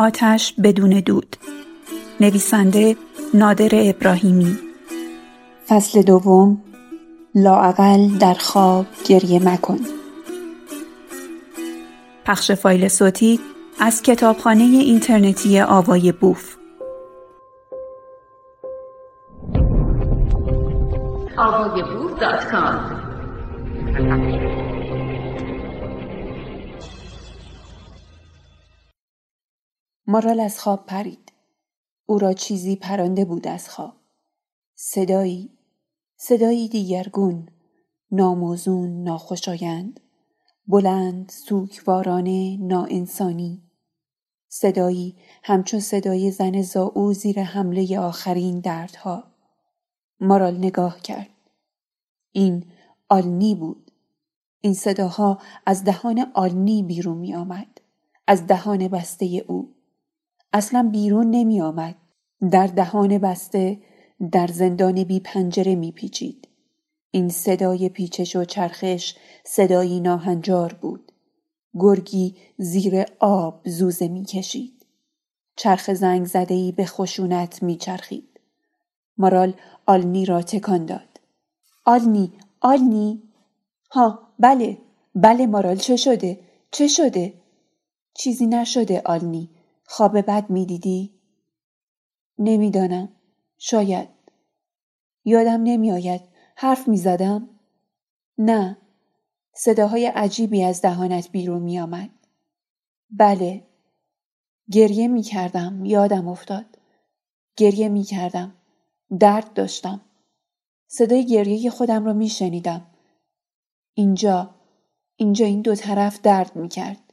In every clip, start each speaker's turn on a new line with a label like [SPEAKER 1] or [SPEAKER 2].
[SPEAKER 1] آتش بدون دود. نویسنده نادر ابراهیمی. فصل دوم. لاعقل در خواب گریه مکن. پخش فایل صوتی از کتابخانه اینترنتی آوای بوف. مارال از خواب پرید. او را چیزی پرانده بود از خواب. صدایی، صدایی دیگرگون، ناموزون، ناخوشایند، بلند، سوکوارانه، ناانسانی. صدایی همچون صدای زن زاو زیر حمله آخرین دردها. مارال نگاه کرد. این آلنی بود. این صداها از دهان آلنی بیرون می آمد. از دهان بسته او. اصلا بیرون نمی آمد. در دهان بسته در زندان بی پنجره می پیچید. این صدای پیچش و چرخش صدایی ناهنجار بود. گرگی زیر آب زوزه می کشید. چرخ زنگ زدهی به خشونت می چرخید. مارال آلنی را تکان داد. آلنی آلنی ها بله بله مارال چه شده چه شده چیزی نشده آلنی خواب بد می‌دیدی؟ نمی‌دانم. شاید. یادم نمیآید. حرف می‌زدم؟ نه. صداهای عجیبی از دهانت بیرون می آمد. بله. گریه می کردم. یادم افتاد. گریه می کردم. درد داشتم. صدای گریه خودم را می شنیدم. اینجا. اینجا این دو طرف درد می کرد.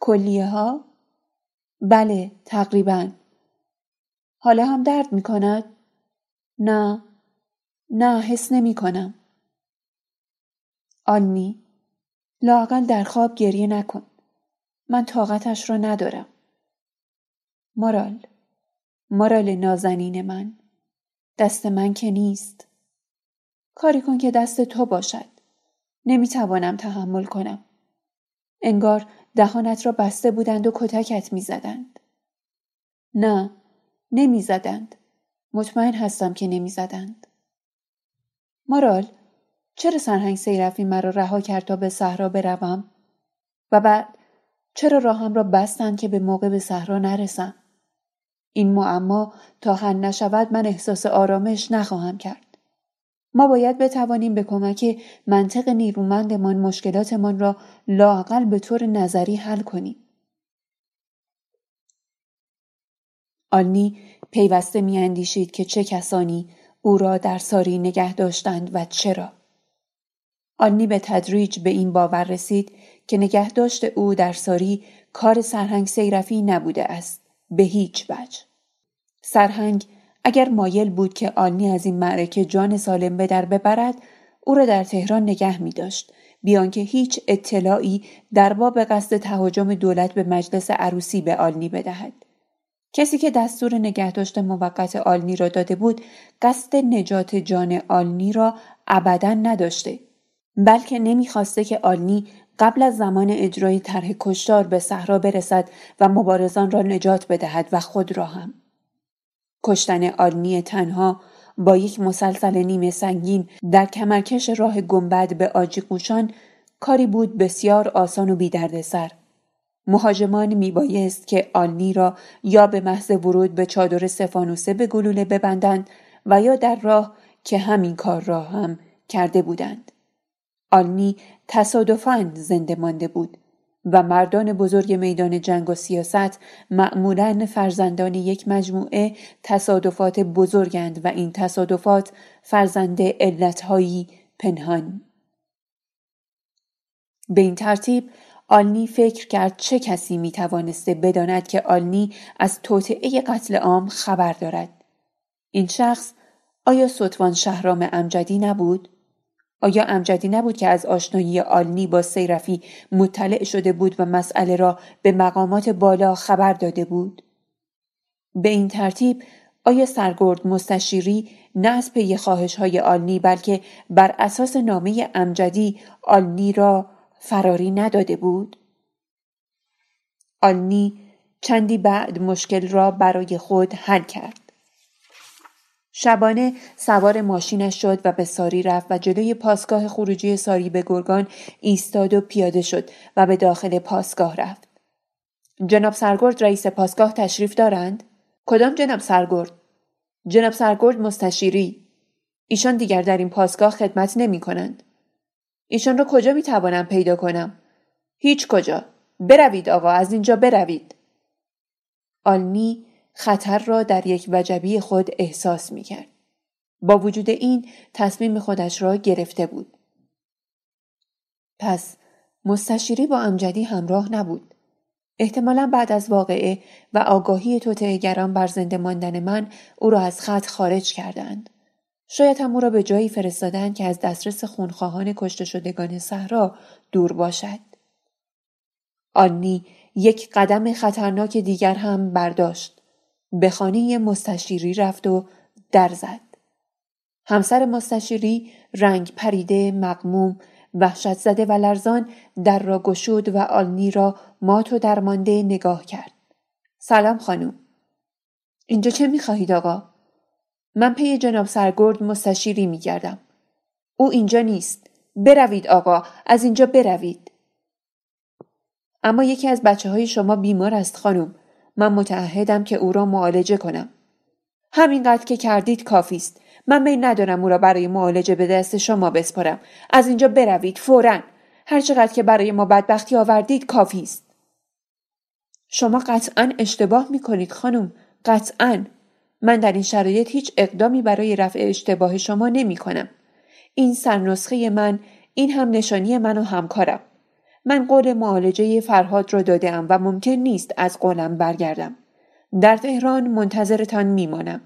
[SPEAKER 1] کلیه ها؟ بله تقریبا. حالا هم درد می کند؟ نه. نه حس نمی کنم آلمی لاقل در خواب گریه نکن. من طاقتش را ندارم. مارال. مارال نازنین من. دست من که نیست. کاری کن که دست تو باشد. نمی‌توانم تحمل کنم. انگار دهانت را بسته بودند و کتکت می‌زدند. نه نمی‌زدند. مطمئن هستم که نمی‌زدند. مارال چرا سرهنگ سیرفی مرا رها کرد تا به صحرا بروم؟ و بعد چرا راهم را بستند که به موقع به صحرا نرسم؟ این معما تا حل نشود من احساس آرامش نخواهم کرد. ما باید بتوانیم به کمک منطق نیرومندمان مشکلاتمان را لاقل به طور نظری حل کنیم. آلنی پیوسته میاندیشید که چه کسانی او را در ساری نگه داشتند و چرا. آلنی به تدریج به این باور رسید که نگهداشت او در ساری کار سرهنگ سیرفی نبوده است به هیچ وجه. سرهنگ اگر مایل بود که آلنی از این معرکه جان سالم به در ببرد او را در تهران نگه می داشت بیان که هیچ اطلاعی در باب قصد تهاجم دولت به مجلس عروسی به آلنی بدهد. کسی که دستور نگهداشت موقت آلنی را داده بود قصد نجات جان آلنی را ابدا نداشته بلکه نمی‌خواسته که آلنی قبل از زمان اجرای طرح کشتار به صحرا برسد و مبارزان را نجات بدهد و خود را هم. کشتن آلنی تنها با یک مسلسل نیمه سنگین در کمرکش راه گنبد به آجی قوشان کاری بود بسیار آسان و بیدردسر. مهاجمان میبایست که آلنی را یا به محض ورود به چادر سفانوسه به گلوله ببندند و یا در راه که همین کار را هم کرده بودند. آلنی تصادفاً زنده مانده بود و مردان بزرگ میدان جنگ و سیاست معمولا فرزندان یک مجموعه تصادفات بزرگند و این تصادفات فرزند علتهایی پنهان. به این ترتیب آلنی فکر کرد چه کسی می توانسته بداند که آلنی از توطعه قتل عام خبر دارد. این شخص آیا سطوان شهرام امجدی نبود؟ آیا امجدی نبود که از آشنایی آلنی با سیرفی مطلع شده بود و مسئله را به مقامات بالا خبر داده بود؟ به این ترتیب آیا سرگرد مستشیری نه از پی خواهش های آلنی بلکه بر اساس نامه امجدی آلنی را فراری نداده بود؟ آلنی چندی بعد مشکل را برای خود حل کرد. شبانه سوار ماشینش شد و به ساری رفت و جلوی پاسگاه خروجی ساری به گرگان ایستاد و پیاده شد و به داخل پاسگاه رفت. جناب سرگرد رئیس پاسگاه تشریف دارند؟ کدام جناب سرگرد؟ جناب سرگرد مستشیری. ایشان دیگر در این پاسگاه خدمت نمی کنند. ایشان را کجا می توانم پیدا کنم؟ هیچ کجا. بروید آقا از اینجا بروید. آلنی خطر را در یک وجبی خود احساس می کرد. با وجود این تصمیم خودش را گرفته بود. پس مستشیری با امجدی همراه نبود. احتمالا بعد از واقعه و آگاهی توتعگران بر زنده ماندن من او را از خط خارج کردند. شاید هم او را به جایی فرستادند که از دسترس خونخواهان کشته شدگان صحرا دور باشد. آنی یک قدم خطرناک دیگر هم برداشت. به خانه مستشیری رفت و در زد. همسر مستشیری رنگ پریده مقموم وحشت زده و لرزان در را گشود و آلنی را مات و درمانده نگاه کرد. سلام خانم. اینجا چه می‌خواهید آقا؟ من پی جناب سرگرد مستشیری میگردم. او اینجا نیست. بروید آقا. از اینجا بروید. اما یکی از بچه های شما بیمار است خانم. من متعهدم که او را معالجه کنم. همینقدر که کردید کافی است. من میل ندارم او را برای معالجه به دست شما بسپرم. از اینجا بروید فورا. هر چقدر که برای ما بدبختی آوردید کافی است. شما قطعا اشتباه می کنید خانم. قطعا. من در این شرایط هیچ اقدامی برای رفع اشتباه شما نمی کنم. این سرنسخه من این هم نشانی من و همکارم. من قول معالجه فرهاد را دادم و ممکن نیست از قولم برگردم. در تهران منتظرتان میمانم.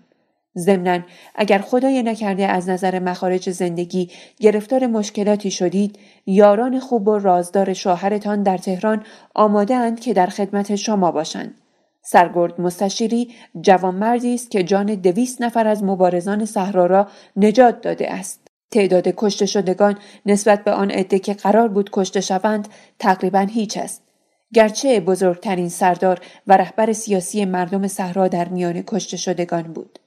[SPEAKER 1] ضمنا اگر خدای نکرده از نظر مخارج زندگی گرفتار مشکلاتی شدید یاران خوب و رازدار شوهرتان در تهران آماده اند که در خدمت شما باشند سرگرد مستشیری جوانمردی است که جان دویست نفر از مبارزان صحرا را نجات داده است تعداد کشته شدگان نسبت به آن عده که قرار بود کشته شوند تقریبا هیچ است گرچه بزرگترین سردار و رهبر سیاسی مردم صحرا در میان کشته شدگان بود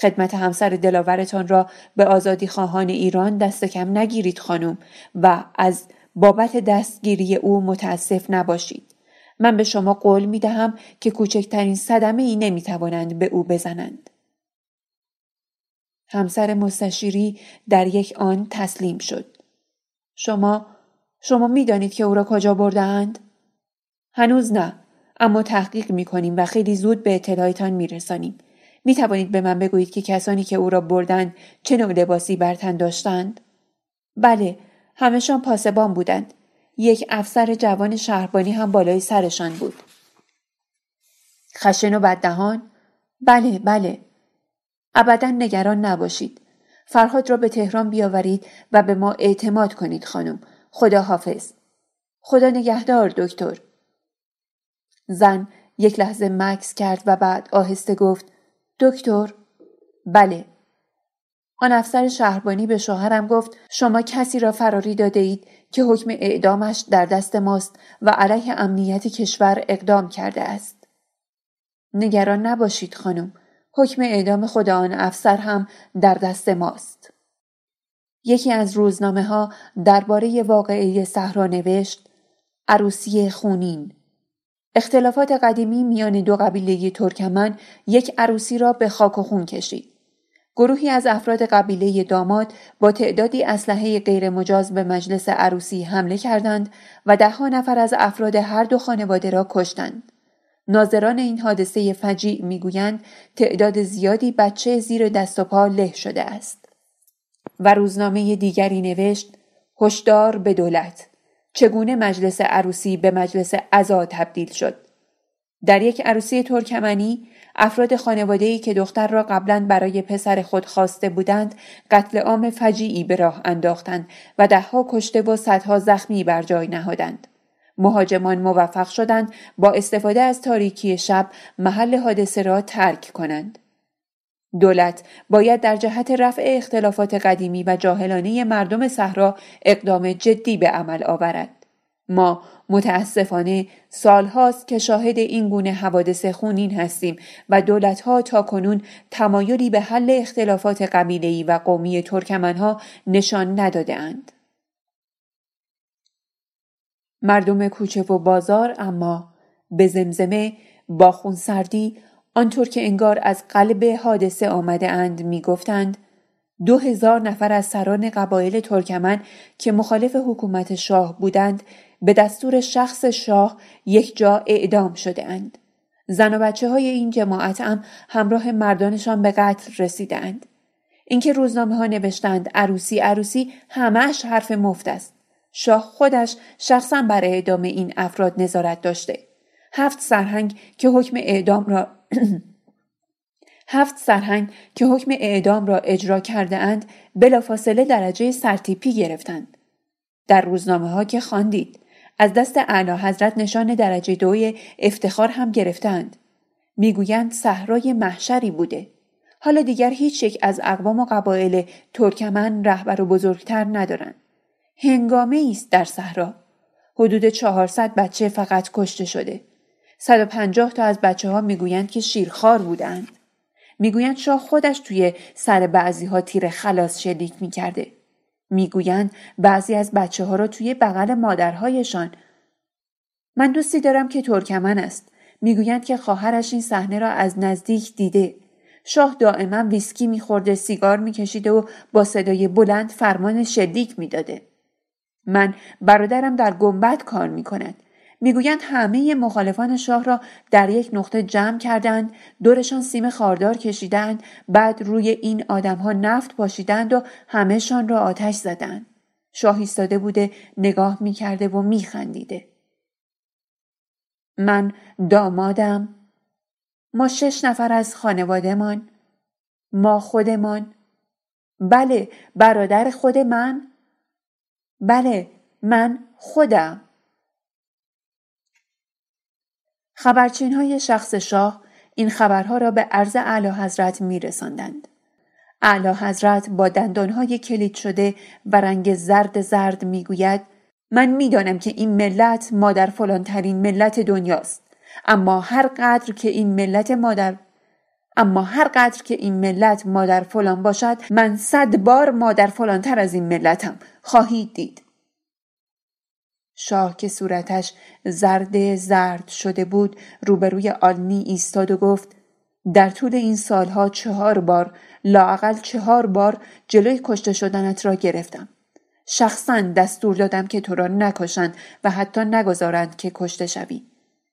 [SPEAKER 1] خدمت همسر دلاورتان را به آزادی خواهان ایران دست کم نگیرید خانم و از بابت دستگیری او متاسف نباشید. من به شما قول می دهم که کوچکترین صدمه ای نمی توانند به او بزنند. همسر مستشیری در یک آن تسلیم شد. شما شما می دانید که او را کجا بردهاند؟ هنوز نه اما تحقیق می کنیم و خیلی زود به اطلاعتان می رسانیم. می توانید به من بگویید که کسانی که او را بردند چه نوع لباسی بر تن داشتند؟ بله، همهشان پاسبان بودند. یک افسر جوان شهربانی هم بالای سرشان بود. خشن و بددهان؟ بله، بله. ابدا نگران نباشید. فرهاد را به تهران بیاورید و به ما اعتماد کنید خانم. خدا حافظ. خدا نگهدار دکتر. زن یک لحظه مکس کرد و بعد آهسته گفت دکتر بله آن افسر شهربانی به شوهرم گفت شما کسی را فراری داده اید که حکم اعدامش در دست ماست و علیه امنیت کشور اقدام کرده است. نگران نباشید خانم. حکم اعدام خود آن افسر هم در دست ماست. یکی از روزنامه ها درباره واقعه صحرا نوشت عروسی خونین اختلافات قدیمی میان دو قبیله ترکمن یک عروسی را به خاک و خون کشید. گروهی از افراد قبیله داماد با تعدادی اسلحه غیرمجاز به مجلس عروسی حمله کردند و دهها نفر از افراد هر دو خانواده را کشتند. ناظران این حادثه فجیع می‌گویند تعداد زیادی بچه زیر دست و پا له شده است. و روزنامه دیگری نوشت هشدار به دولت. چگونه مجلس عروسی به مجلس عزا تبدیل شد؟ در یک عروسی ترکمنی افراد خانواده‌ای که دختر را قبلا برای پسر خود خواسته بودند قتل عام فجیعی به راه انداختند و دهها کشته و صدها زخمی بر جای نهادند. مهاجمان موفق شدند با استفاده از تاریکی شب محل حادثه را ترک کنند دولت باید در جهت رفع اختلافات قدیمی و جاهلانه مردم صحرا اقدام جدی به عمل آورد. ما متاسفانه سالهاست که شاهد این گونه حوادث خونین هستیم و دولتها تا کنون تمایلی به حل اختلافات قبیله‌ای و قومی ترکمنها نشان نداده اند. مردم کوچه و بازار اما به زمزمه با خونسردی آنطور که انگار از قلب حادثه آمده اند می گفتند دو هزار نفر از سران قبایل ترکمن که مخالف حکومت شاه بودند به دستور شخص شاه یک جا اعدام شده اند. زن و بچه های این جماعت هم همراه مردانشان به قتل رسیده اند. اینکه روزنامه ها نوشتند عروسی عروسی همش حرف مفت است. شاه خودش شخصا بر اعدام این افراد نظارت داشته. هفت سرهنگ که حکم اعدام را هفت سرهنگ که حکم اعدام را اجرا کرده اند بلافاصله درجه سرتیپی گرفتند. در روزنامه ها که خواندید از دست اعلی حضرت نشان درجه دوی افتخار هم گرفتند. می‌گویند صحرای محشری بوده. حالا دیگر هیچ یک از اقوام و قبایل ترکمن رهبر و بزرگتر ندارند. هنگامه است در صحرا. حدود 400 بچه فقط کشته شده. 150 تا از بچه ها می‌گویند که شیرخوار بودند. می‌گویند شاه خودش توی سر بعضی ها تیر خلاص شلیک می‌کرده. می‌گویند بعضی از بچه ها را توی بغل مادرهایشان من دوستی دارم که ترکمن است. می‌گویند که خواهرش این صحنه را از نزدیک دیده. شاه دائما ویسکی میخورده سیگار میکشیده و با صدای بلند فرمان شلیک می‌داده. من برادرم در گنبد کار می‌کند. می‌گویند همه مخالفان شاه را در یک نقطه جمع کردند دورشان سیم خاردار کشیدند بعد روی این آدمها نفت پاشیدند و همهشان را آتش زدند. شاه ایستاده بوده نگاه می‌کرده و میخندیده. من دامادم. ما شش نفر از خانوادهمان. ما خودمان. بله برادر خود من. بله من خودم خبرچین های شخص شاه این خبرها را به عرض اعلی حضرت می رساندند. اعلی حضرت با دندانهای کلید شده و رنگ زرد زرد می گوید من می‌دانم که این ملت مادر فلانترین ملت دنیاست اما هر قدر که این ملت مادر اما هر قدر که این ملت مادر فلان باشد من صد بار مادر فلانتر از این ملتم. خواهید دید. شاه که صورتش زرد زرد شده بود روبروی آلنی ایستاد و گفت در طول این سالها چهار بار لاقل چهار بار جلوی کشته شدنت را گرفتم. شخصا دستور دادم که تو را نکشند و حتی نگذارند که کشته شوی.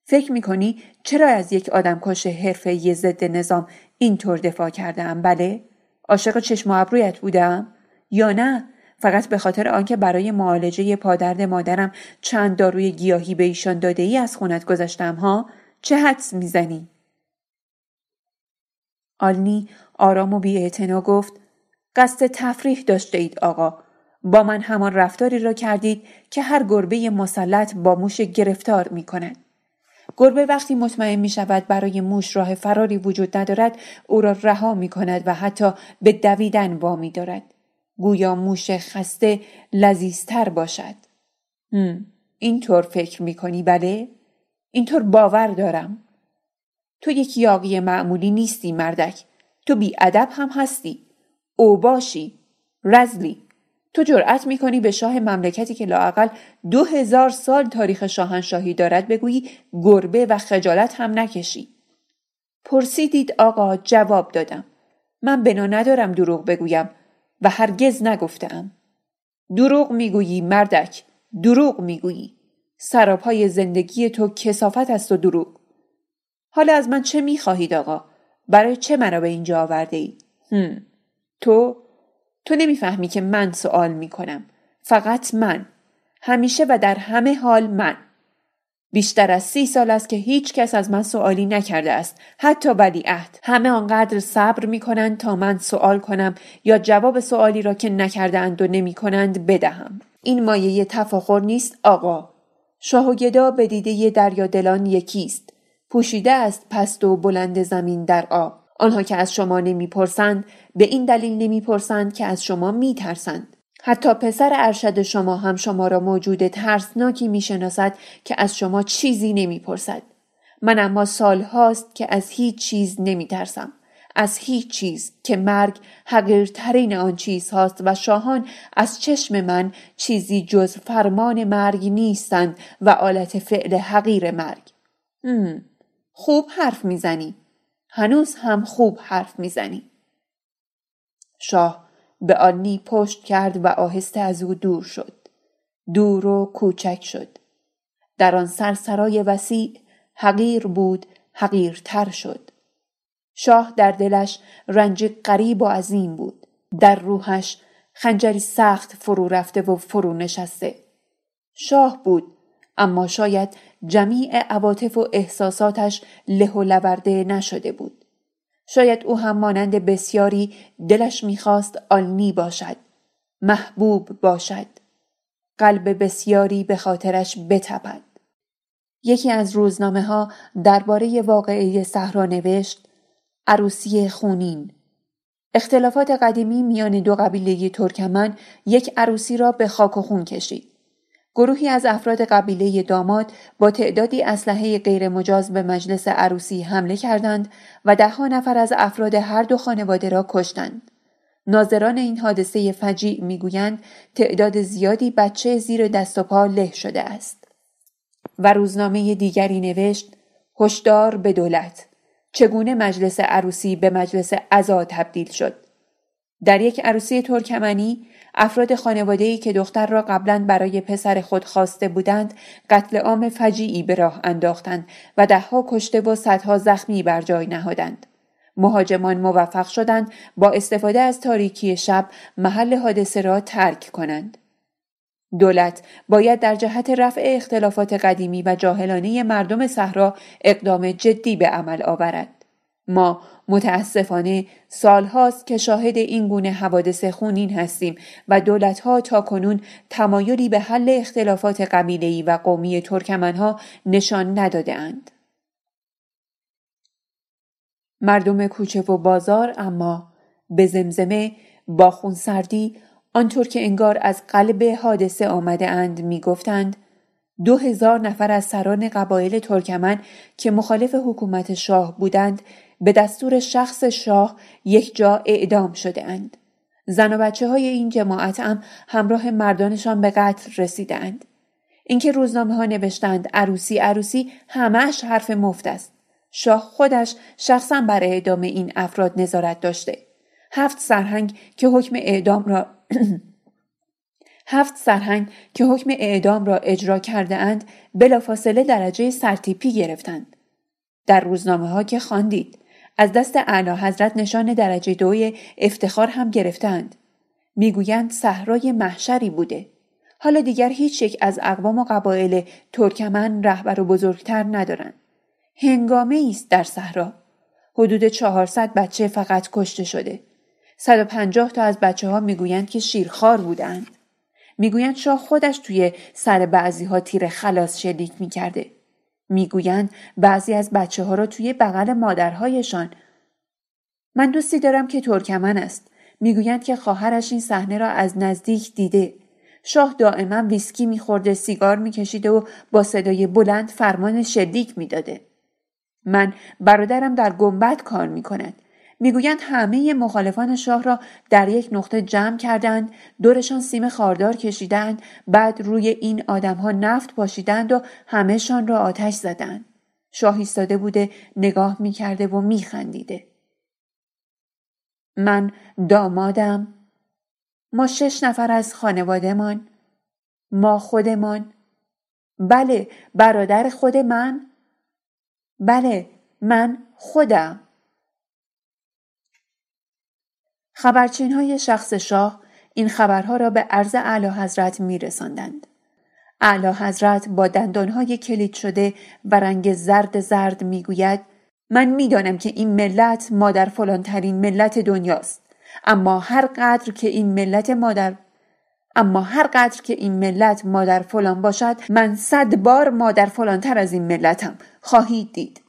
[SPEAKER 1] فکر می‌کنی چرا از یک آدم کش حرفه ضد نظام اینطور دفاع کردم؟ بله. عاشق چشم و ابرویت بودم؟ یا نه؟ فقط به خاطر آنکه برای معالجه پادرد مادرم چند داروی گیاهی به ایشان داده ای از خونت گذاشتم ها؟ چه حدس می‌زنی؟ آلنی آرام و بی گفت قصد تفریح داشته اید آقا. با من همان رفتاری را کردید که هر گربه مسلط با موش گرفتار می کند. گربه وقتی مطمئن می شود برای موش راه فراری وجود ندارد او را رها می کند و حتی به دویدن وامی دارد. گویا موش خسته لذیذتر باشد. اینطور فکر می کنی بله؟ اینطور باور دارم. تو یک یاقی معمولی نیستی مردک. تو بی ادب هم هستی. او باشی. رزلی. تو جرأت می‌کنی به شاه مملکتی که لاقل دو هزار سال تاریخ شاهنشاهی دارد بگویی گربه و خجالت هم نکشی. پرسیدید آقا جواب دادم. من بنا ندارم دروغ بگویم و هرگز نگفتم. دروغ می‌گویی مردک دروغ می‌گویی سراپای زندگی تو کسافت است و دروغ حالا از من چه می‌خواهید آقا برای چه مرا به اینجا آورده ای؟ هم. تو تو نمی‌فهمی که من سوال می‌کنم. فقط من. همیشه و در همه حال من. بیشتر از سی سال است که هیچ کس از من سوالی نکرده است. حتی ولیعهد. همه آنقدر صبر می کنند تا من سوال کنم یا جواب سوالی را که نکردهاند و نمی کنند بدهم. این مایه تفاخر نیست آقا. شاه و گدا به دیده دریا دلان یکیست. پوشیده است پست و بلند زمین در آب. آنها که از شما نمی‌پرسند به این دلیل نمی‌پرسند که از شما میترسند حتی پسر ارشد شما هم شما را موجود ترسناکی می‌شناسد که از شما چیزی نمی‌پرسد من اما سال هاست که از هیچ چیز نمی ترسم. از هیچ چیز که مرگ حقیرترین آن چیز هاست و شاهان از چشم من چیزی جز فرمان مرگ نیستند و آلت فعل حقیر مرگ. خوب حرف می‌زنی. هنوز هم خوب حرف می‌زنی. شاه به آنی پشت کرد و آهسته از او دور شد. دور و کوچک شد. در آن سرسرای وسیع حقیر بود حقیرتر شد. شاه در دلش رنج قریب و عظیم بود. در روحش خنجری سخت فرو رفته و فرو نشسته. شاه بود اما شاید جمیع عواطف و احساساتش له و لورده نشده بود. شاید او هم مانند بسیاری دلش می‌خواست آلنی باشد. محبوب باشد. قلب بسیاری به خاطرش بتپد. یکی از روزنامه ها درباره واقعه صحرا نوشت عروسی خونین اختلافات قدیمی میان دو قبیله ترکمن یک عروسی را به خاک و خون کشید. گروهی از افراد قبیله داماد با تعدادی اسلحه غیرمجاز به مجلس عروسی حمله کردند و دهها نفر از افراد هر دو خانواده را کشتند. ناظران این حادثه فجیع می‌گویند تعداد زیادی بچه زیر دست و پا له شده است. و روزنامه دیگری نوشت هشدار به دولت چگونه مجلس عروسی به مجلس عزا تبدیل شد در یک عروسی ترکمنی افراد خانواده‌ای که دختر را قبلا برای پسر خود خواسته بودند قتل عام فجیعی به راه انداختند و دهها کشته و صدها زخمی بر جای نهادند مهاجمان موفق شدند با استفاده از تاریکی شب محل حادثه را ترک کنند دولت باید در جهت رفع اختلافات قدیمی و جاهلانه مردم صحرا اقدام جدی به عمل آورد. ما متاسفانه سالهاست که شاهد این گونه حوادث خونین هستیم و دولتها تا کنون تمایلی به حل اختلافات قبیله‌ای و قومی ترکمنها نشان نداده اند. مردم کوچه و بازار اما به زمزمه با خونسردی آنطور که انگار از قلب حادثه آمده اند می گفتند دو هزار نفر از سران قبایل ترکمن که مخالف حکومت شاه بودند به دستور شخص شاه یک جا اعدام شده اند. زن و بچه های این جماعت هم همراه مردانشان به قتل رسیده اند. اینکه روزنامه ها نوشتند عروسی عروسی همش حرف مفت است. شاه خودش شخصا بر اعدام این افراد نظارت داشته. هفت سرهنگ که حکم اعدام را هفت سرهنگ که حکم اعدام را اجرا کرده اند بلافاصله درجه سرتیپی گرفتند. در روزنامه ها که خواندید از دست اعلی حضرت نشان درجه دوی افتخار هم گرفتند. می‌گویند صحرای محشری بوده. حالا دیگر هیچ یک از اقوام و قبایل ترکمن رهبر و بزرگتر ندارند. هنگامه است در صحرا. حدود 400 بچه فقط کشته شده. 150 تا از بچه ها می‌گویند که شیرخوار بودند. می‌گویند شاه خودش توی سر بعضی ها تیر خلاص شلیک می‌کرده. می‌گویند بعضی از بچه ها را توی بغل مادرهایشان من دوستی دارم که ترکمن است. می‌گویند که خواهرش این صحنه را از نزدیک دیده. شاه دائما ویسکی میخورده سیگار میکشیده و با صدای بلند فرمان شلیک می‌داده. من برادرم در گنبد کار می‌کند. می‌گویند همه مخالفان شاه را در یک نقطه جمع کردند دورشان سیم خاردار کشیدند بعد روی این آدمها نفت پاشیدند و همهشان را آتش زدند. شاه ایستاده بوده نگاه می‌کرده و میخندیده. من دامادم. ما شش نفر از خانوادهمان. ما خودمان. بله برادر خود من. بله من خودم. خبرچین های شخص شاه این خبرها را به عرض اعلی حضرت می رساندند. اعلی حضرت با دندانهای کلید شده و رنگ زرد زرد می گوید من می‌دانم که این ملت مادر فلانترین ملت دنیاست اما هر قدر که این ملت مادر اما هر قدر که این ملت مادر فلان باشد من صد بار مادر فلانتر از این ملتم خواهید دید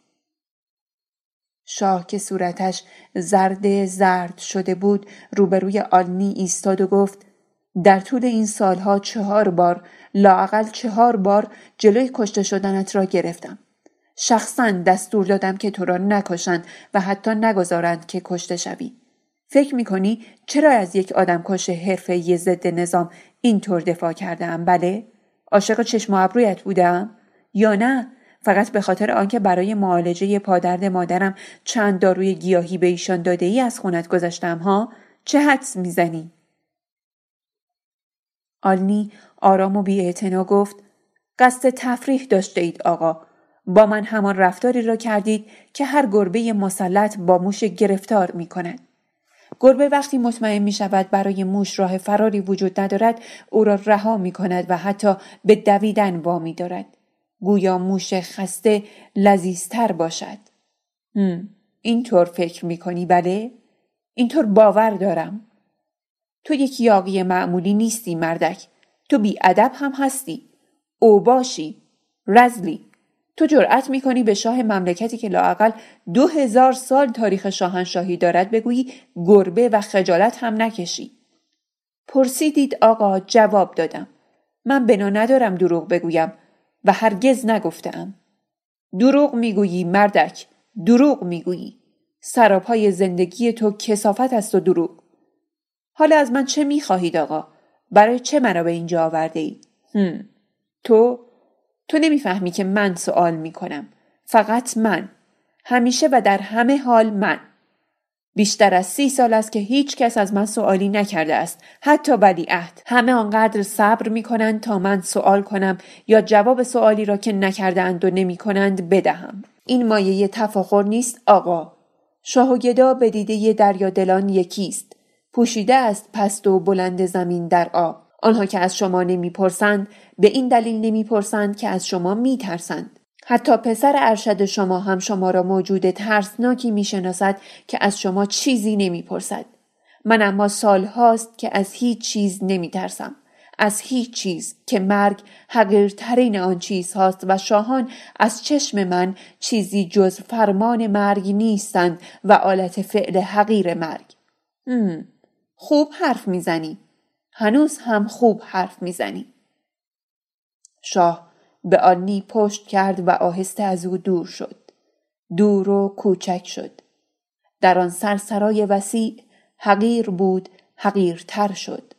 [SPEAKER 1] شاه که صورتش زرد زرد شده بود روبروی آلنی ایستاد و گفت در طول این سالها چهار بار لاقل چهار بار جلوی کشته شدنت را گرفتم. شخصا دستور دادم که تو را نکشند و حتی نگذارند که کشته شوی. فکر می‌کنی چرا از یک آدم کش حرفه ضد نظام اینطور دفاع کردم؟ بله؟ عاشق چشم ابرویت بودم؟ یا نه؟ فقط به خاطر آنکه برای معالجه پادرد مادرم چند داروی گیاهی به ایشان داده ای از خونت گذاشتم ها چه حدس می‌زنی آلنی آرام و بی گفت قصد تفریح داشته اید آقا با من همان رفتاری را کردید که هر گربه مسلط با موش گرفتار می کند. گربه وقتی مطمئن می شود برای موش راه فراری وجود ندارد او را رها می کند و حتی به دویدن وامی دارد. گویا موش خسته لذیذتر باشد. اینطور فکر می کنی بله؟ اینطور باور دارم. تو یک یاقی معمولی نیستی مردک. تو بی ادب هم هستی. او باشی. رزلی. تو جرأت می‌کنی به شاه مملکتی که لاقل دو هزار سال تاریخ شاهنشاهی دارد بگویی گربه و خجالت هم نکشی. پرسیدید آقا جواب دادم. من بنا ندارم دروغ بگویم و هرگز نگفتم. دروغ می‌گویی مردک. دروغ می‌گویی. سراپای زندگی تو کسافت است و دروغ. حالا از من چه می‌خواهید آقا؟ برای چه مرا به اینجا آورده اید؟ هم. تو تو نمی‌فهمی که من سوال می‌کنم. فقط من. همیشه و در همه حال من. بیشتر از سی سال است که هیچ کس از من سوالی نکرده است. حتی عهد. همه آنقدر صبر می کنند تا من سوال کنم یا جواب سوالی را که نکردند و نمی کنند بدهم. این مایه تفاخر نیست آقا. شاه و گدا به دیده دریا دلان یکیست پوشیده است پست و بلند زمین در آب. آنها که از شما نمی‌پرسند به این دلیل نمی‌پرسند که از شما میترسند. حتی پسر ارشد شما هم شما را موجود ترسناکی می‌شناسد که از شما چیزی نمی‌پرسد. من اما سالهاست که از هیچ چیز نمیترسم. از هیچ چیز که مرگ حقیرترین آن چیز هاست و شاهان از چشم من چیزی جز فرمان مرگ نیستند و آلت فعل حقیر مرگ. خوب حرف می‌زنی. هنوز هم خوب حرف می‌زنی. شاه به آنی پشت کرد و آهسته از او دور شد. دور و کوچک شد. در آن سرسرای وسیع حقیر بود حقیرتر شد.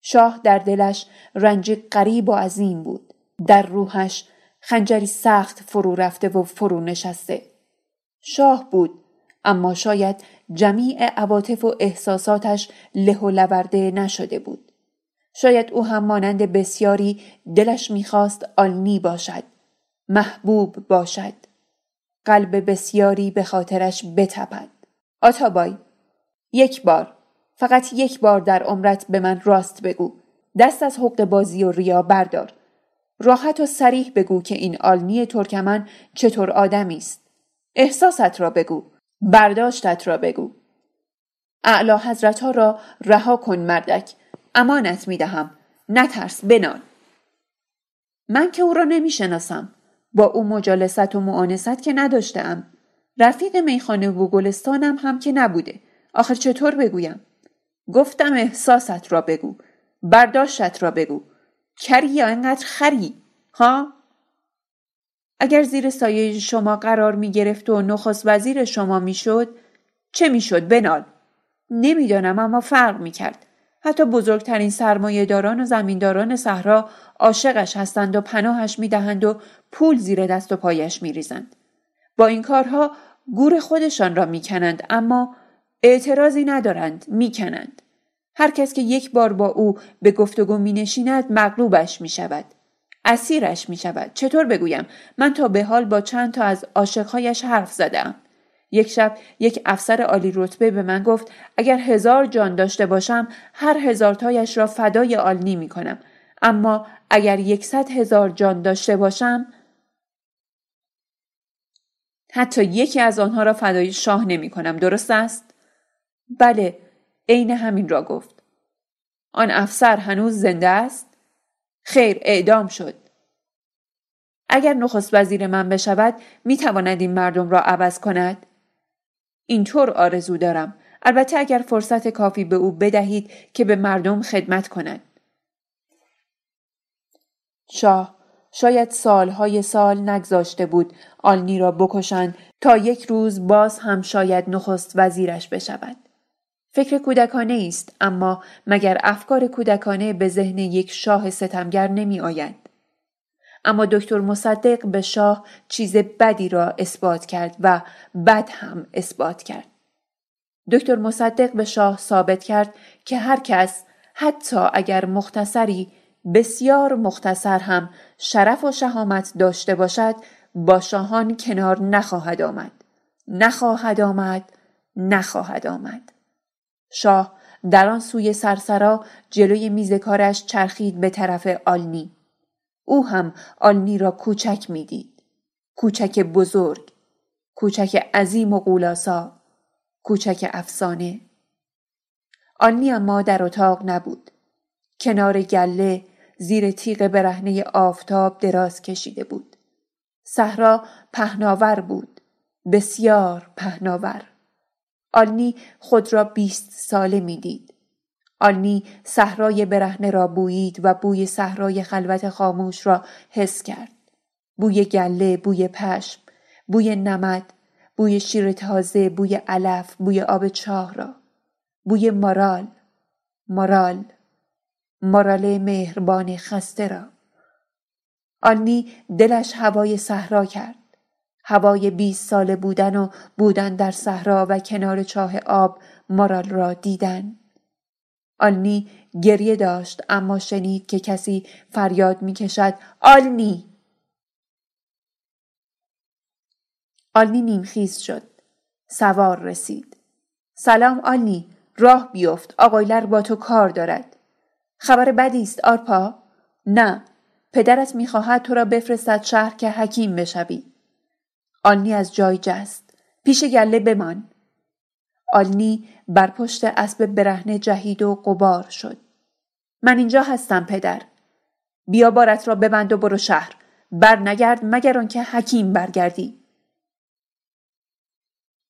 [SPEAKER 1] شاه در دلش رنج قریب و عظیم بود. در روحش خنجری سخت فرو رفته و فرو نشسته. شاه بود اما شاید جمیع عواطف و احساساتش له و لورده نشده بود. شاید او هم مانند بسیاری دلش می‌خواست آلنی باشد محبوب باشد قلب بسیاری به خاطرش بتپد. آتابای یک بار فقط یک بار در عمرت به من راست بگو. دست از حق بازی و ریا بردار. راحت و سریح بگو که این آلنی ترکمن چطور آدمی است. احساست را بگو برداشتت را بگو. اعلی حضرت ها را رها کن مردک. امانت می دهم نترس بنال. من که او را نمی شناسم با او مجالست و معانست که نداشتم رفیق میخانه و گلستانم هم که نبوده. آخر چطور بگویم؟ گفتم احساست را بگو. برداشتت را بگو. کری یا انقدر خری؟ ها؟ اگر زیر سایه شما قرار می گرفت و نخست وزیر شما می شد چه می شد بنال. نمی‌دانم اما فرق می کرد حتی بزرگترین سرمایهداران و زمینداران صحرا عاشقش هستند و پناهش می دهند و پول زیر دست و پایش می ریزند. با این کارها گور خودشان را می کنند اما اعتراضی ندارند می کنند. هر کس که یک بار با او به گفتگو می نشیند مغلوبش می شود. اسیرش می شود. چطور بگویم؟ من تا به حال با چند تا از عاشقهایش حرف زدم. یک شب یک افسر عالی رتبه به من گفت اگر هزار جان داشته باشم هر هزار تایش را فدای آلنی می کنم. اما اگر یکصد هزار جان داشته باشم حتی یکی از آنها را فدای شاه نمی کنم. درست است؟ بله عین همین را گفت. آن افسر هنوز زنده است؟ خیر اعدام شد. اگر نخست وزیر من بشود می تواند این مردم را عوض کند؟ اینطور آرزو دارم. البته اگر فرصت کافی به او بدهید که به مردم خدمت کند. شاه شاید سالهای سال نگذاشته بود آلنی را بکشند تا یک روز باز هم شاید نخست وزیرش بشود. فکر کودکانه است اما مگر افکار کودکانه به ذهن یک شاه ستمگر نمی آید. اما دکتر مصدق به شاه چیز بدی را اثبات کرد و بد هم اثبات کرد. دکتر مصدق به شاه ثابت کرد که هر کس حتی اگر مختصری بسیار مختصر هم شرف و شهامت داشته باشد با شاهان کنار نخواهد آمد. نخواهد آمد. نخواهد آمد. شاه در آن سوی سرسرا جلوی میز کارش چرخید به طرف آلنی. او هم آلنی را کوچک می‌دید. کوچک بزرگ. کوچک عظیم و قولاسا. کوچک افسانه. آلنی اما در اتاق نبود. کنار گله زیر تیغ برهنه آفتاب دراز کشیده بود. صحرا پهناور بود. بسیار پهناور. آلنی خود را بیست ساله می‌دید. آلنی صحرای برهنه را بویید و بوی صحرای خلوت خاموش را حس کرد. بوی گله، بوی پشم، بوی نمد، بوی شیر تازه، بوی علف، بوی آب چاه را. بوی مارال، مارال، مارال مهربان خسته را. آلنی دلش هوای صحرا کرد. هوای بیست ساله بودن و بودن در صحرا و کنار چاه آب مارال را دیدن. آلنی گریه داشت اما شنید که کسی فریاد می کشد آلنی آلنی نیمخیز شد. سوار رسید. سلام آلنی راه بیفت آقایلر با تو کار دارد. خبر بدی است آرپا؟ نه پدرت می‌خواهد تو را بفرستد شهر که حکیم بشوی. آلنی از جای جست. پیش گله بمان. آلنی بر پشت اسب برهنه جهید و قبار شد. من اینجا هستم پدر. بیا بارت را ببند و برو شهر. بر نگرد مگر آنکه حکیم برگردی.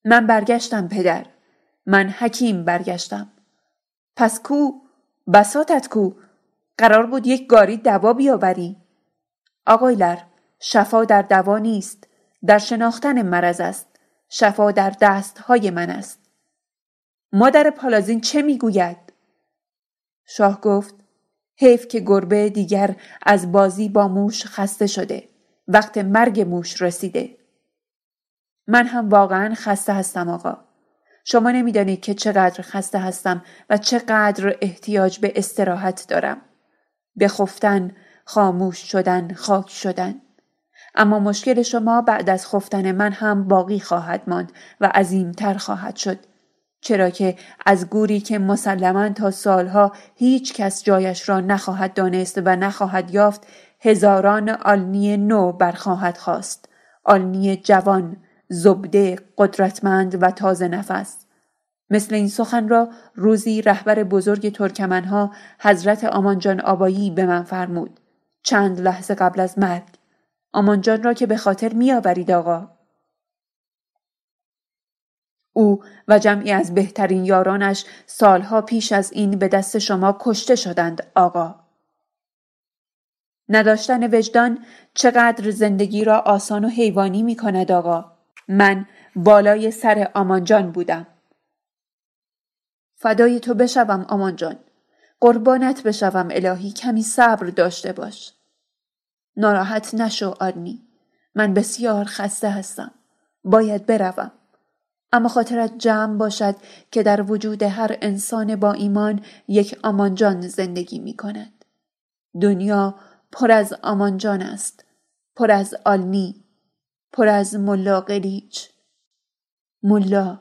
[SPEAKER 1] من برگشتم پدر. من حکیم برگشتم. پس کو بساتت کو قرار بود یک گاری دوا بیاوری آقایلر شفا در دوا نیست در شناختن مرض است شفا در دست های من است مادر پالازین چه می‌گوید؟ شاه گفت حیف که گربه دیگر از بازی با موش خسته شده. وقت مرگ موش رسیده. من هم واقعا خسته هستم آقا. شما نمی‌دانید که چقدر خسته هستم و چقدر احتیاج به استراحت دارم. به خفتن خاموش شدن خاک شدن. اما مشکل شما بعد از خفتن من هم باقی خواهد ماند و عظیمتر خواهد شد. چرا که از گوری که مسلما تا سالها هیچ کس جایش را نخواهد دانست و نخواهد یافت هزاران آلنی نو برخواهد خواست. آلنی جوان زبده قدرتمند و تازه نفس. مثل این سخن را روزی رهبر بزرگ ترکمنها حضرت آمانجان آبایی به من فرمود. چند لحظه قبل از مرگ. آمانجان را که به خاطر میآورید آقا. او و جمعی از بهترین یارانش سالها پیش از این به دست شما کشته شدند آقا. نداشتن وجدان چقدر زندگی را آسان و حیوانی می کند آقا. من بالای سر آمانجان بودم. فدای تو بشوم آمانجان قربانت بشوم الهی کمی صبر داشته باش. ناراحت نشو آرنی. من بسیار خسته هستم. باید بروم. اما خاطرت جمع باشد که در وجود هر انسان با ایمان یک آمانجان زندگی می کند. دنیا پر از آمانجان است. پر از آلنی. پر از ملا قلیچ. ملا.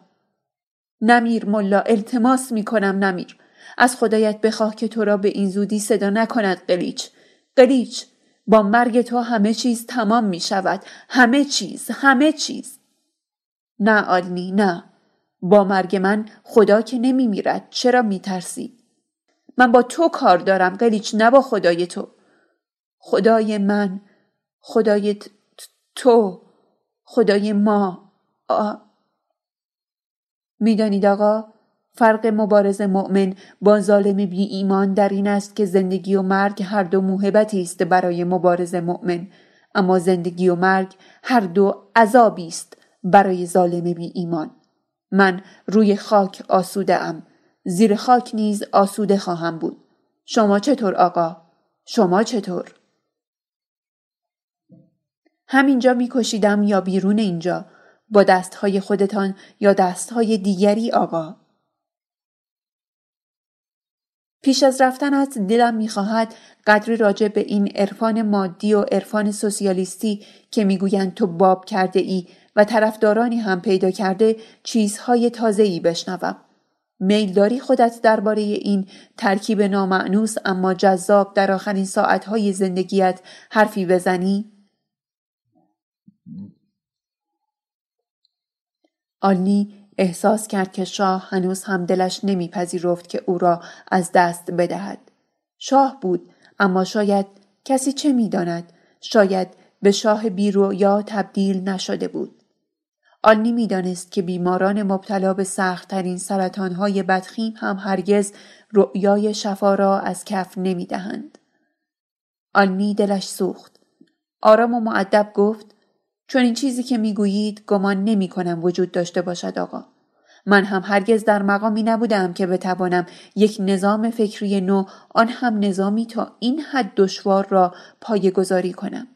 [SPEAKER 1] نمیر ملا التماس می کنم نمیر. از خدایت بخواه که تو را به این زودی صدا نکند قلیچ. قلیچ با مرگ تو همه چیز تمام می شود. همه چیز. همه چیز. نه آلنی نه. با مرگ من خدا که نمی میرد چرا می ترسی؟ من با تو کار دارم قلیچ نه با خدای تو. خدای من خدای تو خدای ما. می‌دانید آقا فرق مبارز مؤمن با ظالم بی ایمان در این است که زندگی و مرگ هر دو موهبتی است برای مبارز مؤمن. اما زندگی و مرگ هر دو عذابی است. برای ظالم بی ایمان. من روی خاک آسوده ام زیر خاک نیز آسوده خواهم بود. شما چطور آقا؟ شما چطور؟ همینجا میکشیدم یا بیرون اینجا؟ با دستهای خودتان یا دستهای دیگری آقا؟ پیش از رفتنت دلم می‌خواهد قدری راجع به این عرفان مادی و عرفان سوسیالیستی که می‌گویند تو باب کرده ای و طرفدارانی هم پیدا کرده چیزهای تازه ای بشنوم. میل داری خودت درباره این ترکیب نامعنوس اما جذاب در آخرین ساعتهای زندگیت حرفی بزنی؟ آلنی احساس کرد که شاه هنوز هم دلش نمیپذیرفت که او را از دست بدهد. شاه بود اما شاید کسی چه می‌داند شاید به شاه بیرویا تبدیل نشده بود. آلنی می‌دانست که بیماران مبتلا به سختترین سرطانهای بدخیم هم هرگز رؤیای شفا را از کف نمی‌دهند. آلنی دلش سوخت. آرام و معدب گفت چون این چیزی که می‌گویید گمان نمی کنم وجود داشته باشد آقا. من هم هرگز در مقامی نبودم که بتوانم یک نظام فکری نو آن هم نظامی تا این حد دشوار را پایه گذاری کنم.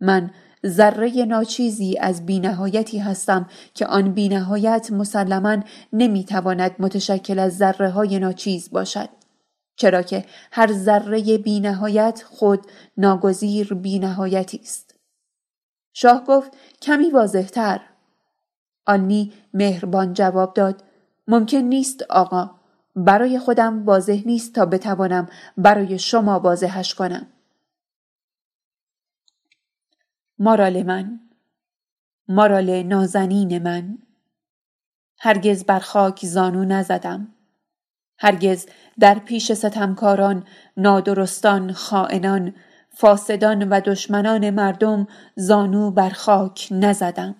[SPEAKER 1] من ذره ناچیزی از بینهایتی هستم که آن بینهایت مسلما نمی‌تواند متشکل از ذره های ناچیز باشد. چرا که هر ذره بینهایت خود ناگزیر بینهایتی است. شاه گفت کمی واضحتر. آنی مهربان جواب داد ممکن نیست آقا برای خودم واضح نیست تا بتوانم برای شما واضحش کنم. مارال من مارال نازنین من. هرگز بر خاک زانو نزدم. هرگز در پیش ستمکاران نادرستان خائنان فاسدان و دشمنان مردم زانو بر خاک نزدم.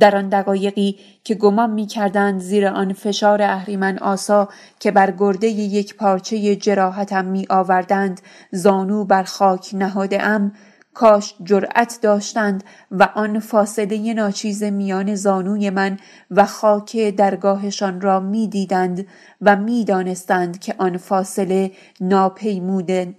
[SPEAKER 1] در آن دقایقی که گمان می کردند زیر آن فشار اهریمن آسا که بر گرده یک پارچه جراحتم می آوردند زانو بر خاک نهاده کاش جرأت داشتند و آن فاصله ناچیز میان زانوی من و خاک درگاهشان را می‌دیدند و می‌دانستند که آن فاصله ناپیموده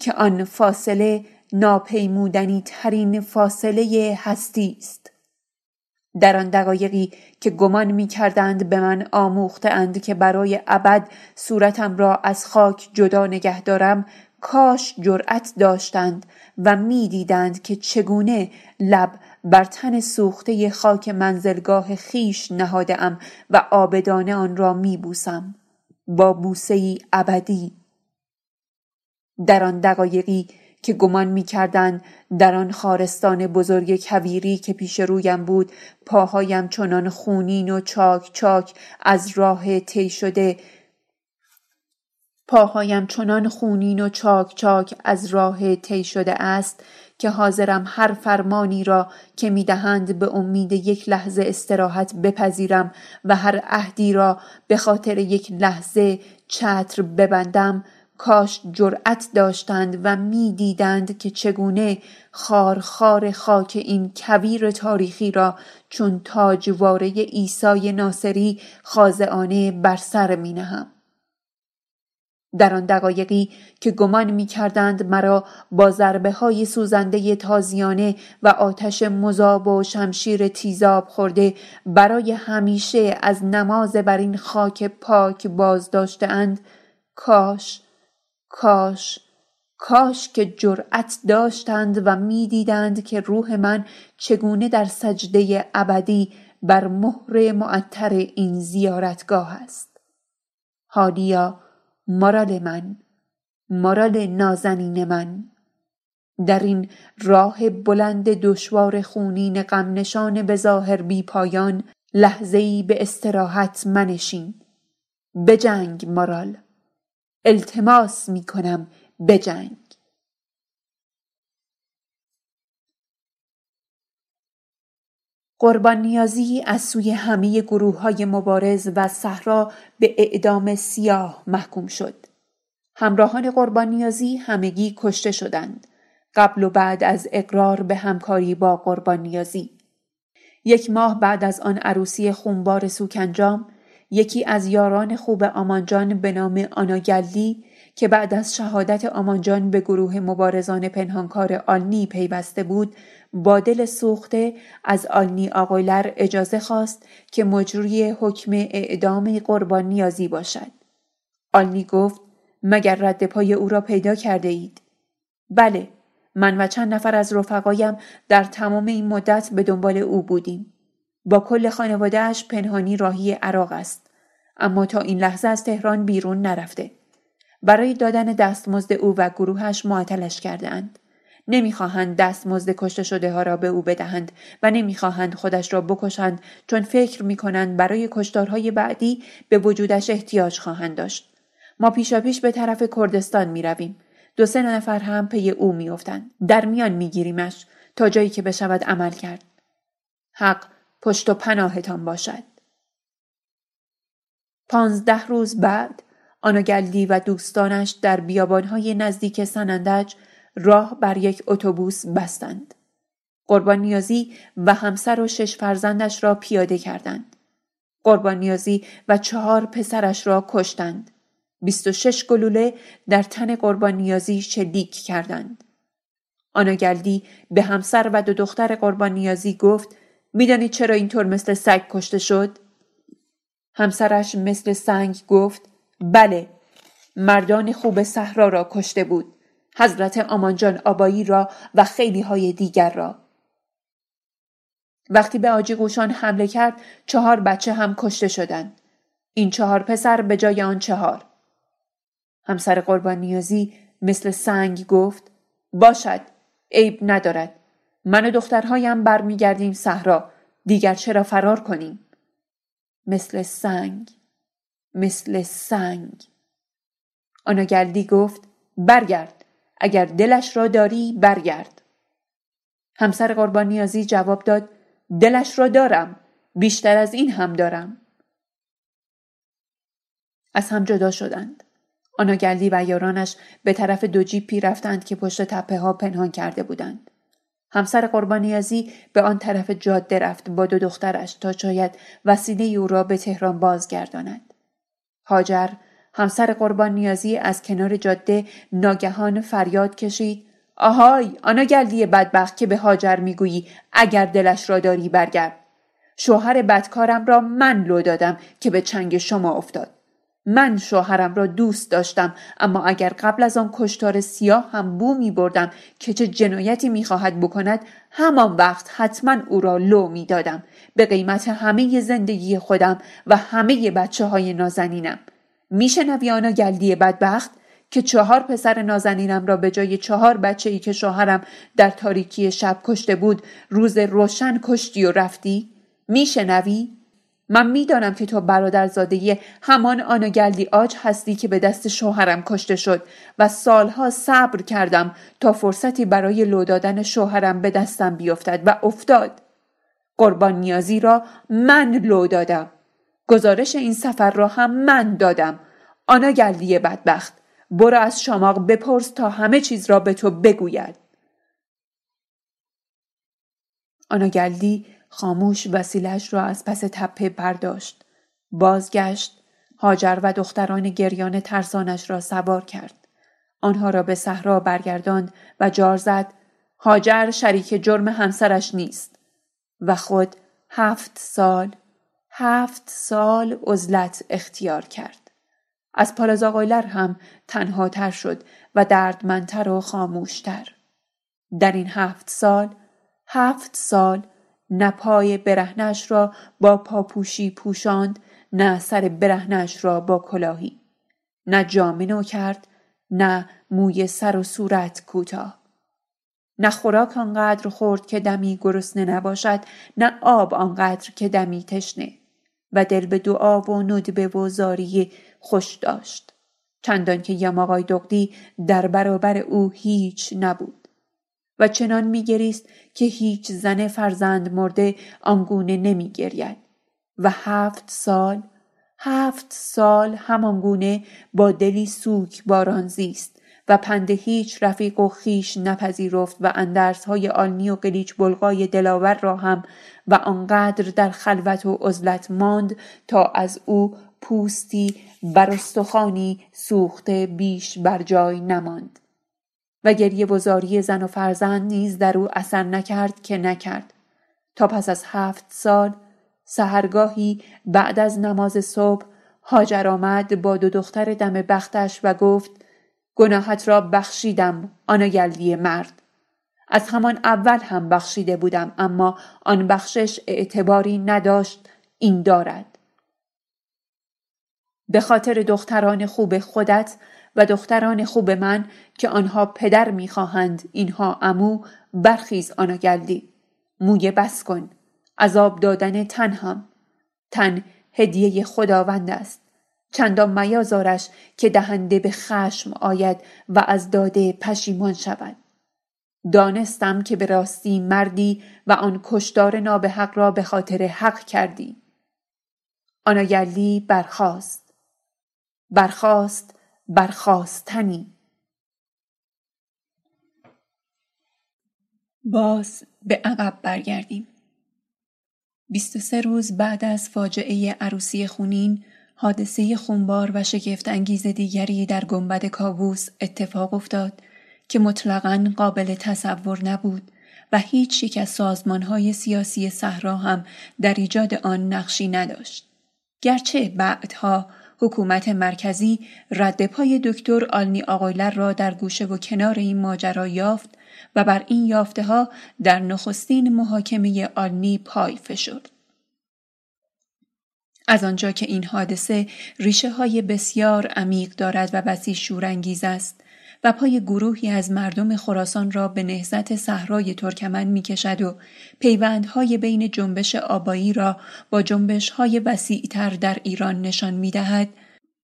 [SPEAKER 1] که آن فاصله ناپیمودنی ترین فاصله هستی است. در آن دقایقی که گمان می کردند به من آموخته اند که برای ابد صورتم را از خاک جدا نگه دارم کاش جرأت داشتند و می‌دیدند که چگونه لب بر تن سوخته خاک منزلگاه خیش نهاده ام و آبدانه آن را میبوسم. با بوسه ای ابدی. در آن دقایقی که گمان می در آن خارستان بزرگ کویری که پیش رویم بود پاهایم چنان خونین و چاک چاک از راه طی شده پاهایم چنان خونین و چاک چاک از راه طی شده است که حاضرم هر فرمانی را که می‌دهند به امید یک لحظه استراحت بپذیرم و هر عهدی را به خاطر یک لحظه چتر ببندم کاش جرأت داشتند و می‌دیدند که چگونه خار خار خاک این کویر تاریخی را چون تاجواره عیسی ناصری خازعانه بر سر می نهم. در آن دقایقی که گمان می کردند مرا با ضربه های سوزنده تازیانه و آتش مذاب و شمشیر تیزاب خورده برای همیشه از نماز بر این خاک پاک باز اند کاش کاش کاش که جرأت داشتند و می‌دیدند که روح من چگونه در سجده ابدی بر مهر معطر این زیارتگاه است. حالیا مارال من مارال نازنین من. در این راه بلند دشوار خونین غم نشان به ظاهر بی پایان لحظه ای به استراحت منشین. بجنگ مارال. التماس می کنم بجنگ قربان نیازی از سوی همه گروه های مبارز و صحرا به اعدام سیاه محکوم شد. همراهان قربان نیازی همگی کشته شدند. قبل و بعد از اقرار به همکاری با قربان نیازی. یک ماه بعد از آن عروسی خونبار سوکنجام یکی از یاران خوب آمانجان به نام آناگلی که بعد از شهادت آمانجان به گروه مبارزان پنهانکار آلنی پیوسته بود با دل سوخته از آلنی آقایلر اجازه خواست که مجروی حکم اعدام قربان نیازی باشد. آلنی گفت مگر رد پای او را پیدا کرده اید؟ بله من و چند نفر از رفقایم در تمام این مدت به دنبال او بودیم. با کل خانوادهش پنهانی راهی عراق است. اما تا این لحظه از تهران بیرون نرفته. برای دادن دستمزد او و گروهش معطلش کردهاند. نمی‌خواهند دستمزد کشته شده ها را به او بدهند و نمی‌خواهند خودش را بکشند چون فکر می‌کنند برای کشتارهای بعدی به وجودش احتیاج خواهند داشت. ما پیشا پیش به طرف کردستان می رویم. دو سه نفر هم پی او میافتند. در میان میگیریمش تا جایی که بشود عمل کرد. حق پشت و پناهتان باشد. پانزده روز بعد آناگلدی و دوستانش در بیابانهای نزدیک سنندج راه بر یک اتوبوس بستند. قربان نیازی و همسر و شش فرزندش را پیاده کردند. قربان نیازی و چهار پسرش را کشتند. بیست و شش گلوله در تن قربان نیازی شلیک کردند. آناگلدی به همسر و دو دختر قربان نیازی گفت می‌دانید چرا اینطور مثل سگ کشته شد؟ همسرش مثل سنگ گفت بله مردان خوب صحرا را کشته بود حضرت آمانجان آبایی را و خیلی های دیگر را. وقتی به آجی گوشان حمله کرد چهار بچه هم کشته شدند این چهار پسر به جای آن چهار. همسر قربان نیازی مثل سنگ گفت باشد عیب ندارد. من و دخترهایم برمیگردیم صحرا دیگر چرا فرار کنیم؟ مثل سنگ. مثل سنگ. آناگلدی گفت برگرد. اگر دلش را داری برگرد. همسر قربان نیازی جواب داد دلش را دارم. بیشتر از این هم دارم. از هم جدا شدند. آناگلدی و یارانش به طرف دو جیپی رفتند که پشت تپه ها پنهان کرده بودند. همسر قربانیازی به آن طرف جاده رفت با دو دخترش تا شاید وسیله او را به تهران بازگرداند. هاجر همسر قربان نیازی از کنار جاده ناگهان فریاد کشید. آهای آنا گلدی بدبخت که به هاجر می‌گویی اگر دلش را داری برگرد. شوهر بدکارم را من لو دادم که به چنگ شما افتاد. من شوهرم را دوست داشتم اما اگر قبل از آن کشتار سیاه هم بو می بردم که چه جنایتی می خواهد بکند همان وقت حتما او را لو می دادم به قیمت همه زندگی خودم و همه بچه های نازنینم میشنوی آنگلدی بدبخت که چهار پسر نازنینم را به جای چهار بچه ای که شوهرم در تاریکی شب کشته بود روز روشن کشتی و رفتی؟ میشنوی؟ من می‌دانم که تو برادرزاده همان آنگلدی آج هستی که به دست شوهرم کشته شد و سالها صبر کردم تا فرصتی برای لو دادن شوهرم به دستم بیفتد و افتاد قربان نیازی را من لو دادم گزارش این سفر را هم من دادم آناگلدی بدبخت برو از شماق بپرس تا همه چیز را به تو بگوید آناگلدی خاموش وسیلش را از پس تپه برداشت. بازگشت. هاجر و دختران گریان ترسانش را سوار کرد. آنها را به صحرا برگرداند و جار زد هاجر شریک جرم همسرش نیست و خود هفت سال هفت سال عزلت اختیار کرد. از پالازاقایلر هم تنها تر شد و دردمندتر و خاموشتر. در این هفت سال هفت سال نه پای برهنش را با پاپوشی پوشاند نه سر برهنش را با کلاهی نه جامه کرد نه موی سر و صورت کوتاه نه خوراک آنقدر خورد که دمی گرسنه نباشد نه آب آنقدر که دمی تشنه. و دل به دعا و ندبه و زاری خوش داشت. چندان که یماقای دقدی در برابر او هیچ نبود. و چنان میگریست که هیچ زن فرزند مرده آنگونه نمیگرید و هفت سال هفت سال همانگونه با دلی سوک باران زیست. و پند هیچ رفیق و خیش نپذیرفت و اندرس های آلمی و قلیچ بلغای دلاور را هم و آنقدر در خلوت و عزلت ماند تا از او پوستی بر استخوانی سوخته بیش بر جای نماند. و گریه وزاری زن و فرزند نیز در او اثر نکرد که نکرد. تا پس از هفت سال سهرگاهی بعد از نماز صبح هاجر آمد با دو دختر دم بختش و گفت گناهت را بخشیدم آناگلدی مرد. از همان اول هم بخشیده بودم اما آن بخشش اعتباری نداشت این دارد. به خاطر دختران خوب خودت و دختران خوب من که آنها پدر می‌خواهند اینها امو برخیز آناگلدی موی بس کن عذاب دادن تن هم تن هدیه خداوند است. چندان میازارش که دهنده به خشم آید و از داده پشیمان شود. دانستم که به راستی مردی و آن کشدار نابحق را به خاطر حق کردی. آناگلی برخاست. برخاست برخاستنی. باز به عقب برگردیم. 23 روز بعد از فاجعه عروسی خونین حادثه خونبار و شگفت انگیز دیگری در گنبد کاووس اتفاق افتاد که مطلقا قابل تصور نبود و هیچ یک از های سیاسی صحرا هم در ایجاد آن نقشی نداشت. گرچه بعدها حکومت مرکزی رد پای دکتر آلنی آقایلر را در گوشه و کنار این ماجرا یافت و بر این یافته ها در نخستین محاکمه آلنی پای فشرد. از آنجا که این حادثه ریشه های بسیار عمیق دارد و بسی شورانگیز است و پای گروهی از مردم خراسان را به نهزت صحرای ترکمن می کشد و پیوندهای بین جنبش آبایی را با جنبش های وسیعتر در ایران نشان می دهد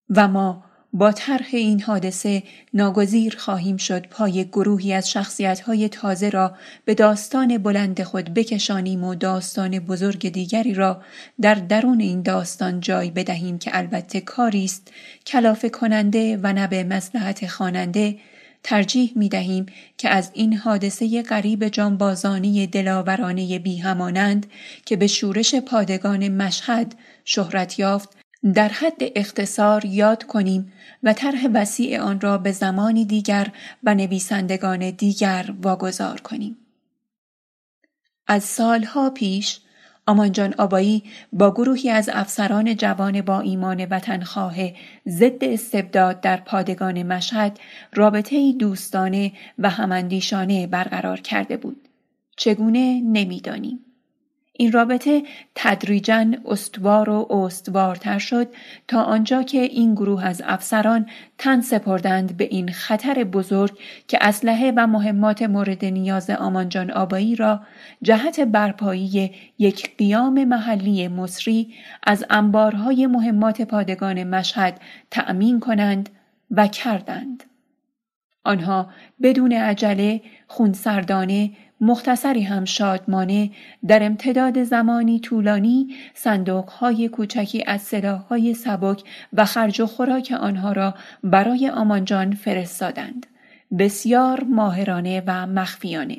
[SPEAKER 1] و ما با طرح این حادثه ناگزیر خواهیم شد پای گروهی از شخصیت‌های تازه را به داستان بلند خود بکشانیم و داستان بزرگ دیگری را در درون این داستان جای بدهیم که البته کاری است کلافه کننده و نه به مصلحت خواننده ترجیح می دهیم که از این حادثه غریب جانبازانی دلاورانه بیهمانند که به شورش پادگان مشهد شهرت یافت در حد اختصار یاد کنیم و طرح وسیع آن را به زمانی دیگر و نویسندگان دیگر واگذار کنیم. از سالها پیش آمانجان آبایی با گروهی از افسران جوان با ایمان وطنخواه ضد استبداد در پادگان مشهد رابطه دوستانه و هماندیشانه برقرار کرده بود. چگونه نمی‌دانیم. این رابطه تدریجا استوار و استوارتر شد تا آنجا که این گروه از افسران تن سپردند به این خطر بزرگ که اسلحه و مهمات مورد نیاز آمانجان آبایی را جهت برپایی یک قیام محلی مصری از انبارهای مهمات پادگان مشهد تأمین کنند و کردند. آنها بدون عجله خونسردانه مختصری هم شادمانه در امتداد زمانی طولانی صندوقهای کوچکی از سلاحهای سبک و خرج و خوراک آنها را برای آمانجان فرستادند. بسیار ماهرانه و مخفیانه.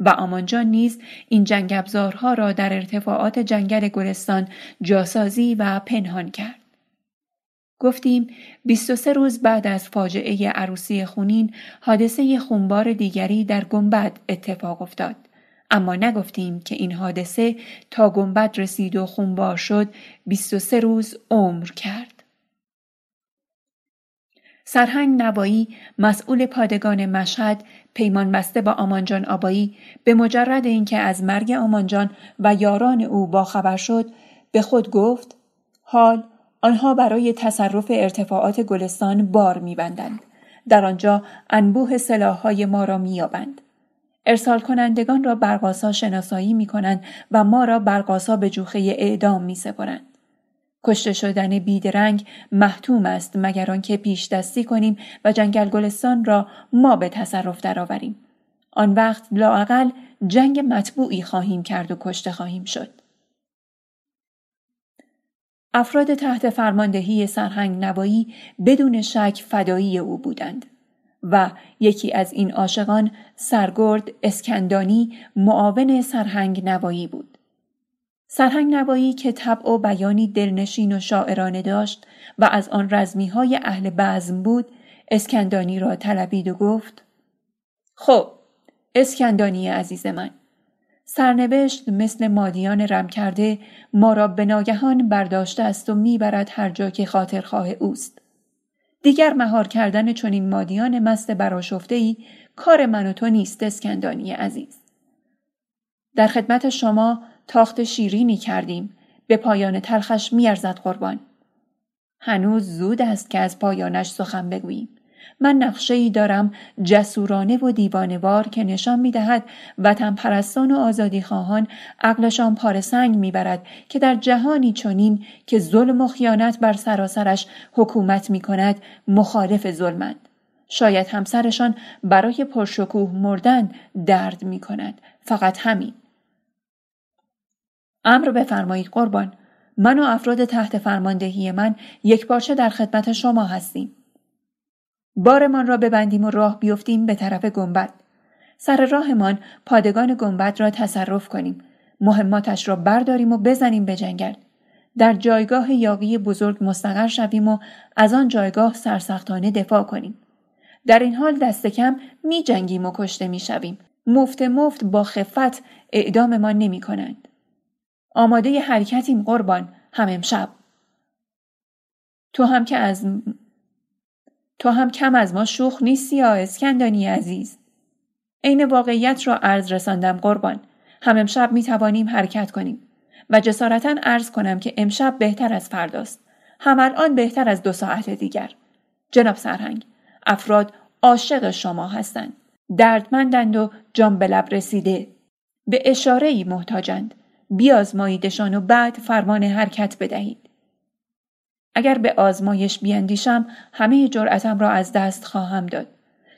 [SPEAKER 1] و آمانجان نیز این جنگ را در ارتفاعات جنگل گلستان جاسازی و پنهان کرد. گفتیم 23 روز بعد از فاجعه عروسی خونین حادثه خونبار دیگری در گنبد اتفاق افتاد. اما نگفتیم که این حادثه تا گنبد رسید و خونبار شد 23 روز عمر کرد. سرهنگ نوایی مسئول پادگان مشهد پیمان بسته با آمانجان آبایی به مجرد اینکه از مرگ آمانجان و یاران او باخبر شد به خود گفت حال آنها برای تصرف ارتفاعات گلستان بار میبندند. در آنجا انبوه سلاحهای ما را مییابند. ارسال کنندگان را برقاسا شناسایی می کنند و ما را برقاسا به جوخه اعدام می سپرند. کشته شدن بیدرنگ محتوم است مگر آنکه پیش دستی کنیم و جنگل گلستان را ما به تصرف درآوریم. آن وقت لاقل جنگ مطبوعی خواهیم کرد و کشته خواهیم شد. افراد تحت فرماندهی سرهنگ نوایی بدون شک فدایی او بودند و یکی از این عاشقان سرگرد اسکندانی معاون سرهنگ نوایی بود. سرهنگ نوایی که طبع و بیانی دلنشین و شاعرانه داشت و از آن رزمی های اهل بزم بود اسکندانی را طلبید و گفت خب اسکندانی عزیز من سرنوشت مثل مادیان رم کرده ما را به ناگهان برداشته است و می‌برد هر جا که خاطرخواه اوست. دیگر مهار کردن چنین مادیان مست براشفته ای کار من و تو نیست اسکندانی عزیز. در خدمت شما تاخت شیرینی کردیم به پایان تلخش میارزد قربان. هنوز زود است که از پایانش سخن بگوییم. من نقشه ای دارم جسورانه و دیوانوار که نشان می دهد وطن پرستان و آزادی خواهان عقلشان پار سنگ می برد که در جهانی چنین که ظلم و خیانت بر سراسرش حکومت می کند مخالف ظلمند. شاید همسرشان برای پرشکوه مردن درد می کند. فقط همین. امر بفرمایید قربان. من و افراد تحت فرماندهی من یک پارچه در خدمت شما هستیم. بارمان را ببندیم و راه بیفتیم به طرف گنبد. سر راهمان پادگان گنبد را تصرف کنیم. مهماتش را برداریم و بزنیم به جنگل. در جایگاه یاقی بزرگ مستقر شویم و از آن جایگاه سرسختانه دفاع کنیم. در این حال دست کم می جنگیم و کشته می شویم. مفت مفت با خفت اعداممان نمی کنند. آماده حرکتیم قربان هم امشب. تو هم که از تو هم کم از ما شوخ نیستی یا اسکندانی عزیز؟ عین واقعیت را عرض رساندم قربان. هم امشب می توانیم حرکت کنیم و جسارتا عرض کنم که امشب بهتر از فرداست. هم الان بهتر از دو ساعت دیگر. جناب سرهنگ افراد عاشق شما هستند. دردمندند و جان به لب رسیده. به اشاره ای محتاجند. بیازماییدشان و بعد فرمان حرکت بدهید. اگر به آزمایش بیاندیشم همه جرأتم را از دست خواهم داد.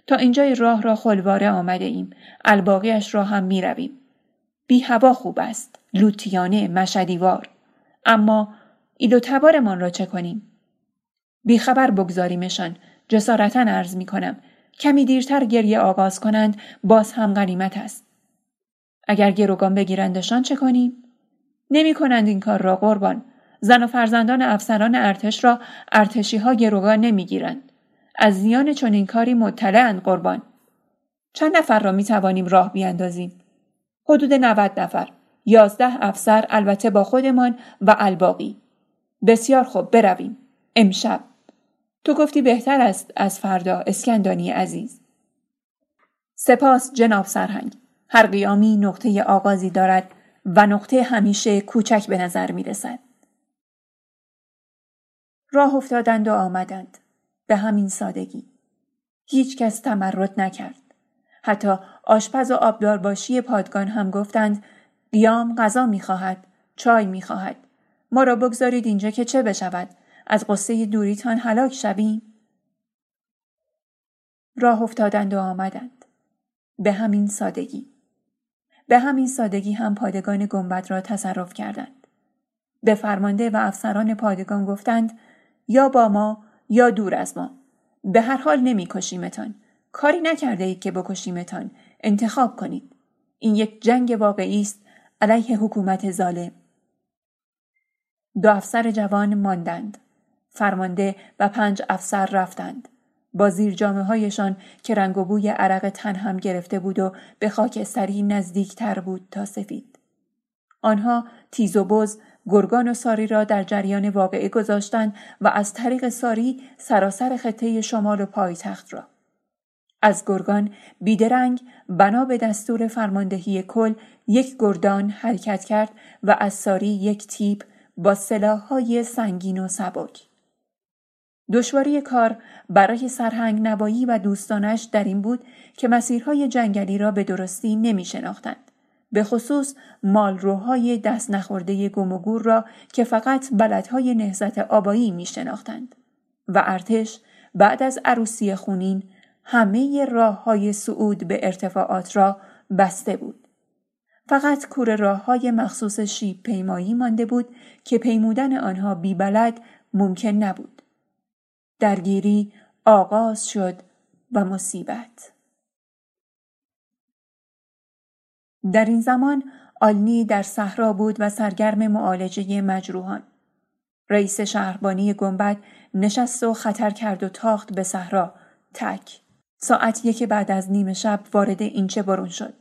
[SPEAKER 1] تا اینجای راه را خلواره آمده ایم. الباقیش را هم می رویم. بی هوا خوب است. لوتیانه مشدیوار. اما ایلو تبارمان را چه کنیم؟ بی خبر بگذاریمشان. جسارتا عرض می کنم. کمی دیرتر گریه آغاز کنند باز هم غنیمت است. اگر گروگان بگیرندشان چه کنیم؟ نمی کنند این کار را قربان. زن و فرزندان افسران ارتش را ارتشی ها گروگان نمی‌گیرند. از زیان چنین کاری مطلعند قربان. چند نفر را می توانیم راه بیاندازیم؟ حدود 90 نفر. یازده افسر البته با خودمان و الباقی. بسیار خوب برویم. امشب. تو گفتی بهتر است از فردا اسکندانی عزیز. سپاس جناب سرهنگ. هر قیامی نقطه آغازی دارد و نقطه همیشه کوچک به نظر می رسد. راه افتادند و آمدند. به همین سادگی. هیچ کس تمرد نکرد. حتی آشپز و آبدارباشی پادگان هم گفتند قیام غذا می‌خواهد چای می‌خواهد ما را بگذارید اینجا که چه بشود از قصه دوریتان هلاک شویم راه افتادند و آمدند به همین سادگی به همین سادگی هم پادگان گنبد را تصرف کردند به فرمانده و افسران پادگان گفتند یا با ما یا دور از ما. به هر حال نمی کشیمتان. کاری نکرده اید که بکشیمتان. انتخاب کنید. این یک جنگ واقعی است علیه حکومت ظالم. دو افسر جوان ماندند. فرمانده و پنج افسر رفتند. با زیر جامعه هایشان که رنگ و بوی عرق تن هم گرفته بود و به خاکستری نزدیک تر بود تا سفید. آنها تیز و بز گرگان و ساری را در جریان واقعه گذاشتند و از طریق ساری سراسر خطه شمال و پایتخت را. از گرگان بیدرنگ بنا به دستور فرماندهی کل یک گردان حرکت کرد و از ساری یک تیپ با سلاحهای سنگین و سبک. دشواری کار برای سرهنگ نبایی و دوستانش در این بود که مسیرهای جنگلی را به درستی نمی شناختند. به خصوص مالروهای دست نخورده گم و گور را که فقط بلدهای نهزت آبایی می شناختند. و ارتش بعد از عروسی خونین همه راه های صعود به ارتفاعات را بسته بود. فقط کور راه های مخصوص شیب پیمایی مانده بود که پیمودن آنها بیبلد ممکن نبود. درگیری آغاز شد و مصیبت. در این زمان آلنی در صحرا بود و سرگرم معالجه مجروحان. رئیس شهربانی گنبد نشست و خطر کرد و تاخت به صحرا. تک. ساعت یک بعد از نیمه شب وارد اینچه برون شد.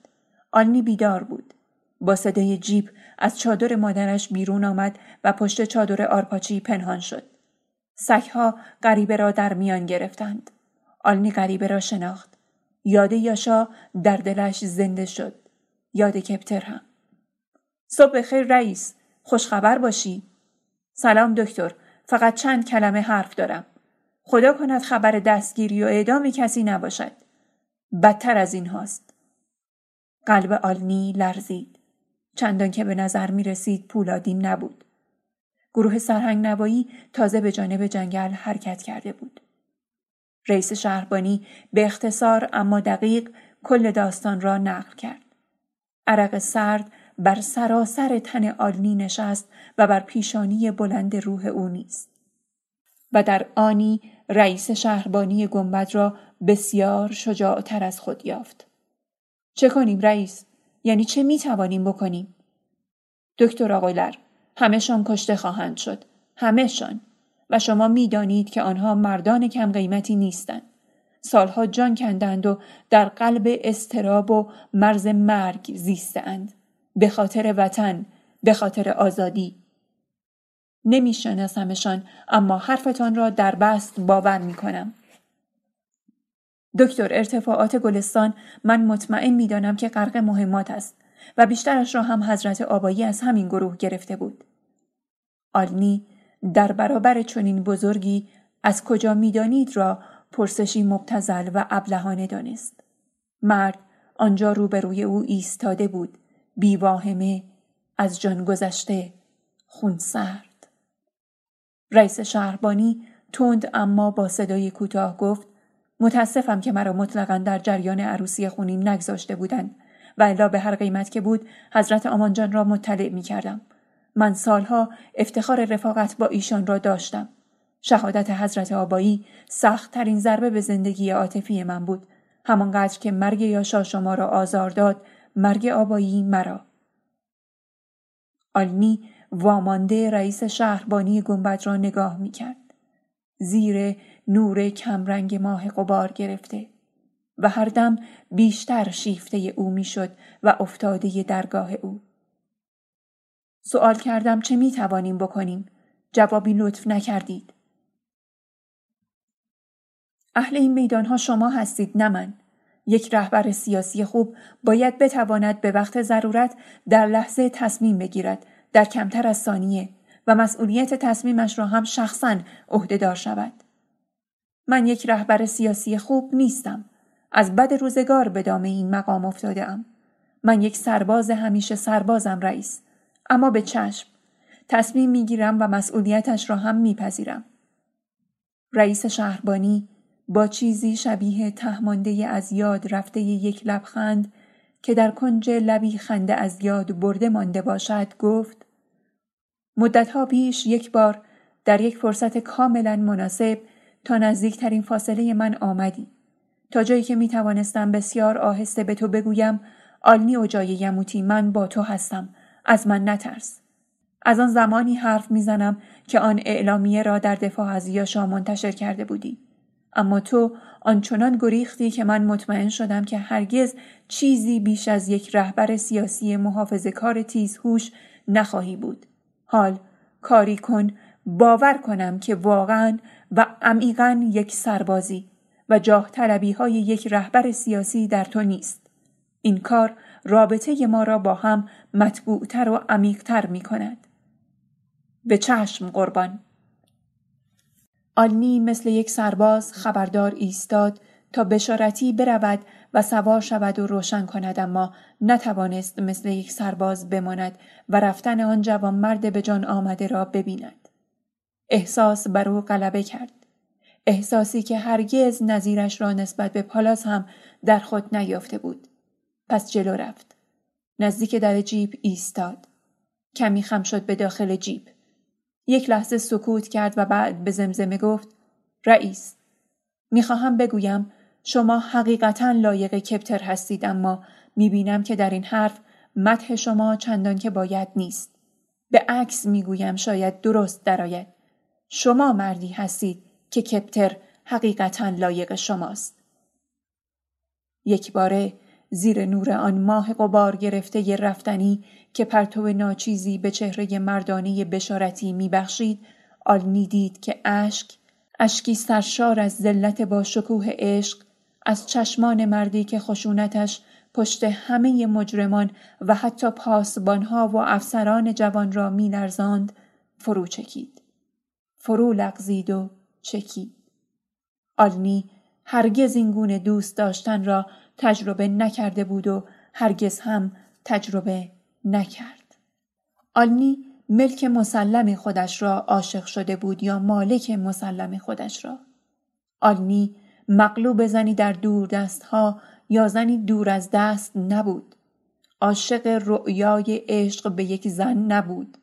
[SPEAKER 1] آلنی بیدار بود. با صدای جیب از چادر مادرش بیرون آمد و پشت چادر آرپاچی پنهان شد. سگها غریبه را در میان گرفتند. آلنی غریبه را شناخت. یاد یاشا در دلش زنده شد. یاد کپتر هم. صبح خیر رئیس. خوشخبر باشی. سلام دکتر. فقط چند کلمه حرف دارم. خدا کند خبر دستگیری و اعدام کسی نباشد. بدتر از این هاست. قلب آلنی لرزید. چندان که به نظر می رسید پولادین نبود. گروه سرهنگ نوایی تازه به جانب جنگل حرکت کرده بود. رئیس شهربانی به اختصار اما دقیق کل داستان را نقل کرد. عرق سرد بر سراسر تن آلنی نشست و بر پیشانی بلند روح او نیست. و در آنی رئیس شهربانی گنبد را بسیار شجاعتر از خود یافت. چه کنیم رئیس؟ یعنی چه می توانیم بکنیم؟ دکتر آقایلر همهشان کشته خواهند شد. همهشان. و شما می‌دانید که آنها مردان کم قیمتی نیستند. سالها جان کندند و در قلب استراب و مرز مرگ زیستند به خاطر وطن به خاطر آزادی نمیشناسمشان اما حرفتان را در بست باور می کنم. دکتر ارتفاعات گلستان من مطمئن می‌دانم که غرق مهمات است و بیشترش را هم حضرت آبایی از همین گروه گرفته بود. آلنی در برابر چنین بزرگی از کجا می‌دانید را پرسشی مبتزل و ابلهانه دانست. مرد آنجا روبروی او ایستاده بود بیواهمه از جان گذشته خونسرد رئیس شهربانی تند اما با صدای کوتاه گفت متاسفم که مرا مطلقا در جریان عروسی خونین نگذاشته بودند و الا به هر قیمت که بود حضرت آمانجان را مطلع می کردم. من سالها افتخار رفاقت با ایشان را داشتم. شهادت حضرت آبایی سخت ترین ضربه به زندگی عاطفی من بود. همانقدر که مرگ یاشا شما را آزار داد مرگ آبایی مرا آلنی وامانده رئیس شهربانی گنبد را نگاه می کرد. زیر نور کمرنگ ماه قبار گرفته و هر دم بیشتر شیفته او می‌شد و افتاده درگاه او. سوال کردم چه می توانیم بکنیم؟ جوابی لطف نکردید. اهل این میدان ها شما هستید نه من. یک رهبر سیاسی خوب باید بتواند به وقت ضرورت در لحظه تصمیم بگیرد در کمتر از ثانیه و مسئولیت تصمیمش را هم شخصا عهدهدار شود. من یک رهبر سیاسی خوب نیستم. از بد روزگار به دام این مقام افتاده ام. من یک سرباز همیشه سربازم رئیس. اما به چشم. تصمیم می‌گیرم و مسئولیتش را هم میپذیرم. رئیس شهربانی با چیزی شبیه تهمانده از یاد رفته یک لبخند که در کنج لبی خنده از یاد برده مانده باشد گفت مدتها پیش یک بار در یک فرصت کاملا مناسب تا نزدیکترین فاصله من آمدی. تا جایی که می توانستم بسیار آهسته به تو بگویم آلنی و جای یموتی من با تو هستم. از من نترس. از آن زمانی حرف می‌زنم که آن اعلامیه را در دفاع از یاشا منتشر کرده بودی. اما تو آنچنان گریختی که من مطمئن شدم که هرگز چیزی بیش از یک رهبر سیاسی محافظ کار تیزهوش نخواهی بود. حال کاری کن باور کنم که واقعا و عمیقا یک سربازی و جاه طلبی های یک رهبر سیاسی در تو نیست. این کار رابطه ما را با هم مطبوعتر و عمیقتر می کند. به چشم قربان. آلنی مثل یک سرباز خبردار ایستاد تا بشارتی برود و سوار شود و روشن کند اما نتوانست مثل یک سرباز بماند و رفتن آن جوان مرد به جان آمده را ببیند. احساس بر او غلبه کرد. احساسی که هرگز نظیرش را نسبت به پالاس هم در خود نیافته بود پس جلو رفت نزدیک در جیب ایستاد کمی خم شد به داخل جیب یک لحظه سکوت کرد و بعد به زمزمه گفت رئیس می‌خواهم بگویم شما حقیقتا لایق کپتر هستید اما می‌بینم که در این حرف مدح شما چندان که باید نیست. به عکس می‌گویم شاید درست درآید. شما مردی هستید که کپتر حقیقتا لایق شماست. یک باره زیر نور آن ماه قبار گرفته ی رفتنی که پرتو ناچیزی به چهره مردانه بشارتی میبخشید آلنی دید که اشک اشکی سرشار از ذلت با شکوه عشق از چشمان مردی که خشونتش پشت همه مجرمان و حتی پاسبانها و افسران جوان را میلرزاند فرو چکید. فرو لغزید و چکید. آلنی هرگز این گونه دوست داشتن را تجربه نکرده بود و هرگز هم تجربه نکرد. آلنی ملک مسلم خودش را عاشق شده بود یا مالک مسلم خودش را. آلنی مغلوب زنی در دور دست ها یا زنی دور از دست نبود. عاشق رؤیای عشق به یک زن نبود.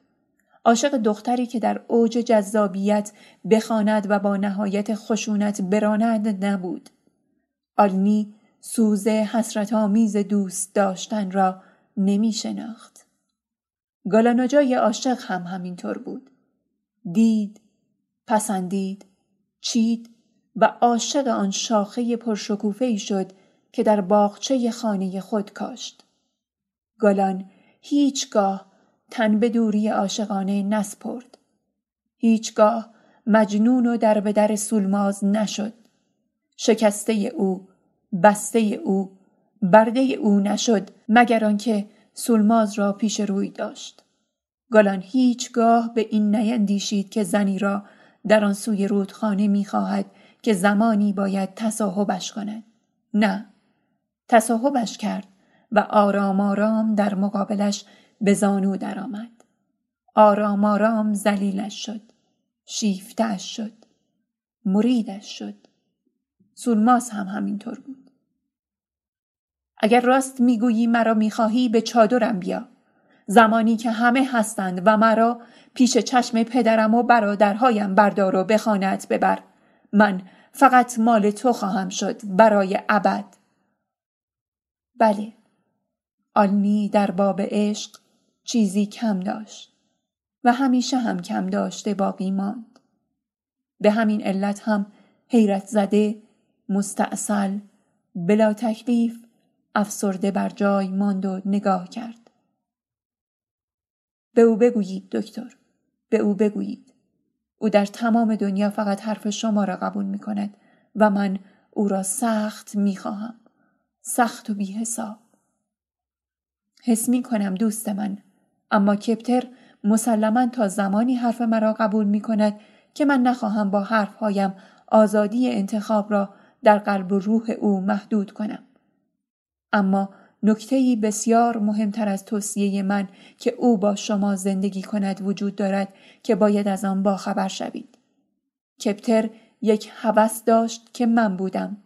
[SPEAKER 1] عاشق دختری که در اوج جذابیت بخواند و با نهایت خشونت براند نبود. آلنی سوز حسرت آمیز دوست داشتن را نمی شناخت. گالاناجای عاشق هم همینطور بود. دید، پسندید، چید و عاشق آن شاخه پرشکوفه ای شد که در باغچه خانه خود کاشت. گالان هیچگاه تن به دوری عاشقانه نسپرد. هیچگاه مجنون و در به در سولماز نشد. شکسته او بسته او برده او نشد مگر آنکه سولماز را پیش روی داشت. گالان هیچگاه به این نیندیشید که زنی را در آن سوی رودخانه می‌خواهد که زمانی باید تصاحبش کند. نه تصاحبش کرد و آرام آرام در مقابلش به زانو درآمد. آرام آرام زلیلش شد شیفتش شد مریدش شد. سولماس هم همینطور بود. اگر راست می‌گویی مرا می‌خواهی به چادرم بیا. زمانی که همه هستند و مرا پیش چشم پدرم و برادرهایم بردار و بخانت ببر. من فقط مال تو خواهم شد برای ابد. بله. آلنی در باب عشق چیزی کم داشت و همیشه هم کم داشته باقی ماند. به همین علت هم حیرت زده مستاصل بلا تکلیف افسرده بر جای ماند و نگاه کرد به او بگویید دکتر به او بگویید او در تمام دنیا فقط حرف شما را قبول می کند و من او را سخت می خواهم. سخت و بی حساب. حس می کنم دوست من اما کپتر مسلما تا زمانی حرف مرا قبول می کند که من نخواهم با حرفهایم آزادی انتخاب را در قلب و روح او محدود کنم. اما نکتهی بسیار مهمتر از توصیه من که او با شما زندگی کند وجود دارد که باید از آن باخبر شوید. کپتر یک هوس داشت که من بودم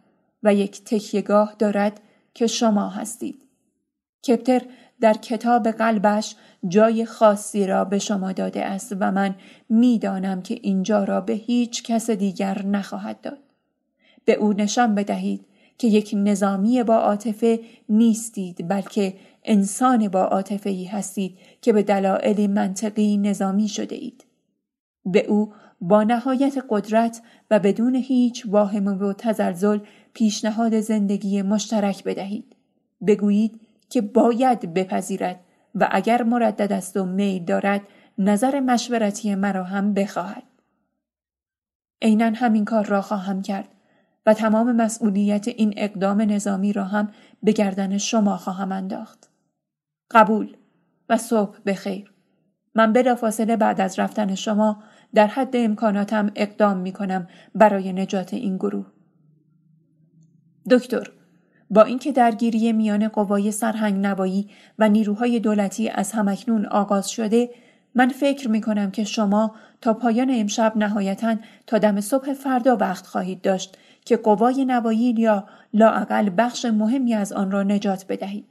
[SPEAKER 1] و یک تکیهگاه دارد که شما هستید. کپتر در کتاب قلبش جای خاصی را به شما داده است و من می‌دانم که اینجا را به هیچ کس دیگر نخواهد داد. به او نشان بدهید که یک نظامی با عاطفه نیستید بلکه انسان با عاطفه ای هستید که به دلایل منطقی نظامی شده اید. به او با نهایت قدرت و بدون هیچ واهمه و تزلزل پیشنهاد زندگی مشترک بدهید. بگویید که باید بپذیرد و اگر مردد است و میل دارد نظر مشورتی مرا هم بخواهد. عینا همین کار را خواهم کرد و تمام مسئولیت این اقدام نظامی را هم به گردن شما خواهم انداخت. قبول و صبح بخیر. من بلافاصله بعد از رفتن شما در حد امکاناتم اقدام می کنم برای نجات این گروه. دکتر با اینکه درگیری میان قوای سرهنگ نوایی و نیروهای دولتی از همکنون آغاز شده من فکر می کنم که شما تا پایان امشب نهایتا تا دم صبح فردا وقت خواهید داشت که قوای نوایی یا لااقل بخش مهمی از آن را نجات بدهید.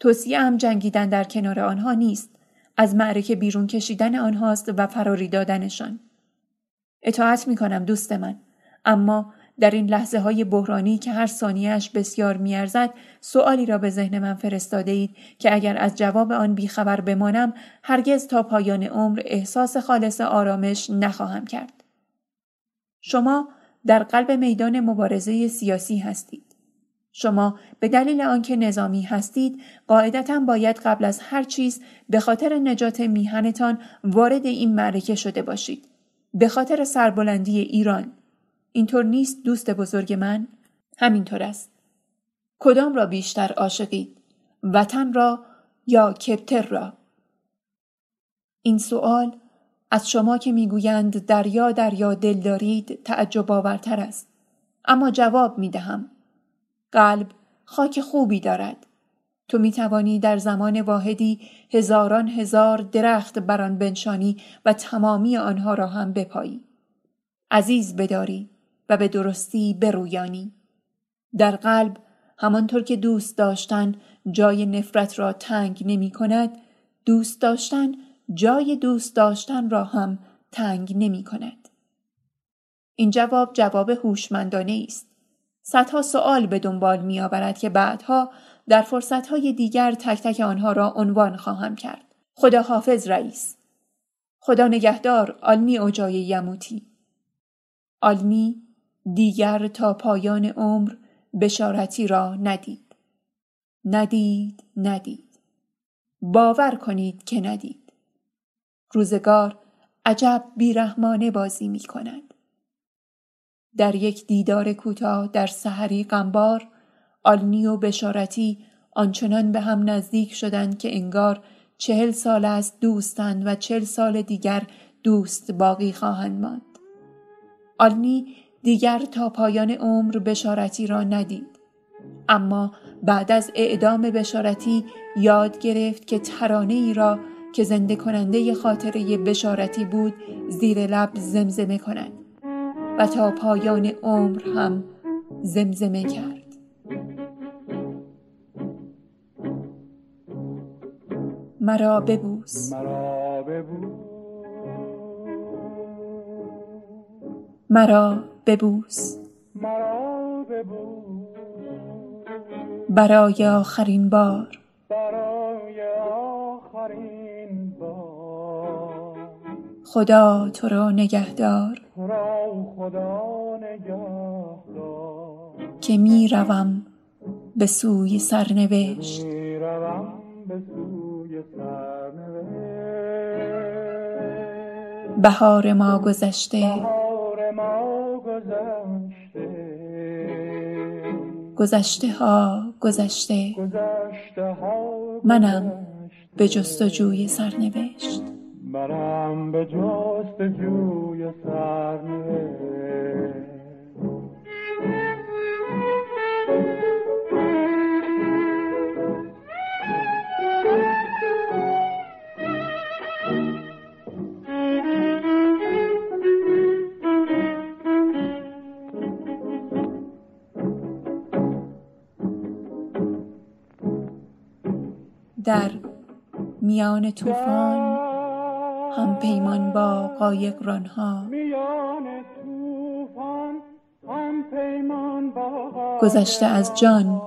[SPEAKER 1] توصیه هم جنگیدن در کنار آنها نیست. از معرکه بیرون کشیدن آنهاست و فراری دادنشان. اطاعت می کنم دوست من. اما در این لحظه های بحرانی که هر ثانیهش بسیار میارزد سؤالی را به ذهن من فرستاده اید که اگر از جواب آن بیخبر بمانم هرگز تا پایان عمر احساس خالص آرامش نخواهم کرد. شما در قلب میدان مبارزه سیاسی هستید. شما به دلیل آنکه نظامی هستید قاعدتا باید قبل از هر چیز به خاطر نجات میهنتان وارد این معرکه شده باشید. به خاطر سربلندی ایران اینطور نیست دوست بزرگ من؟ همینطور است. کدام را بیشتر عاشقید؟ وطن را یا کپتر را؟ این سوال از شما که می‌گویند دریا دریا دل دارید تعجب آورتر است. اما جواب می دهم. قلب خاک خوبی دارد. تو می توانی در زمان واحدی هزاران هزار درخت بران بنشانی و تمامی آنها را هم بپایی. عزیز بداری و به درستی برویانی. در قلب همانطور که دوست داشتن جای نفرت را تنگ نمی کند دوست داشتن جای دوست داشتن را هم تنگ نمی کند. این جواب جواب هوشمندانه است. صدها سوال به دنبال می آورد که بعدها در فرصتهای دیگر تک تک آنها را عنوان خواهم کرد. خدا حافظ رئیس. خدا نگهدار آلمی اوجای یموتی. آلمی دیگر تا پایان عمر بشارتی را ندید. ندید ندید. باور کنید که ندید. روزگار عجب بیرحمانه بازی می کند. در یک دیدار کوتاه در سحری قنبار آلنی و بشارتی آنچنان به هم نزدیک شدند که انگار چهل سال است دوستند و چهل سال دیگر دوست باقی خواهند ماند. آلنی دیگر تا پایان عمر بشارتی را ندید. اما بعد از اعدام بشارتی یاد گرفت که ترانه ای را که زنده کننده خاطره بشارتی بود زیر لب زمزمه کند و تا پایان عمر هم زمزمه کرد. مرا ببوس. مرا ببوس. برای آخرین بار. خدا تو را نگهدار. که می روم به سوی سرنوشت. بهار ما گذشته. گذشته. ها گذشته. منم به جستجوی سرنوشت.
[SPEAKER 2] منم به جستجوی سرنوشت.
[SPEAKER 1] در میان طوفان هم پیمان با قایق رانها گذشته از جان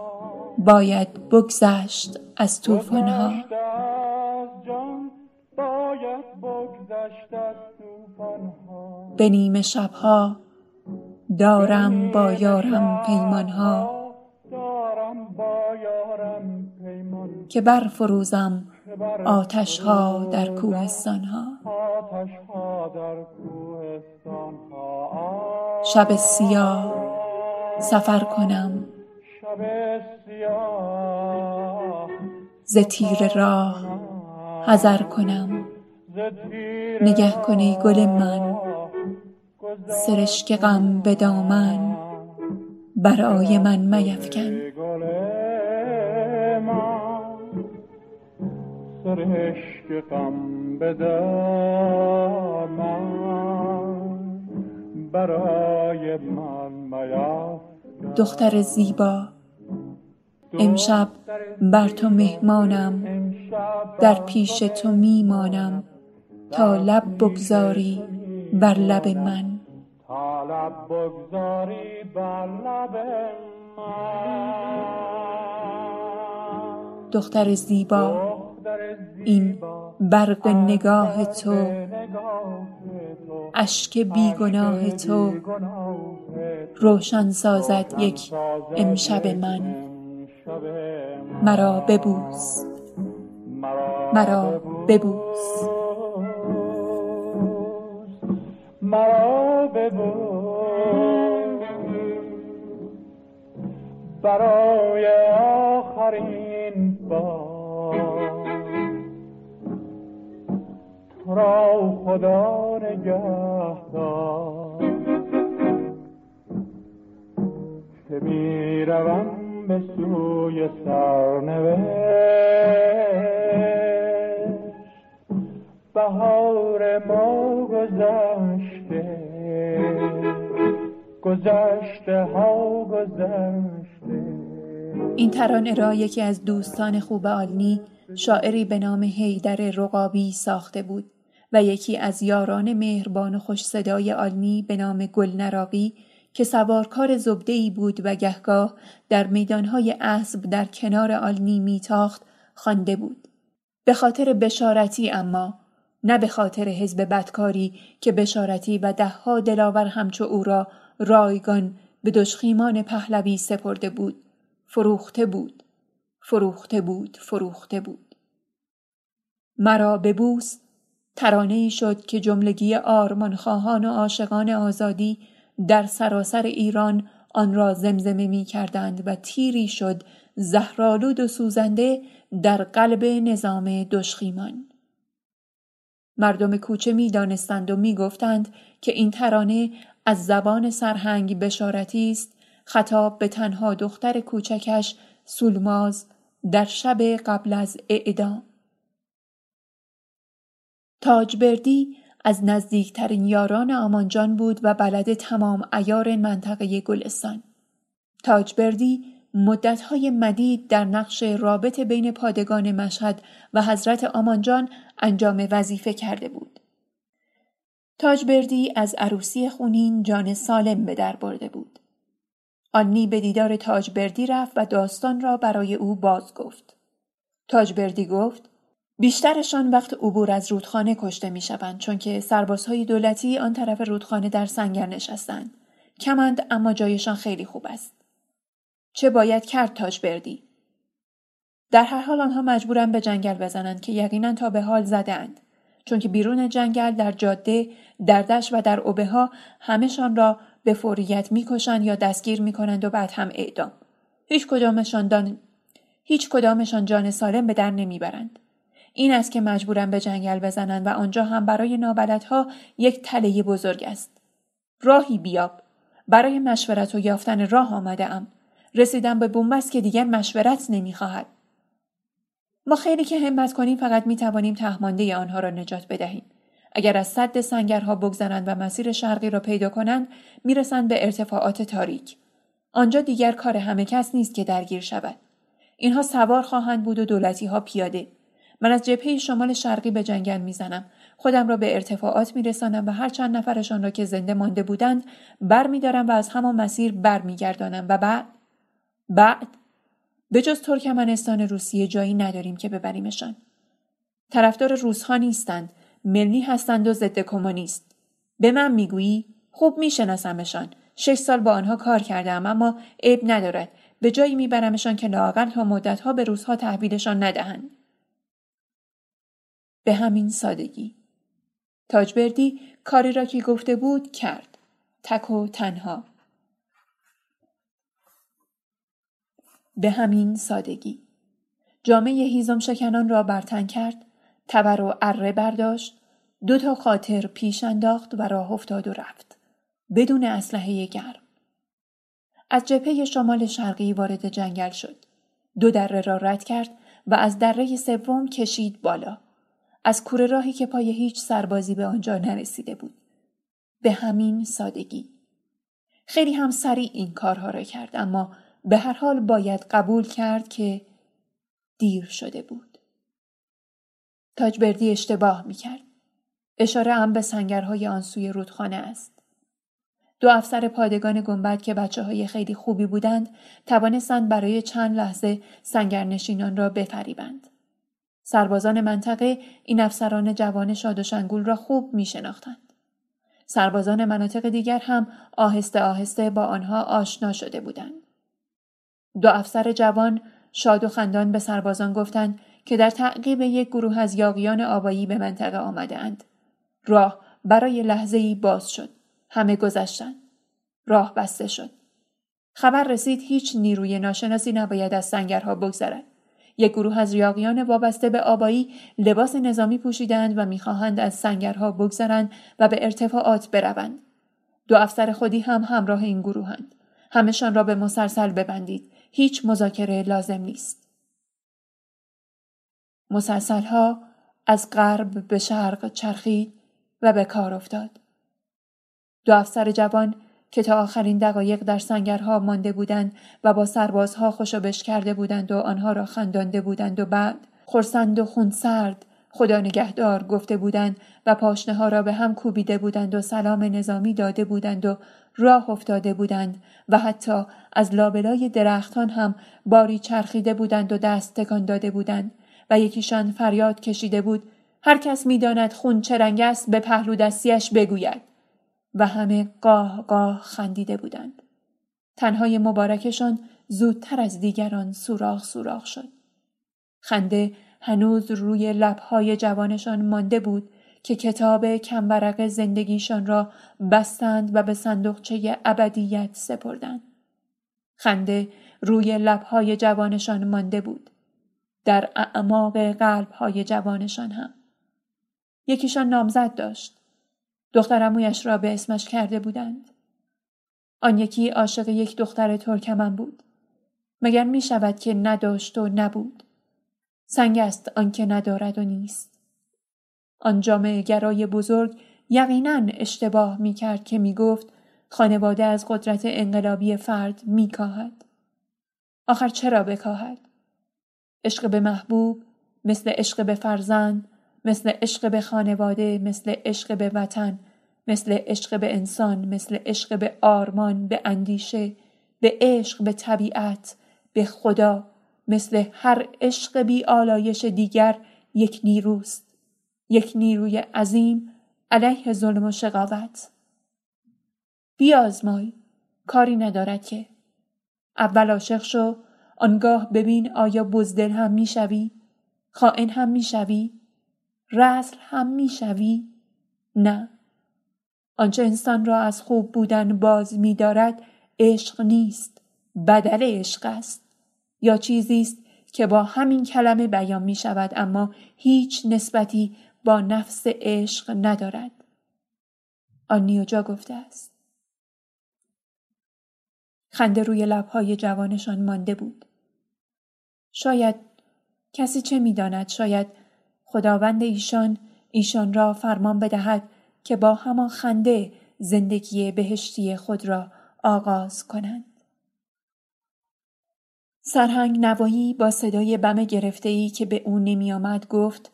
[SPEAKER 1] باید بگذشت از طوفان ها به نیمه شبها دارم با یارم پیمان ها که برفروزم آتش ها در کوهستان ها شب سیاه سفر کنم. ز تیر راه حذر کنم. نگه کنی گل من. سرشک غم به دامن. برای من میفکن.
[SPEAKER 2] سرشک غم بدم برای من
[SPEAKER 1] دختر زیبا امشب بر تو مهمانم در پیش تو میمانم. تا لب بگذاری بر لب من.
[SPEAKER 2] تا لب بگذاری بر لب من.
[SPEAKER 1] دختر زیبا این برق نگاه تو اشک بیگناه تو روشن سازد یک امشب من. مرا ببوس. مرا ببوس.
[SPEAKER 2] مرا ببوس. برای آخرین بار. را خدا نگهدار که می‌روم به سوی سرنوشت. بهار ما گذشته. گذشته ها گذشته.
[SPEAKER 1] این ترانه را یکی از دوستان خوب آلنی شاعری به نام حیدر رقابی ساخته بود. و یکی از یاران مهربان و خوش صدای آلنی به نام گل نراقی که سوارکار زبده‌ای بود و گهگاه در میدانهای اسب در کنار آلنی میتاخت خوانده بود. به خاطر بشارتی اما نه به خاطر حزب بدکاری که بشارتی و دهها دلاور همچو او را رایگان به دشخیمان پهلوی سپرده بود. فروخته بود. فروخته بود فروخته بود. مرا ببوس ترانه ای شد که جملگی آرمانخواهان و عاشقان آزادی در سراسر ایران آن را زمزمه می کردند و تیری شد زهرالود و سوزنده در قلب نظام دشخیمان. مردم کوچه می دانستند و می گفتند که این ترانه از زبان سرهنگ بشارتی است خطاب به تنها دختر کوچکش سولماز در شب قبل از اعدام. تاجبردی از نزدیکترین یاران آمانجان بود و بلد تمام ایار منطقه گلستان. تاجبردی مدتهای مدید در نقش رابط بین پادگان مشهد و حضرت آمانجان انجام وظیفه کرده بود. تاجبردی از عروسی خونین جان سالم به در برده بود. آنی به دیدار تاجبردی رفت و داستان را برای او باز گفت. تاجبردی گفت بیشترشان وقت عبور از رودخانه کشته می شوند چون که سربازهای دولتی آن طرف رودخانه در سنگر نشستند. کمند اما جایشان خیلی خوب است. چه باید کرد تاج بردی؟ در هر حال آنها مجبورن به جنگل بزنند که یقینا تا به حال زدند. چون که بیرون جنگل در جاده، در دشت و در اوبه ها همهشان را به فوریت می‌کشند یا دستگیر می‌کنند و بعد هم اعدام. هیچ کدامشان, دان... هیچ کدامشان جان سالم به در نمی‌برند. این است که مجبورم به جنگل بزنند و آنجا هم برای نابلدها یک تله بزرگ است. راهی بیاب. برای مشورت و یافتن راه آمده ام. رسیدم به بومبست که دیگر مشورت نمی‌خواهد. ما خیلی که همت کنیم فقط می توانیم تهمانده آنها را نجات بدهیم. اگر از صد سنگرها بگذرند و مسیر شرقی را پیدا کنند می‌رسند به ارتفاعات تاریک. آنجا دیگر کار همه کس نیست که درگیر شود. اینها سوار خواهند بود و دولتی ها پیاده. من از جبهه شمال شرقی به جنگل می‌زنم. خودم را به ارتفاعات میرسانم و هر چند نفرشان را که زنده مانده بودند بر و از همان مسیر بر میگردانم و بعد بعد به جز ترکمنستان روسیه جایی نداریم که ببریمشان. طرفدار روسها نیستند ملی هستند و ضد کمونیست. به من می‌گویی خوب میشناسمشان. شش سال با آنها کار کردم اما عیب ندارد. به جایی میبرمشان که لااقل تا مدتها به روزها تحویلشان ندهند. به همین سادگی. تاجبردی کاری را که گفته بود کرد. تک و تنها. به همین سادگی. جامعه هیزم شکنان را برتن کرد. تبر و اره برداشت. دو تا خاطر پیش انداخت و راه افتاد و رفت. بدون اسلحه گرم. از جبهه شمال شرقی وارد جنگل شد. دو دره را رد کرد و از دره سوم کشید بالا. از کوره راهی که پای هیچ سربازی به آنجا نرسیده بود. به همین سادگی. خیلی هم سریع این کارها را کرد اما به هر حال باید قبول کرد که دیر شده بود. تاجبردی اشتباه می کرد. اشاره هم به سنگرهای آن سوی رودخانه است. دو افسر پادگان گنبد که بچه های خیلی خوبی بودند توانستند برای چند لحظه سنگرنشینان را بفریبند. سربازان منطقه این افسران جوان شاد و شنگول را خوب می شناختند. سربازان مناطق دیگر هم آهسته آهسته با آنها آشنا شده بودند. دو افسر جوان شاد و خندان به سربازان گفتند که در تعقیب یک گروه از یاقیان آبایی به منطقه آمدهاند. راه برای لحظه ای باز شد. همه گذشتند. راه بسته شد. خبر رسید هیچ نیروی ناشناسی نباید از سنگرها بگذرد. یک گروه از یاقیان وابسته به آبایی لباس نظامی پوشیدند و می‌خواهند از سنگرها بگذرند و به ارتفاعات بروند. دو افسر خودی هم همراه این گروهند. همشان را به مسلسل ببندید. هیچ مذاکره لازم نیست. مسلسلها از غرب به شرق چرخید و به کار افتاد. دو افسر جوان که تا آخرین دقایق در سنگرها مانده بودند و با سربازها خوشبش کرده بودند و آنها را خندانده بودند و بعد خورسند و خونسرد خدا نگهدار گفته بودند و پاشنه ها را به هم کوبیده بودند و سلام نظامی داده بودند و راه افتاده بودند و حتی از لابلای درختان هم باری چرخیده بودند و دست تکان داده بودند و یکیشان فریاد کشیده بود هر کس می‌داند خون چه است به پهلو دستیش بگوید. و همه قاه قاه خندیده بودند. تنهای مبارکشان زودتر از دیگران سوراخ سوراخ شد. خنده هنوز روی لبهای جوانشان مانده بود که کتاب کمبرق زندگیشان را بستند و به صندوقچه ابدیت سپردند. خنده روی لبهای جوانشان مانده بود. در اعماق قلبهای جوانشان هم. یکیشان نامزد داشت. دخترمویش را به اسمش کرده بودند. آن یکی عاشق یک دختر ترکمن بود. مگر می شود که نداشت و نبود. سنگ است آنکه ندارد و نیست. آن جامعه گرای بزرگ یقینا اشتباه می کرد که می گفت خانواده از قدرت انقلابی فرد می کاهد. آخر چرا بکاهد؟ عشق به محبوب مثل عشق به فرزند مثل عشق به خانواده مثل عشق به وطن مثل عشق به انسان مثل عشق به آرمان به اندیشه به عشق به طبیعت به خدا مثل هر عشق بی آلایش دیگر یک نیروست یک نیروی عظیم علیه ظلم و شقاوت. بیازمای کاری ندارد که. اول عاشق شو آنگاه ببین آیا بزدل هم می‌شوی خائن هم می‌شوی. رسل هم می‌شوی؟ نه. آنچه انسان را از خوب بودن باز میدارد عشق نیست بدل عشق است. یا چیزی است که با همین کلمه بیان می شود اما هیچ نسبتی با نفس عشق ندارد. آن نیوجا گفته است. خنده روی لبهای جوانشان مانده بود. شاید کسی چه می‌داند؟ شاید خداوند ایشان ایشان را فرمان بدهد که با همان خنده زندگی بهشتی خود را آغاز کنند. سرهنگ نوایی با صدای بم گرفته ای که به او نمی آمد گفت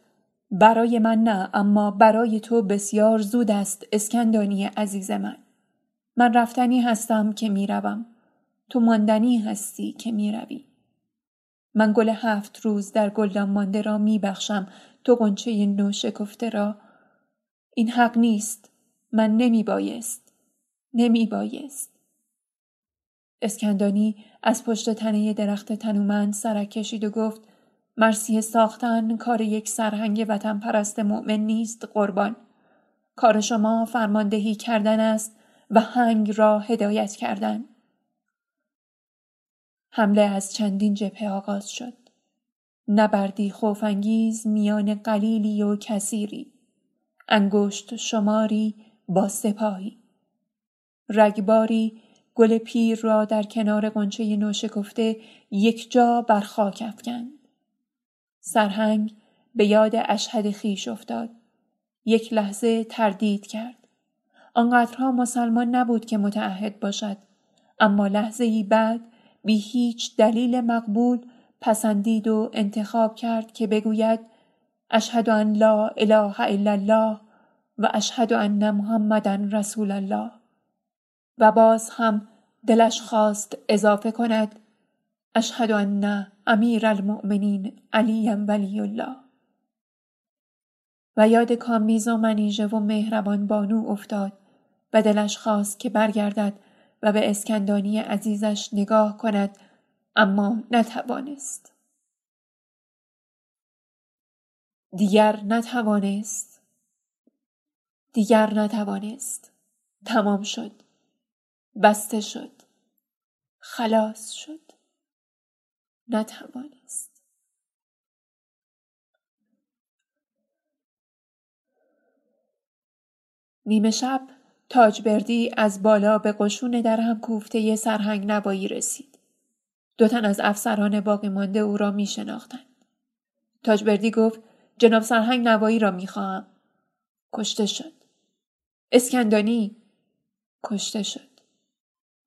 [SPEAKER 1] برای من نه اما برای تو بسیار زود است اسکندانی عزیز من. من رفتنی هستم که می روم. تو ماندنی هستی که می روی. من گل هفت روز در گلدان مانده را می بخشم تو قنچه نو شکفته را. این حق نیست. من نمی بایست نمی بایست اسکندانی از پشت تنه درخت تنومند سرک کشید و گفت مرسی ساختن کار یک سرهنگ وطن پرست مؤمن نیست قربان. کار شما فرماندهی کردن است و هنگ را هدایت کردن. حمله از چندین جبهه آغاز شد. نبردی خوفانگیز میان قلیلی و کثیری انگشت شماری با سپاهی رگباری گل پیر را در کنار قنچه نوشکفته یک جا بر خاک افکند سرهنگ به یاد اشهد خیش افتاد. یک لحظه تردید کرد. آنقدرها مسلمان نبود که متعهد باشد. اما لحظه ای بعد بی هیچ دلیل مقبول پسندید و انتخاب کرد که بگوید اشهد ان لا اله الا الله و اشهد ان محمدا رسول الله. و باز هم دلش خواست اضافه کند اشهد ان امیر المؤمنین علی ولی الله. و یاد کامیز و منیژه و مهربان بانو افتاد و دلش خواست که برگردد و به اسکندانی عزیزش نگاه کند اما نتوانست. دیگر نتوانست. دیگر نتوانست. تمام شد. بسته شد. خلاص شد. نتوانست. نیمه شب تاجبردی از بالا به قشون در هم کوفته سرهنگ نبایی رسید. دو تن از افسران باقی مانده او را می شناختند. تاجبردی گفت جناب سرهنگ نوایی را می خواهم. کشته شد. اسکندانی کشته شد.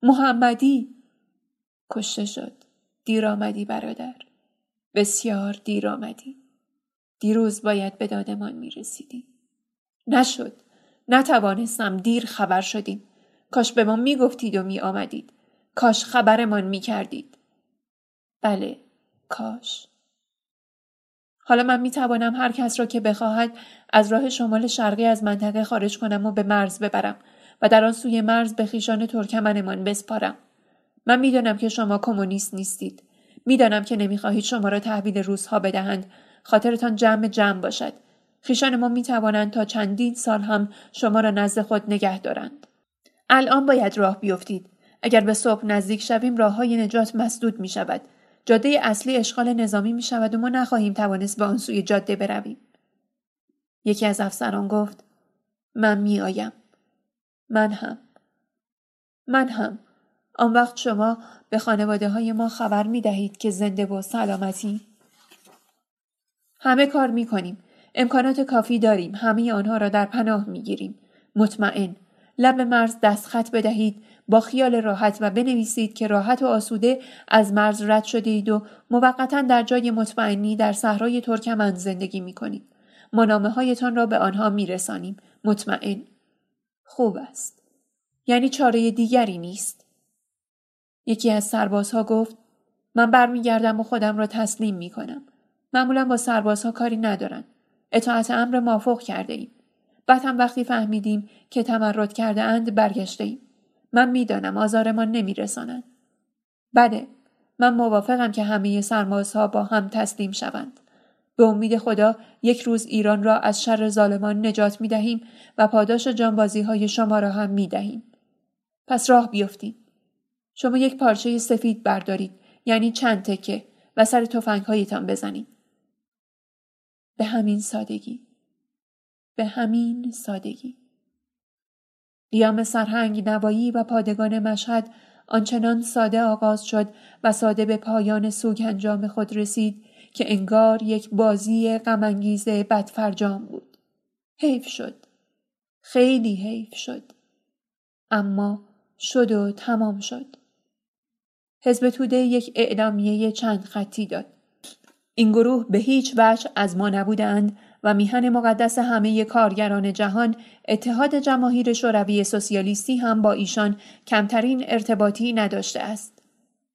[SPEAKER 1] محمدی کشته شد. دیر آمدی برادر. بسیار دیر آمدی. دیروز باید به دادمان می رسیدی. نشد. نتوانستم دیر خبر شدیم. کاش به ما می گفتید و می آمدید. کاش خبرمان می کردید. بله، کاش. حالا من می توانم هر کس را که بخواهد از راه شمال شرقی از منطقه خارج کنم و به مرز ببرم و در آن سوی مرز به خیشان ترکمنمان بسپارم. من می‌دانم که شما کمونیست نیستید. می‌دانم که نمی‌خواهید شما را تحویل روزها بدهند. خاطرتان جمع جمع باشد. خیشان ما توانند تا چندین سال هم شما را نزد خود نگه دارند. الان باید راه بیفتید. اگر به صبح نزدیک شویم راه های نجات مسدود می شود. جاده اصلی اشغال نظامی می شود و ما نخواهیم توانست به آن سوی جاده برویم. یکی از افسران گفت من می آیم. من هم. من هم. آن وقت شما به خانواده های ما خبر می دهید که زنده و سلامتی. همه کار می کنیم. امکانات کافی داریم. همه آنها را در پناه می گیریم. مطمئن. لب مرز دستخط بدهید با خیال راحت و بنویسید که راحت و آسوده از مرز رد شدید و موقتا در جای مطمئنی در صحرای ترکمن زندگی می کنید. منامه هایتان را به آنها می رسانیم. مطمئن. خوب است. یعنی چاره دیگری نیست. یکی از سربازها گفت من برمیگردم و خودم را تسلیم می کنم. معمولا با سربازها کاری ندارند. اطاعت امر مافوق کرده ایم. بعد هم وقتی فهمیدیم که تمرد کرده اند برگشته ایم. من می‌دانم آزارمان نمیرسانند. بله من موافقم که همه سرمازها با هم تسلیم شوند. به امید خدا یک روز ایران را از شر ظالمان نجات می دهیم و پاداش جانبازی های شما را هم می دهیم. پس راه بیفتیم. شما یک پارچه سفید بردارید یعنی چند تکه و سر توفنگ هایتان بزنید. به همین سادگی. به همین سادگی. قیام سرهنگ نوایی و پادگان مشهد آنچنان ساده آغاز شد و ساده به پایان سوگ انجام خود رسید که انگار یک بازی غمانگیز بدفرجام بود. حیف شد. خیلی حیف شد. اما شد و تمام شد. حزب توده یک اعلامیه چند خطی داد. این گروه به هیچ وجه از ما نبودند و میهن مقدس همه کارگران جهان اتحاد جماهیر شوروی سوسیالیستی هم با ایشان کمترین ارتباطی نداشته است.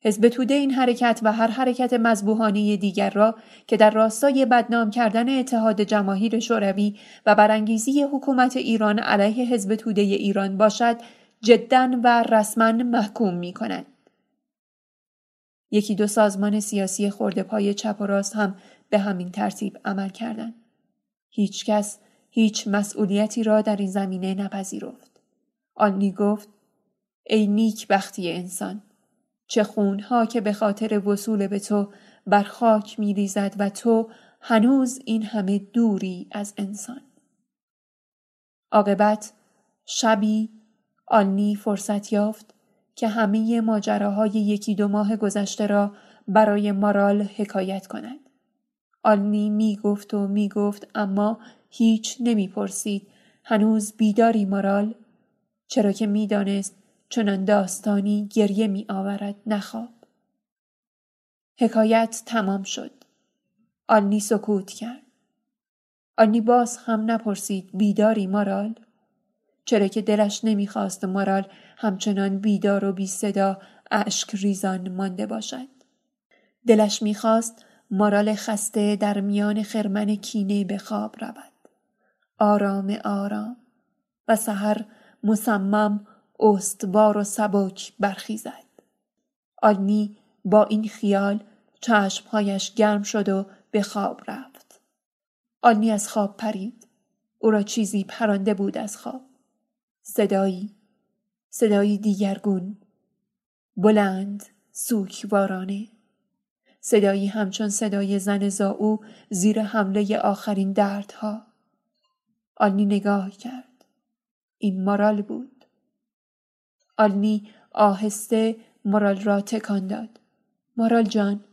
[SPEAKER 1] حزب توده این حرکت و هر حرکت مذبوحانه دیگر را که در راستای بدنام کردن اتحاد جماهیر شوروی و برانگیزی حکومت ایران علیه حزب توده ایران باشد جدا و رسما محکوم می کند. یکی دو سازمان سیاسی خورده پای چپ و راست هم به همین ترتیب عمل کردند. هیچ کس هیچ مسئولیتی را در این زمینه نپذیرفت. آنی گفت ای نیک بختی انسان چه خونها که به خاطر وصول به تو بر خاک می ریزد و تو هنوز این همه دوری از انسان. عاقبت شبی آلنی فرصت یافت که همه ماجراهای یکی دو ماه گذشته را برای مارال حکایت کند. آلنی می گفت و می گفت اما هیچ نمی پرسید. هنوز بیداری مارال؟ چرا که می دانست چنان داستانی گریه می آورد نخواب. حکایت تمام شد. آلنی سکوت کرد. آلنی باز هم نپرسید بیداری مارال؟ چرا که دلش نمی‌خواست مارال همچنان بیدار و بی صدا اشک ریزان مانده باشد. دلش می‌خواست مارال خسته در میان خرمن کینه به خواب رود. آرام آرام و سحر مصمم استوار و سبک برخیزد. آلنی با این خیال چشمهایش گرم شد و به خواب رفت. آلنی از خواب پرید. او را چیزی پرانده بود از خواب. صدایی صدایی دیگرگون بلند سوکوارانه صدایی همچون صدای زن زاو زیر حمله آخرین دردها. آلنی نگاه کرد. این مارال بود. آلنی آهسته مارال را تکان داد. مارال جان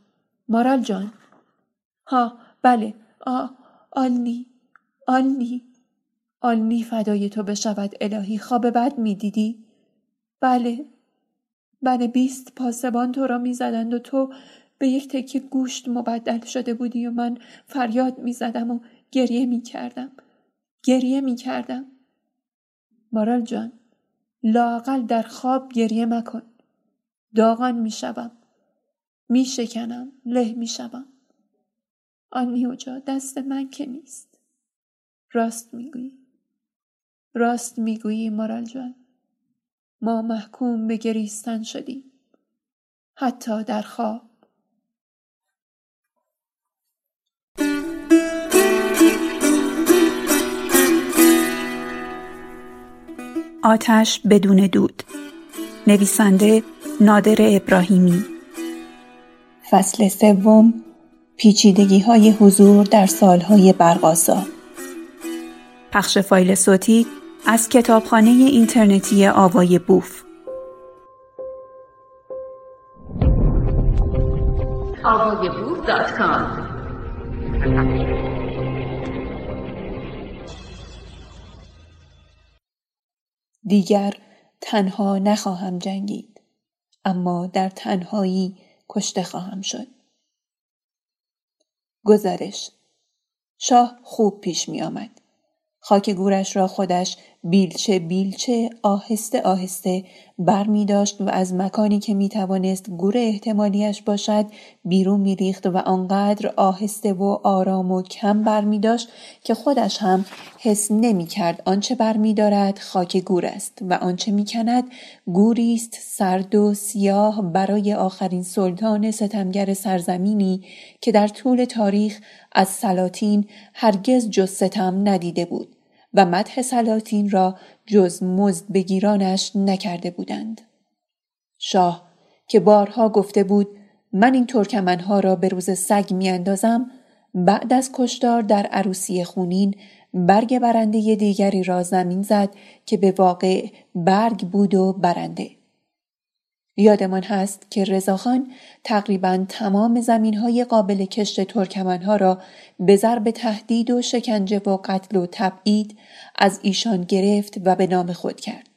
[SPEAKER 1] مارال جان. ها بله. آ آلنی آلنی. آلنی فدای تو بشود الهی. خواب بد می‌دیدی؟ بله. بله بیست پاسبان تو را می‌زدند و تو به یک تکه گوشت مبدل شده بودی و من فریاد می‌زدم و گریه می‌کردم. گریه می‌کردم. مارال جان لاقل در خواب گریه مکن. داغان می‌شوم. میشکنم. له می‌شوم. آن نیوجا دست من که نیست. راست می‌گویی. راست می‌گویی مارال جان. ما محکوم به گریستن شدیم. حتی در خواب.
[SPEAKER 3] آتش بدون دود. نویسنده نادر ابراهیمی.
[SPEAKER 1] فصل سوم پیچیدگی های حضور در سالهای برقاسا
[SPEAKER 3] پخش فایل صوتی از کتابخانه اینترنتی آوای بوف.
[SPEAKER 1] دیگر تنها نخواهم جنگید اما در تنهایی کشته خواهم شد. گزارش شاه خوب پیش می آمد خاک گورش را خودش بیلچه بیلچه آهسته آهسته بر می داشت و از مکانی که می توانست گور احتمالیش باشد بیرون می ریخت و آنقدر آهسته و آرام و کم بر می داشت که خودش هم حس نمی کرد آنچه بر می دارد خاک گور است و آنچه می کند گوری است سرد و سیاه برای آخرین سلطان ستمگر سرزمینی که در طول تاریخ از سلاطین هرگز جز ستم ندیده بود. و مدح سلاطین را جز مزد بگیرانش نکرده بودند. شاه که بارها گفته بود من این ترکمنها را به روز سگ میاندازم بعد از کشتار در عروسی خونین برگ برنده دیگری را زمین زد که به واقع برگ بود و برنده. یادمان هست که رضاخان تقریبا تمام زمین های قابل کشت ترکمنها را به ضرب تهدید و شکنجه و قتل و تبعید از ایشان گرفت و به نام خود کرد.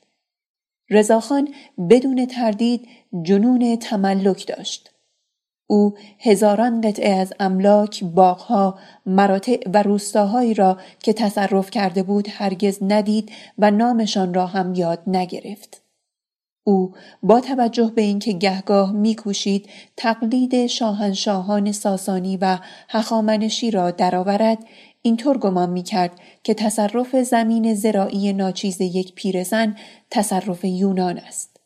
[SPEAKER 1] رضاخان بدون تردید جنون تملک داشت. او هزاران قطعه از املاک، باغها، مراتع و روستاهایی را که تصرف کرده بود هرگز ندید و نامشان را هم یاد نگرفت. او با توجه به اینکه گهگاه میکوشید تقلید شاهنشاهان ساسانی و هخامنشی را درآورد اینطور گمان می‌کرد که تصرف زمین زراعی ناچیز یک پیرزن تصرف یونان است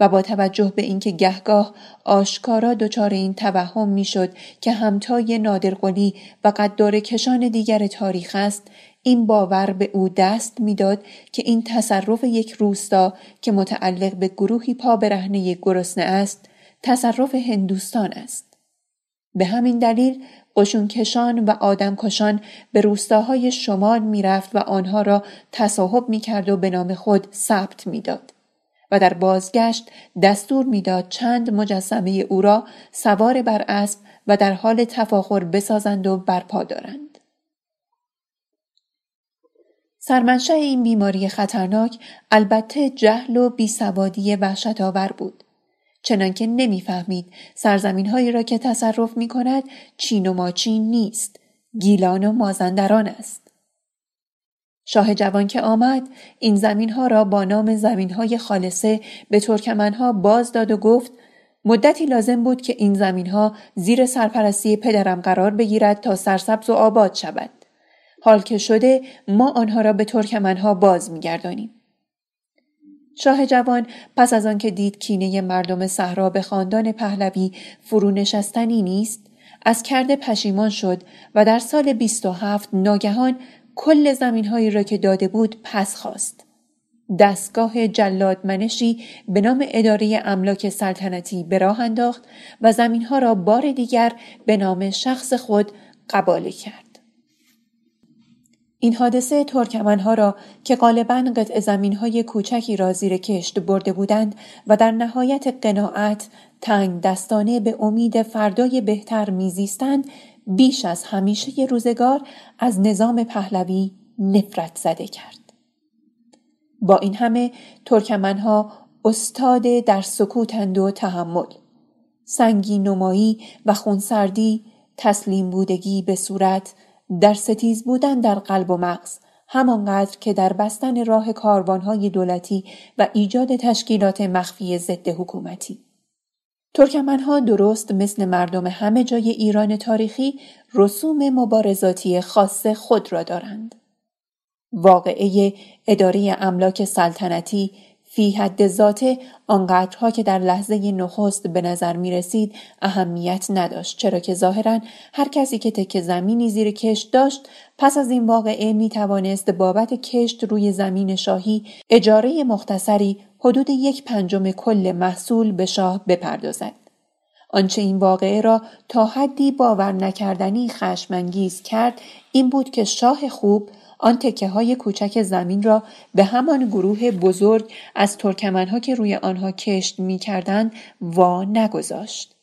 [SPEAKER 1] و با توجه به اینکه گهگاه آشکارا دچار این توهم می‌شد که همتای نادرقلی و قدار کشان دیگر تاریخ است این باور به او دست می‌داد که این تصرف یک روستا که متعلق به گروهی پا برهنه گرسنه است تصرف هندوستان است. به همین دلیل قشونکشان و آدمکشان به روستاهای شمال می‌رفت و آنها را تصاحب می‌کرد و به نام خود ثبت می‌داد و در بازگشت دستور می‌داد چند مجسمه او را سوار بر اسب و در حال تفاخر بسازند و برپا دارند. سرمنشأ این بیماری خطرناک البته جهل و بیسوادی وحشت آور بود. چنانکه نمی‌فهمید سرزمین هایی را که تصرف می کند چین و ماچین نیست گیلان و مازندران است. شاه جوان که آمد این زمین ها را با نام زمین های خالصه به ترکمن ها باز داد و گفت مدتی لازم بود که این زمین ها زیر سرپرستی پدرم قرار بگیرد تا سرسبز و آباد شود. حال که شده ما آنها را به ترکمن ها باز میگردانیم. شاه جوان پس از آنکه دید کینه مردم صحرا به خاندان پهلوی فرونشستنی نیست از کرده پشیمان شد و در سال 27 ناگهان کل زمینهایی را که داده بود پس خواست. دستگاه جلادمنشی به نام اداره املاک سلطنتی به راه انداخت و زمینها را بار دیگر به نام شخص خود قباله کرد. این حادثه ترکمنها را که غالبا قطع زمینهای کوچکی را زیر کشت برده بودند و در نهایت قناعت تنگ دستانه به امید فردای بهتر میزیستند بیش از همیشه روزگار از نظام پهلوی نفرت زده کرد. با این همه ترکمنها استاد در سکوتند و تحمل. سنگی نمایی و خونسردی تسلیم بودگی به صورت در ستیز بودن در قلب و مغز همانقدر که در بستن راه کاروانهای دولتی و ایجاد تشکیلات مخفی ضد حکومتی. ترکمنها درست مثل مردم همه جای ایران تاریخی رسوم مبارزاتی خاص خود را دارند. واقعه اداره املاک سلطنتی فی حد ذاته آنقدرها که در لحظه نخست به نظر می رسید اهمیت نداشت چرا که ظاهرا هر کسی که تک زمینی زیر کشت داشت پس از این واقعه می توانست بابت کشت روی زمین شاهی اجاره مختصری حدود یک پنجم کل محصول به شاه بپردازد. آنچه این واقعه را تا حدی باور نکردنی خشمانگیز کرد این بود که شاه خوب آن تکه های کوچک زمین را به همان گروه بزرگ از ترکمنها که روی آنها کشت می کردن وا نگذاشت.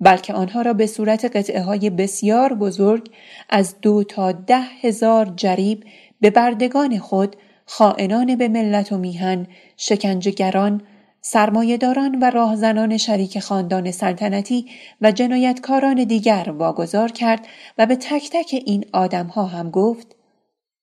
[SPEAKER 1] بلکه آنها را به صورت قطعه های بسیار بزرگ از دو تا ده هزار جریب به بردگان خود خائنان به ملت و میهن شکنجهگران سرمایهداران و راهزنان شریک خاندان سلطنتی و جنایتکاران دیگر واگذار کرد و به تک تک این آدمها هم گفت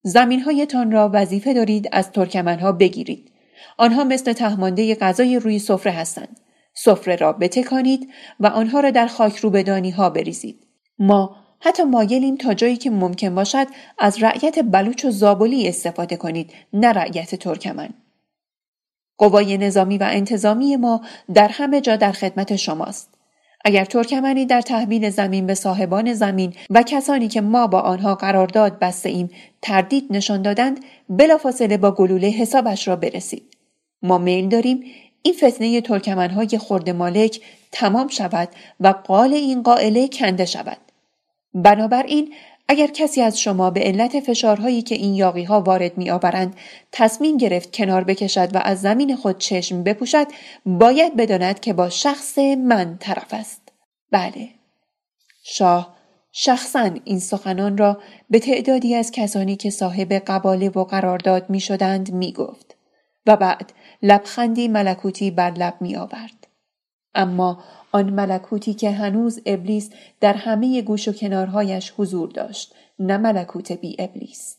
[SPEAKER 1] زمینهایتان را وظیفه دارید از ترکمنها بگیرید. آنها مثل تهمانده غذای روی سفره هستند. سفره را بتکانید و آنها را در خاک رو بدانی ها بریزید. ما حتی مایلیم تا جایی که ممکن باشد از رعیت بلوچ و زابلی استفاده کنید نه رعیت ترکمن. قوای نظامی و انتظامی ما در همه جا در خدمت شماست. اگر ترکمنی در تحویل زمین به صاحبان زمین و کسانی که ما با آنها قرارداد بسته ایم تردید نشان دادند بلافاصله با گلوله حسابش را برسید. ما میل داریم این فتنه ترکمنهای خورد مالک تمام شود و قال این قائله کنده شود. بنابراین اگر کسی از شما به علت فشارهایی که این یاقی ها وارد می آورند تصمیم گرفت کنار بکشد و از زمین خود چشم بپوشد باید بداند که با شخص من طرف است. بله. شاه شخصا این سخنان را به تعدادی از کسانی که صاحب قباله و قرارداد می شدند می گفت و بعد لبخندی ملکوتی بر لب می آورد. اما آن ملکوتی که هنوز ابلیس در همه گوش و کنارهایش حضور داشت نه ملکوت بی ابلیس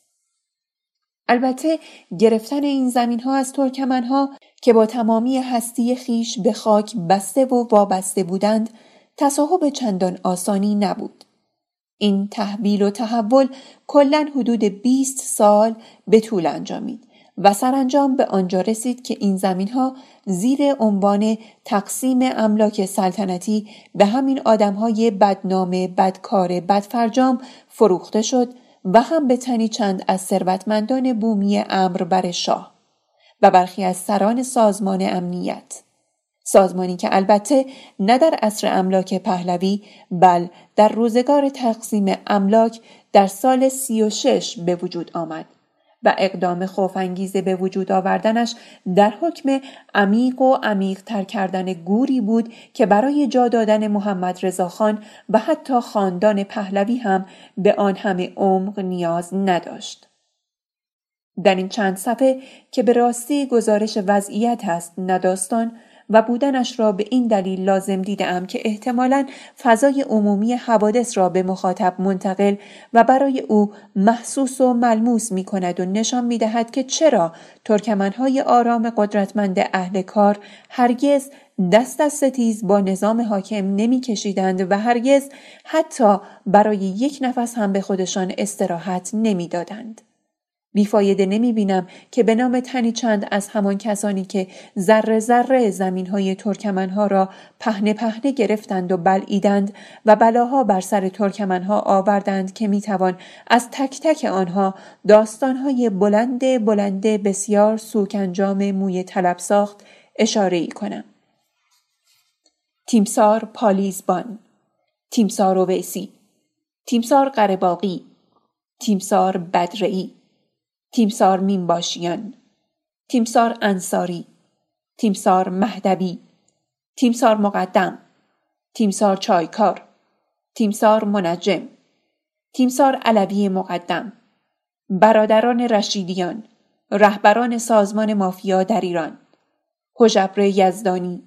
[SPEAKER 1] البته گرفتن این زمین ها از ترکمن ها که با تمامی هستی خیش به خاک بسته و وابسته بودند تصاحب چندان آسانی نبود. این تحویل و تحول کلا حدود 20 سال به طول انجامید و سرانجام به آنجا رسید که این زمین ها زیر عنوان تقسیم املاک سلطنتی به همین آدم های بدنام بدکار بدفرجام فروخته شد و هم به تنی چند از ثروتمندان بومی امر بر شاه و برخی از سران سازمان امنیت. سازمانی که البته نه در عصر املاک پهلوی بل در روزگار تقسیم املاک در سال سی و شش به وجود آمد. و اقدام خوفانگیز به وجود آوردنش در حکم عمیق و عمیق تر کردن گوری بود که برای جا دادن محمد رضاخان و حتی خاندان پهلوی هم به آن همه عمق نیاز نداشت. در این چند صفحه که به راستی گزارش وضعیت است نداستان و بودنش را به این دلیل لازم دیدم که احتمالا فضای عمومی حوادث را به مخاطب منتقل و برای او محسوس و ملموس می کند و نشان می دهد که چرا ترکمنهای آرام قدرتمند اهل کار هرگز دست از ستیز با نظام حاکم نمی کشیدند و هرگز حتی برای یک نفس هم به خودشان استراحت نمی دادند. بیفایده نمی بینم که به نام تنی چند از همان کسانی که ذره ذره زمین های ترکمن ها را پهنه پهنه گرفتند و بلعیدند و بلاها بر سر ترکمن ها آوردند که می توان از تک تک آنها داستان های بلند بلند بسیار سوکنجام موی طلب ساخت اشاره ای کنم. تیمسار پالیزبان تیمسار اویسی تیمسار قرباقی تیمسار بدرعی تیمسار میمباشیان تیمسار انصاری. تیمسار مهدوی. تیمسار مقدم. تیمسار چایکار. تیمسار منجم. تیمسار علوی مقدم. برادران رشیدیان. رهبران سازمان مافیا در ایران. حجبر یزدانی.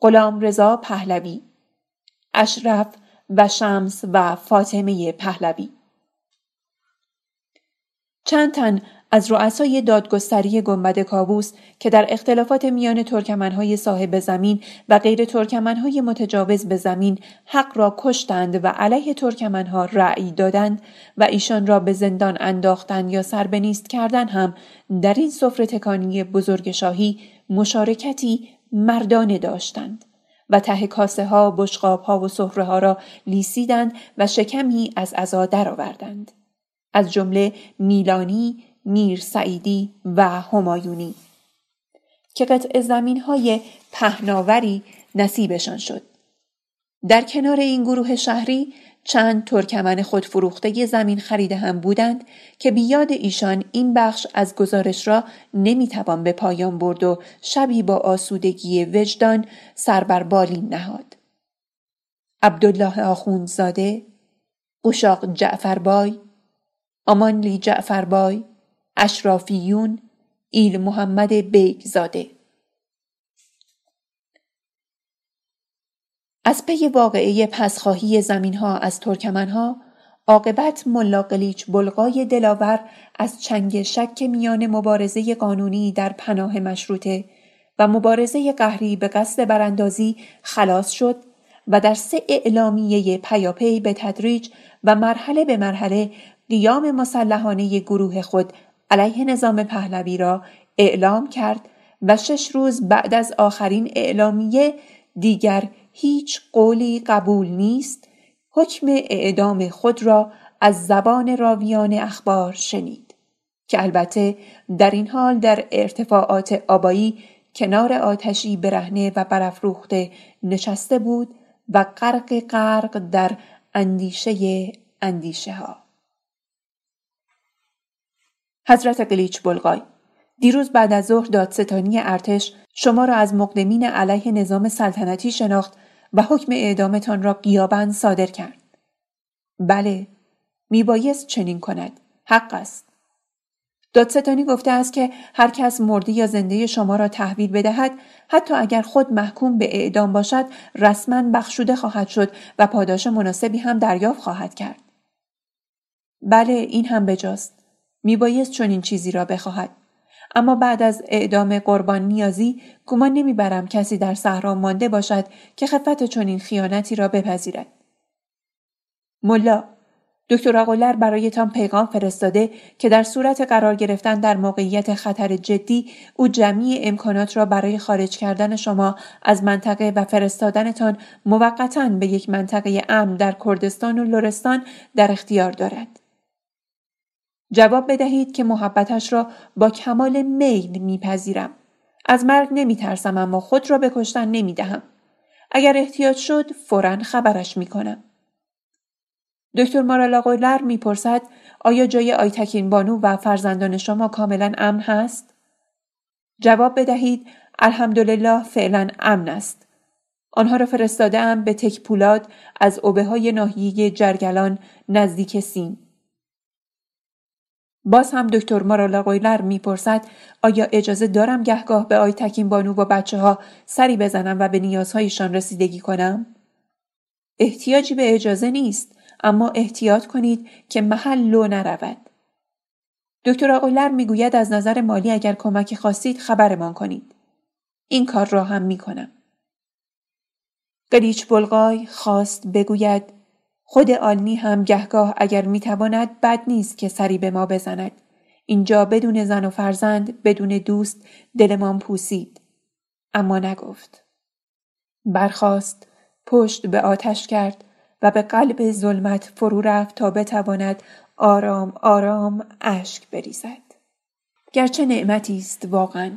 [SPEAKER 1] غلام رضا پهلوی. اشرف و شمس و فاطمه پهلوی. چند تن از رؤسای دادگستری گنبد کابوس که در اختلافات میان ترکمنهای صاحب زمین و غیر ترکمنهای متجاوز به زمین حق را کشتند و علیه ترکمنها رأی دادند و ایشان را به زندان انداختند یا سر نیست کردن هم در این سفره تکانی بزرگ شاهی مشارکتی مردانه داشتند. و ته کاسه ها، بشقاب ها و صفره ها را لیسیدند و شکمی از عزا درآوردند. از جمله میلانی، میر سعیدی و همایونی که قطع زمین های پهناوری نصیبشان شد. در کنار این گروه شهری چند ترکمن خودفروخته زمین خریده هم بودند که بیاد ایشان این بخش از گزارش را نمی‌توان به پایان برد و شبی با آسودگی وجدان سر بر بالین نهاد. عبدالله آخوندزاده، قشاق جعفربای، آمانلی جعفربای، اشرافیون، ایل محمد بیگزاده. از پی واقعه پسخواهی زمین ها از ترکمن ها عاقبت ملا قلیچ بلغای دلاور از چنگ شک میان مبارزه قانونی در پناه مشروطه و مبارزه قهری به قصد براندازی خلاص شد و در سه اعلامیه پیاپی به تدریج و مرحله به مرحله قیام مسلحانه گروه خود علیه نظام پهلوی را اعلام کرد و شش روز بعد از آخرین اعلامیه دیگر هیچ قولی قبول نیست حکم اعدام خود را از زبان راویان اخبار شنید که البته در این حال در ارتفاعات آبایی کنار آتشی برهنه و برافروخته نشسته بود و غرق غرق در اندیشه اندیشه ها. حضرت قلیچ بلغای دیروز بعد از ظهر دادستانی ارتش شما را از مقدمین علیه نظام سلطنتی شناخت و حکم اعدامتان را قیابند صادر کرد. بله، میبایست چنین کند. حق است. دادستانی گفته است که هر کس مرده یا زنده شما را تحویل بدهد حتی اگر خود محکوم به اعدام باشد رسما بخشوده خواهد شد و پاداش مناسبی هم دریافت خواهد کرد. بله این هم بجاست. میبایست چنین چیزی را بخواهد. اما بعد از اعدام قربان نیازی گمان نمی‌برم کسی در صحرا مانده باشد که خفت چنین خیانتی را بپذیرد. ملا دکتر اقولر برایتان پیغام فرستاده که در صورت قرار گرفتن در موقعیت خطر جدی او جمعی امکانات را برای خارج کردن شما از منطقه و فرستادنتان موقتا به یک منطقه امن در کردستان و لرستان در اختیار دارد. جواب بدهید که محبتش را با کمال میل میپذیرم. از مرگ نمیترسم اما خود را به کشتن نمی‌دهم. اگر احتیاج شد فورا خبرش می‌کنم. دکتر مارالا قولر می‌پرسد آیا جای آیتکین بانو و فرزندان شما کاملا امن هست؟ جواب بدهید الحمدلله فعلا امن است. آنها را فرستادم به تک پولاد از اوبه های ناحیه جرگلان نزدیک سین. باز هم دکتر مارالا قویلر می‌پرسد آیا اجازه دارم گهگاه به آی تکین بانو و بچه ها سری بزنم و به نیازهایشان رسیدگی کنم؟ احتیاجی به اجازه نیست اما احتیاط کنید که محل لو نرود. دکتر آقولر می‌گوید از نظر مالی اگر کمک خواستید خبرمان کنید. این کار را هم می کنم. قلیچ بلغای خواست بگوید خود آلنی هم گهگاه اگر می‌تواند بد نیست که سری به ما بزند. اینجا بدون زن و فرزند بدون دوست دلمان پوسید. اما نگفت. برخاست پشت به آتش کرد و به قلب ظلمت فرو رفت تا بتواند آرام آرام اشک بریزد. گرچه نعمتی است واقعا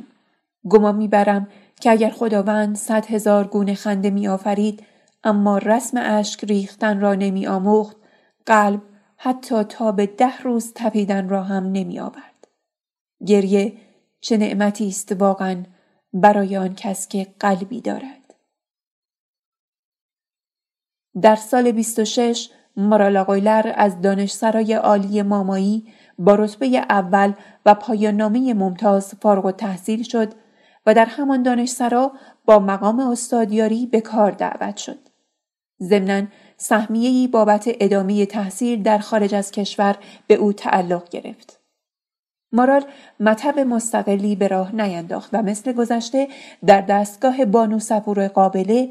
[SPEAKER 1] گمان می‌برم که اگر خداوند صد هزار گونه خنده می آفرید اما رسم اشک ریختن را نمی آموخت قلب حتی تا به ده روز تپیدن را هم نمی آورد. گریه چه نعمتی است واقعا برای آن کس که قلبی دارد. در سال 26 مارالاقویلر از دانشسرای عالی مامایی با رتبه اول و پایان نامه ممتاز فارغ تحصیل شد و در همان دانشسرا با مقام استادیاری به کار دعوت شد. ضمنا سهمیهای بابت ادامه تحصیل در خارج از کشور به او تعلق گرفت. مارال مطب مستقلی به راه نینداخت و مثل گذشته در دستگاه بانو سپور قابله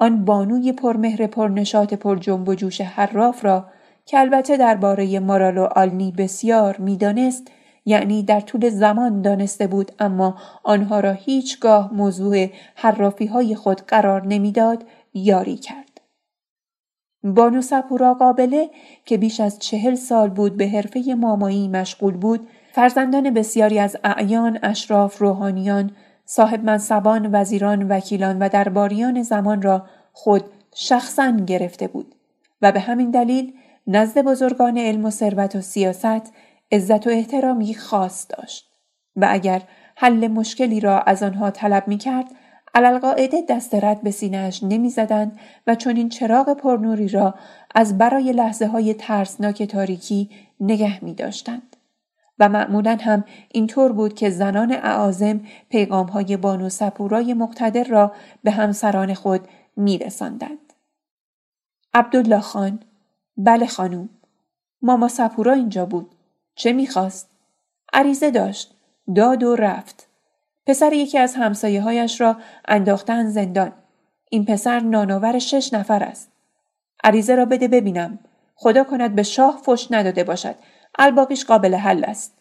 [SPEAKER 1] آن بانوی پرمهر پرنشاط پر جنب و جوش حراف را که البته درباره مارال و آلنی بسیار می‌دانست یعنی در طول زمان دانسته بود اما آنها را هیچگاه موضوع حرافی های خود قرار نمی‌داد یاری کرد. بانو سپورا قابله که بیش از چهل سال بود به حرفه مامایی مشغول بود فرزندان بسیاری از اعیان اشراف روحانیان صاحب منصبان وزیران وکیلان و درباریان زمان را خود شخصا گرفته بود و به همین دلیل نزد بزرگان علم و ثروت و سیاست عزت و احترامی خاص داشت و اگر حل مشکلی را از آنها طلب می کرد علالقاعده دست رد به سینهاش نمی زدند و چون این چراغ پرنوری را از برای لحظه های ترسناک تاریکی نگه می داشتند. و معمولا هم اینطور بود که زنان اعازم پیغام های بانو سپورای مقتدر را به همسران خود می رساندند. عبدالله خان بله خانوم ماما سپورا اینجا بود چه می‌خواست؟ عریضه داشت. داد و رفت. پسر یکی از همسایه هایش را انداختن زندان. این پسر نانآور شش نفر است. عریضه را بده ببینم. خدا کند به شاه فش نداده باشد. الباقیش قابل حل است.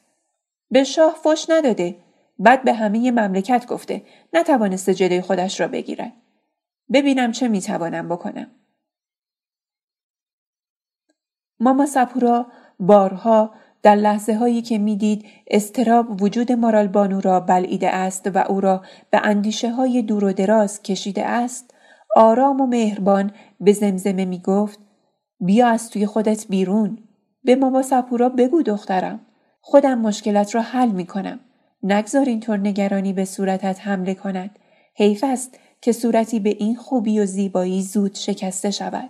[SPEAKER 1] به شاه فش نداده. بعد به همه مملکت گفته. نتوانسته جلوی خودش را بگیرد. ببینم چه می‌توانم بکنم. ماما سپورا بارها در لحظه هایی که می‌دید استراب وجود مارال بانو را بلعیده است و او را به اندیشه های دور و دراز کشیده است آرام و مهربان به زمزمه می گفت بیا از توی خودت بیرون به ماما سپورا بگو دخترم خودم مشکلت را حل می کنم نگذار اینطور نگرانی به صورتت حمله کند حیف است که صورتی به این خوبی و زیبایی زود شکسته شود.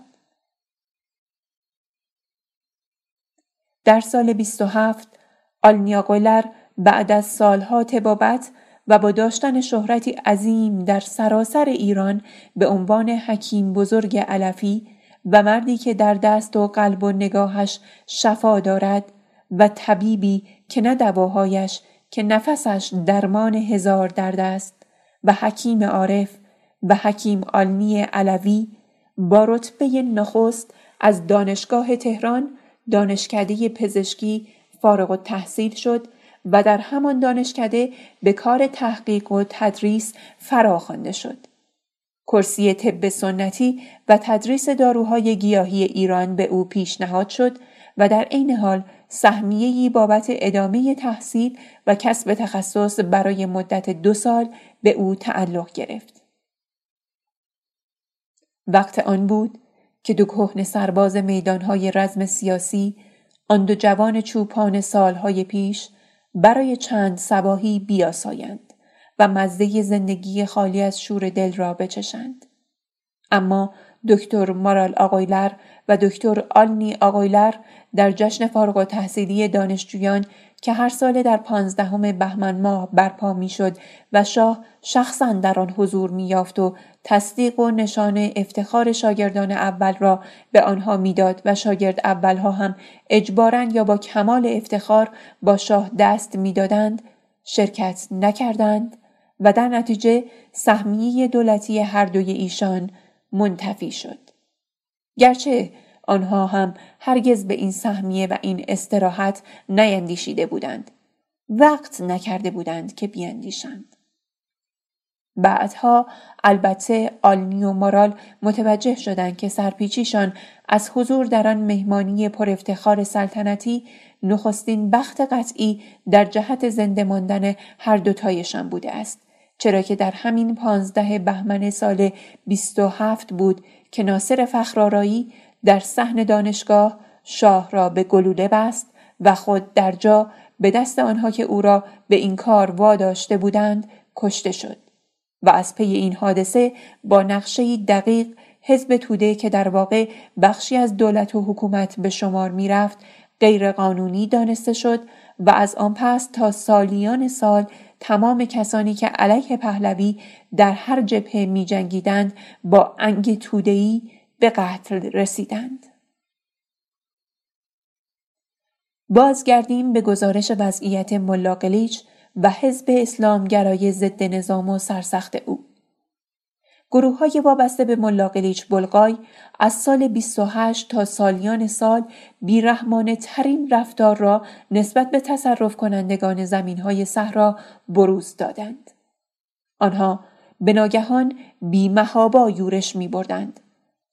[SPEAKER 1] در سال 27 آلنیا بعد از سالها تبابت و با داشتن شهرتی عظیم در سراسر ایران به عنوان حکیم بزرگ علفی و مردی که در دست و قلب و نگاهش شفا دارد و طبیبی که نه دواهایش که نفسش درمان هزار درد است و حکیم عارف و حکیم آلنی علوی با رتبه نخست از دانشگاه تهران دانشکده پزشکی فارغ و تحصیل شد و در همان دانشکده به کار تحقیق و تدریس فراخوانده شد. کرسی طب سنتی و تدریس داروهای گیاهی ایران به او پیشنهاد شد و در عین حال سهمیه‌ای بابت ادامه تحصیل و کسب تخصص برای مدت دو سال به او تعلق گرفت. وقت آن بود که دو کهن سرباز میدانهای رزم سیاسی آن دو جوان چوپان سالهای پیش برای چند سباهی بیاسایند و مزده زندگی خالی از شور دل را بچشند. اما دکتر مارال آقایلر و دکتر آلنی آقایلر در جشن فارغ و تحصیلی دانشجویان که هر ساله در پانزدهم بهمن ماه برپا می‌شد و شاه شخصا در آن حضور مییافت و تصدیق و نشان افتخار شاگردان اول را به آنها می‌داد و شاگرد اولها هم اجبارا یا با کمال افتخار با شاه دست می‌دادند شرکت نکردند و در نتیجه سهمیه دولتی هر دوی ایشان منتفی شد. گرچه آنها هم هرگز به این سهمیه و این استراحت نیندیشیده بودند. وقت نکرده بودند که بیاندیشند بعدها البته آلنی و مارال متوجه شدند که سرپیچیشان از حضور در آن مهمانی پر افتخار سلطنتی نخستین بخت قطعی در جهت زنده ماندن هر دوتایشان بوده است چرا که در همین پانزده بهمن سال 27 بود که ناصر فخرارایی در صحن دانشگاه شاه را به گلوله بست و خود در جا به دست آنها که او را به این کار واداشته بودند کشته شد و از پی این حادثه با نقشه دقیق حزب توده که در واقع بخشی از دولت و حکومت به شمار می‌رفت غیرقانونی دانسته شد و از آن پس تا سالیان سال تمام کسانی که علیه پهلوی در هر جبهه می جنگیدند با انگ تودهی به قتل رسیدند. بازگردیم به گزارش وضعیت ملاقلیچ و حزب اسلامگرای ضد نظام و سرسخت او. گروه های وابسته به ملاقلیچ بلغای از سال 28 تا سالیان سال بیرحمانه ترین رفتار را نسبت به تصرف کنندگان زمین های صحرا بروز دادند. آنها به ناگهان بیمهابا یورش می بردند.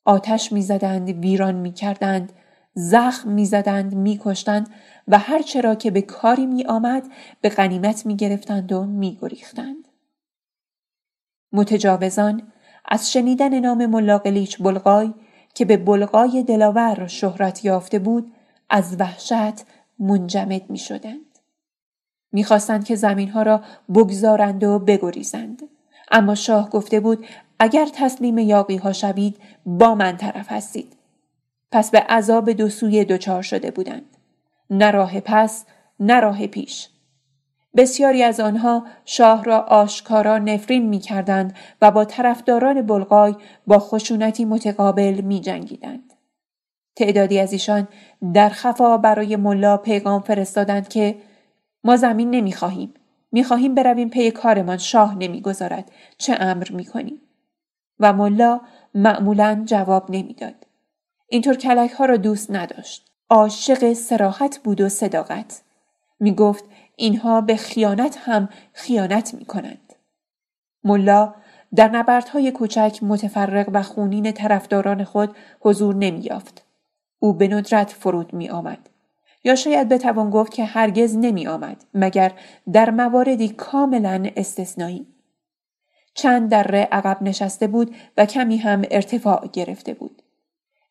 [SPEAKER 1] آتش می زدند، ویران می کردند، زخم می زدند، می کشتند و هر چرا که به کاری می آمد به غنیمت می گرفتند و می گریختند. متجاوزان از شنیدن نام ملاقلیچ بلغای که به بلغای دلاور شهرت یافته بود از وحشت منجمد می شدند. که زمین ها را بگذارند و بگریزند. اما شاه گفته بود اگر تسلیم یاقی ها شوید با من طرف هستید. پس به عذاب دو سوی دچار شده بودند. نه راه پس نه راه پیش. بسیاری از آنها شاه را آشکارا نفرین می کردند و با طرفداران بلغای با خشونتی متقابل می جنگیدند. تعدادی از ایشان در خفا برای ملا پیغام فرستادند که ما زمین نمی خواهیم. می خواهیم برویم پی کارمان شاه نمی‌گذارد چه امر می کنیم. و ملا معمولا جواب نمی‌داد. اینطور کلک ها را دوست نداشت. عاشق سراحت بود و صداقت. می گفت اینها به خیانت هم خیانت می کنند. ملا در نبردهای کوچک متفرق و خونین طرفداران خود حضور نمی یافت. او به ندرت فرود می آمد. یا شاید بتوان گفت که هرگز نمی آمد مگر در مواردی کاملا استثنایی. چند دره عقب نشسته بود و کمی هم ارتفاع گرفته بود.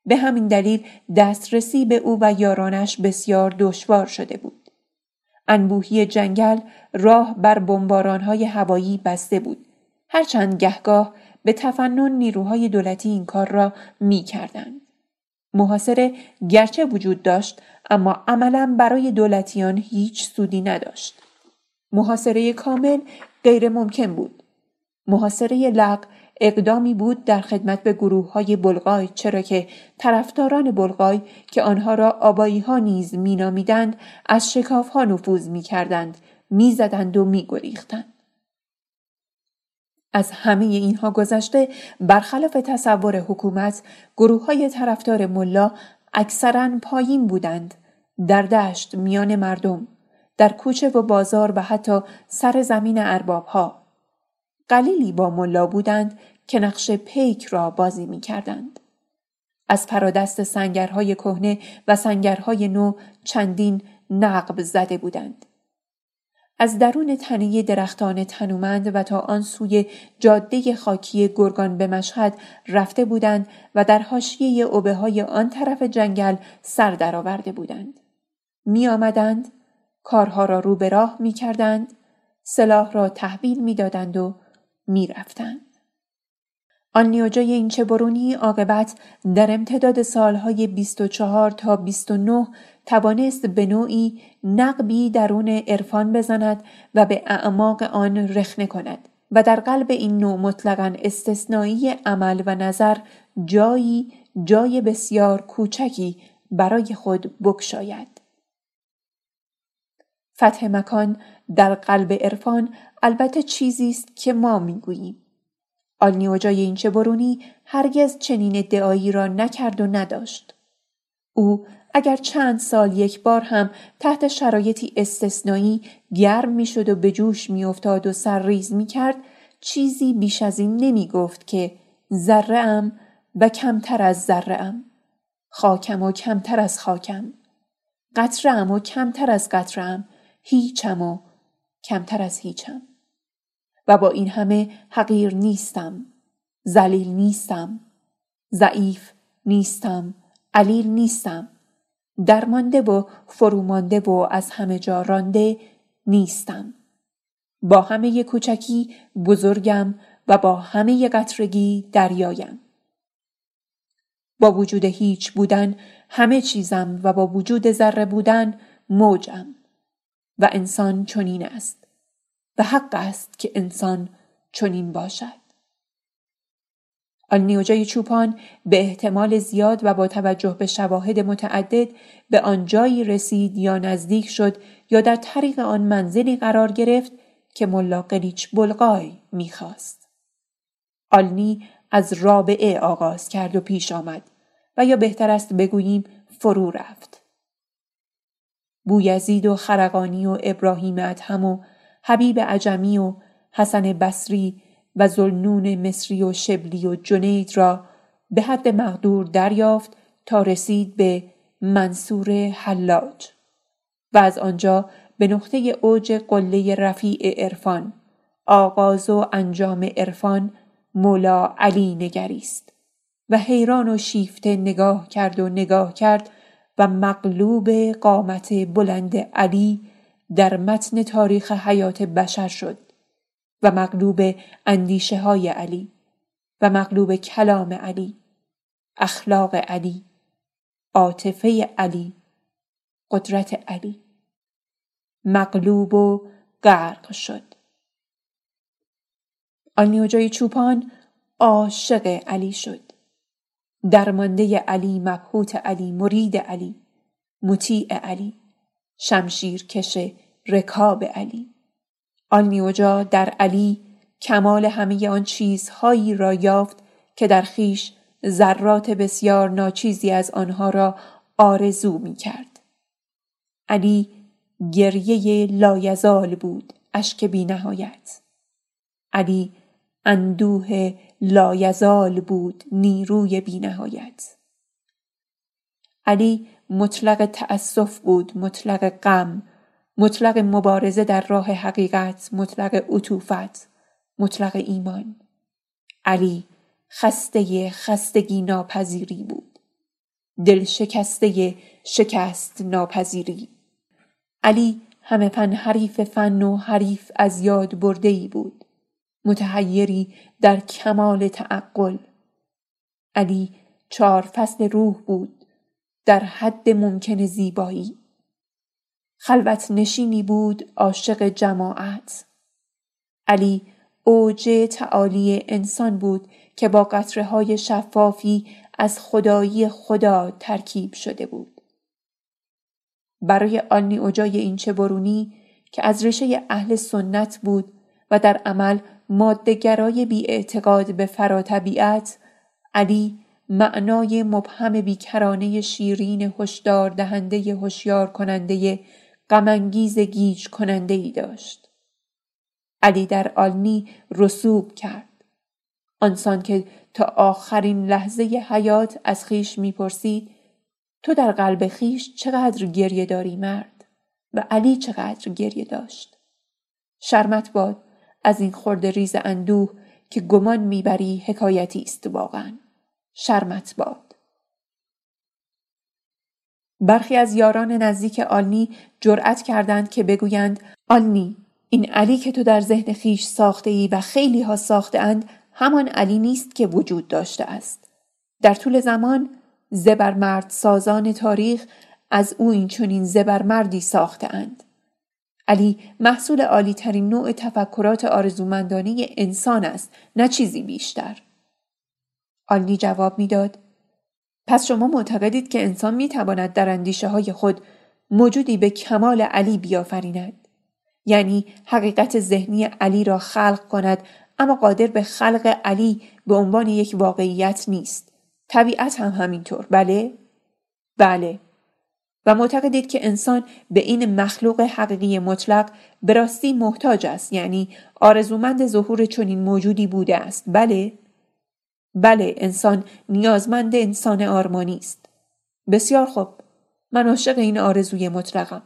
[SPEAKER 1] به همین دلیل دسترسی به او و یارانش بسیار دشوار شده بود. انبوهی جنگل راه بر بمبارانهای هوایی بسته بود. هرچند گهگاه به تفنن نیروهای دولتی این کار را می کردند. محاصره گرچه وجود داشت اما عملا برای دولتیان هیچ سودی نداشت. محاصره کامل غیر ممکن بود. محاصره لق اقدامی بود در خدمت به گروه های بلغای چرا که طرفداران بلغای که آنها را آبایی ها نیز مینامیدند از شکاف ها نفوذ می کردند می زدند و می گریختند. از همه اینها گذشته برخلاف تصور حکومت گروه های طرفدار ملا اکثرا پایین بودند در دشت میان مردم در کوچه و بازار و حتی سر زمین ارباب ها قلیلی با ملا بودند که نقش پیک را بازی می کردند. از پرادست سنگرهای کهنه و سنگرهای نو چندین نقب زده بودند. از درون تنه درختان تنومند و تا آن سوی جاده خاکی گرگان به مشهد رفته بودند و در حاشیه اوبه های آن طرف جنگل سر درآورده بودند. می آمدند، کارها را رو به راه می کردند، سلاح را تحویل می دادند و می رفتند. آن نیوجای این برونی عاقبت در امتداد سالهای 24 تا 29 توانست به نوعی نقبی درون عرفان بزند و به اعماق آن رخنه کند و در قلب این نوع مطلقا استثنایی عمل و نظر جایی جای بسیار کوچکی برای خود بکشاید. فتح مکان در قلب عرفان البته چیزی است که ما می‌گوییم. آلنیوجای این برونی هرگز چنین ادعایی را نکرد و نداشت. او اگر چند سال یک بار هم تحت شرایطی استثنایی گرم می‌شد و به جوش میافتاد و سرریز می‌کرد چیزی بیش از این نمی گفت که ذره ام و کمتر از ذره ام خاکم و کمتر از خاکم. قطره و کمتر از قطره هیچم و کمتر از هیچم. و با این همه حقیر نیستم زلیل نیستم ضعیف نیستم علیل نیستم. درمانده و فرومانده و از همه جا رانده نیستم. با همه کوچکی بزرگم و با همه قطرگی دریایم. با وجود هیچ بودن همه چیزم و با وجود ذره بودن موجم. و انسان چنین است و حق است که انسان چنین باشد آن نیوجای چوپان به احتمال زیاد و با توجه به شواهد متعدد به آن جایی رسید یا نزدیک شد یا در طریق آن منزلی قرار گرفت که ملا قلیچ بلغای می‌خواست. آلنی از رابعه آغاز کرد و پیش آمد و یا بهتر است بگوییم فرو رفت. بویزید و خرقانی و ابراهیم ادهم و حبیب عجمی و حسن بصری و زلنون مصری و شبلی و جنید را به حد مقدور دریافت تا رسید به منصور حلاج و از آنجا به نقطه اوج قله رفیع عرفان آغاز و انجام عرفان مولا علی نگریست و حیران و شیفته نگاه کرد و نگاه کرد و مغلوب قامت بلند علی در متن تاریخ حیات بشر شد و مغلوب اندیشه های علی و مغلوب کلام علی اخلاق علی عاطفه علی قدرت علی. مغلوب و غرق شد. آنیوجای چوپان عاشق علی شد. درمانده علی مبهوت علی مرید علی مطیع علی شمشیر کش رکاب علی آن یوجا در علی کمال همه آن چیزهایی را یافت که در خویش ذرات بسیار ناچیزی از آنها را آرزو می کرد. علی گریه لایزال بود اشک بی نهایت. علی اندوه لایزال بود نیروی بی نهایت. علی مطلق تأسف بود مطلق غم مطلق مبارزه در راه حقیقت مطلق عطوفت مطلق ایمان. علی خسته خستگی ناپذیری بود. دل شکسته شکست ناپذیری. علی همه فن حریف فن و حریف از یاد برده بود. متحیری در کمال تعقل. علی چهار فصل روح بود در حد ممکن زیبایی. خلوت نشینی بود عاشق جماعت. علی اوج تعالی انسان بود که با قطره های شفافی از خدایی خدا ترکیب شده بود. برای آنی اوجای این برونی که از ریشه اهل سنت بود و در عمل مادهگرای بی اعتقاد به فراتبیعت علی معنای مبهم بیکرانه شیرین هشدار دهنده هوشیار کننده غمانگیز گیج کننده ای داشت. علی در آلنی رسوب کرد. آنسان که تا آخرین لحظه حیات از خیش می‌پرسید تو در قلب خیش چقدر گریه داری مرد و علی چقدر گریه داشت. شرمت باد از این خورده ریز اندوه که گمان می‌بری حکایتی است واقعا. شرمت باد. برخی از یاران نزدیک آلنی جرأت کردند که بگویند آلنی این علی که تو در ذهن خیش ساخته ای و خیلی ها ساخته اند همان علی نیست که وجود داشته است. در طول زمان زبرمرد سازان تاریخ از او این چنین زبرمردی ساخته اند. علی محصول عالی ترین نوع تفکرات آرزومندانه انسان است نه چیزی بیشتر. آلی جواب می‌داد پس شما معتقدید که انسان می تواند در اندیشه های خود موجودی به کمال علی بیافریند. یعنی حقیقت ذهنی علی را خلق کند اما قادر به خلق علی به عنوان یک واقعیت نیست. طبیعت هم همینطور بله؟ بله. و معتقدید که انسان به این مخلوق حقیقی مطلق به راستی محتاج است یعنی آرزومند ظهور چنین موجودی بوده است. بله؟ بله انسان نیازمند انسان آرمانی است. بسیار خوب. من عاشق این آرزوی مطلقم.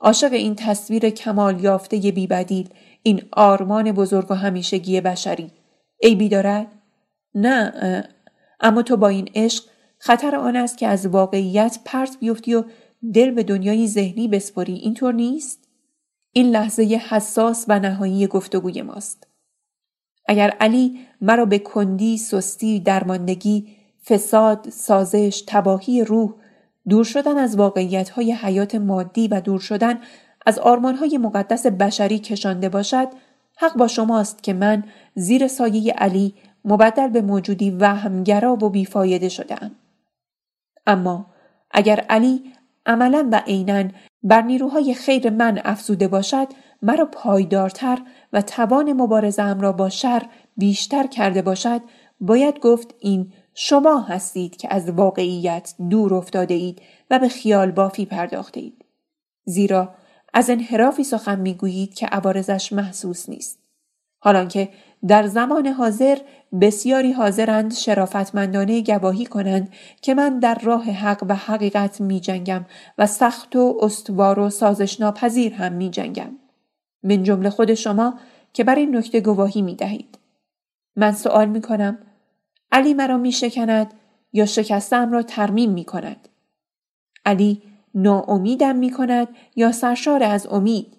[SPEAKER 1] عاشق این تصویر کمال یافته بیبدیل این آرمان بزرگ و همیشگی بشری. عیبی دارد نه اما تو با این عشق خطر آن است که از واقعیت پرت بیفتی و دل به دنیای ذهنی بسپری. اینطور نیست؟ این لحظه حساس و نهایی گفتگوی ماست. اگر علی مرا به کندی سستی درماندگی فساد سازش تباهی روح دور شدن از واقعیت های حیات مادی و دور شدن از آرمان های مقدس بشری کشانده باشد حق با شماست که من زیر سایه علی مبدل به موجودی وهمگرا و بیفایده شدم. اما اگر علی عملا و عینا بر نیروهای خیر من افزوده باشد مرا پایدارتر و توان مبارزم را با شر بیشتر کرده باشد باید گفت این شما هستید که از واقعیت دور افتاده اید و به خیال بافی پرداخته اید. زیرا از انحرافی سخن می‌گویید که عوارضش محسوس نیست. حالانکه در زمان حاضر بسیاری حاضرند شرافتمندانه گواهی کنند که من در راه حق و حقیقت می جنگم و سخت و استوار و سازش ناپذیر هم می جنگم. من جمله خود شما که بر این نکته گواهی می دهید. من سوال می کنم علی مرا می شکند یا شکستم را ترمیم می کند. علی ناامیدم می کند یا سرشار از امید.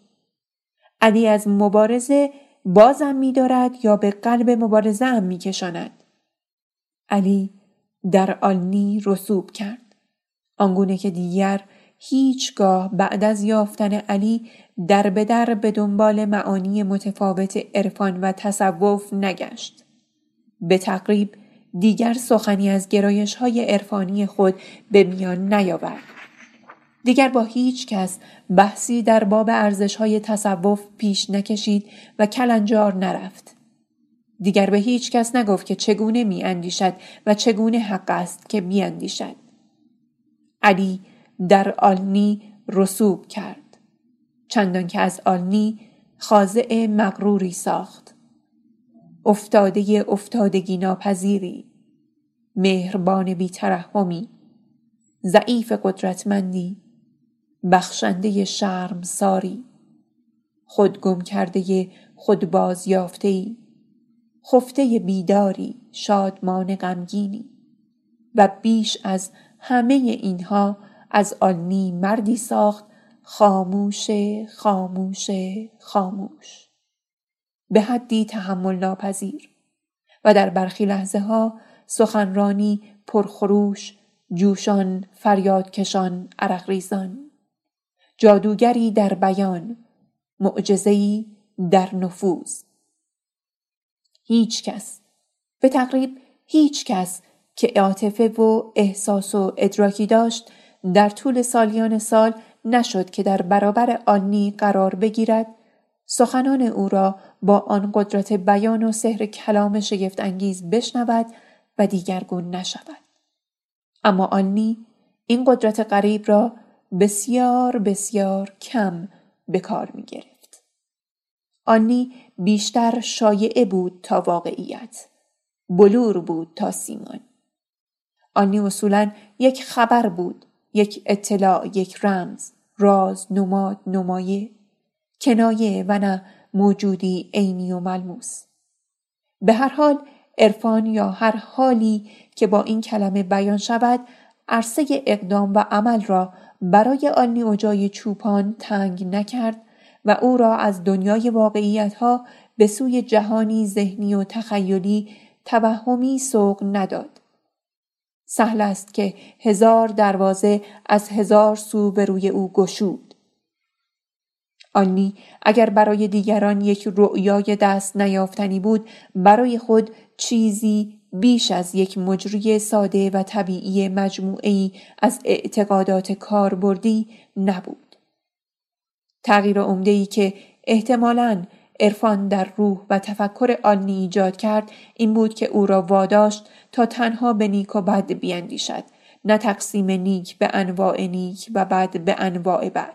[SPEAKER 1] علی از مبارزه بازم می دارد یا به قلب مبارزه هم می کشاند. علی در آلنی رسوب کرد. آنگونه که دیگر هیچگاه بعد از یافتن علی در به در به دنبال معانی متفاوت عرفان و تصوف نگشت. به تقریب دیگر سخنی از گرایش های عرفانی خود به میان نیاورد. دیگر با هیچ کس بحثی در باب ارزش های تصوف پیش نکشید و کلنجار نرفت. دیگر به هیچ کس نگفت که چگونه می اندیشد و چگونه حق است که می اندیشد. علی در آلنی رسوب کرد. چندان که از آلنی خاضع مغروری ساخت. افتاده افتادگی ناپذیری. مهربان بیترحمی. ضعیف قدرتمندی بخشنده شرم ساری خود گم کرده خود باز یافته خفته بیداری شادمان غمگینی و بیش از همه اینها از آلنی مردی ساخت خاموش خاموش خاموش. به حدی تحمل ناپذیر و در برخی لحظه ها سخنرانی پرخروش جوشان فریادکشان عرقریزان. جادوگری در بیان معجزه‌ای در نفوذ. هیچ کس به تقریب هیچ کس که عاطفه و احساس و ادراکی داشت در طول سالیان سال نشد که در برابر آنی قرار بگیرد سخنان او را با آن قدرت بیان و سحر کلام شگفت انگیز بشنود و دیگرگون نشود. اما آنی این قدرت غریب را بسیار بسیار کم به کار می گرفت. آنی بیشتر شایعه بود تا واقعیت. بلور بود تا سیمان. آنی اصولا یک خبر بود. یک اطلاع، یک رمز، راز، نماد، نمایه، کنایه و نه موجودی عینی و ملموس به هر حال عرفان یا هر حالی که با این کلمه بیان شود عرصه اقدام و عمل را برای آنی اجای چوپان تنگ نکرد و او را از دنیای واقعیت ها به سوی جهانی ذهنی و تخیلی توهمی سوق نداد. سهل است که هزار دروازه از هزار سو به روی او گشود. آنی اگر برای دیگران یک رؤیای دست نیافتنی بود برای خود چیزی بیش از یک مجری ساده و طبیعی مجموعی از اعتقادات کاربردی نبود. تغییر ای که احتمالاً عرفان در روح و تفکر آلنی ایجاد کرد این بود که او را واداشت تا تنها به نیک و بد بیاندیشد نه تقسیم نیک به انواع نیک و بد به انواع بد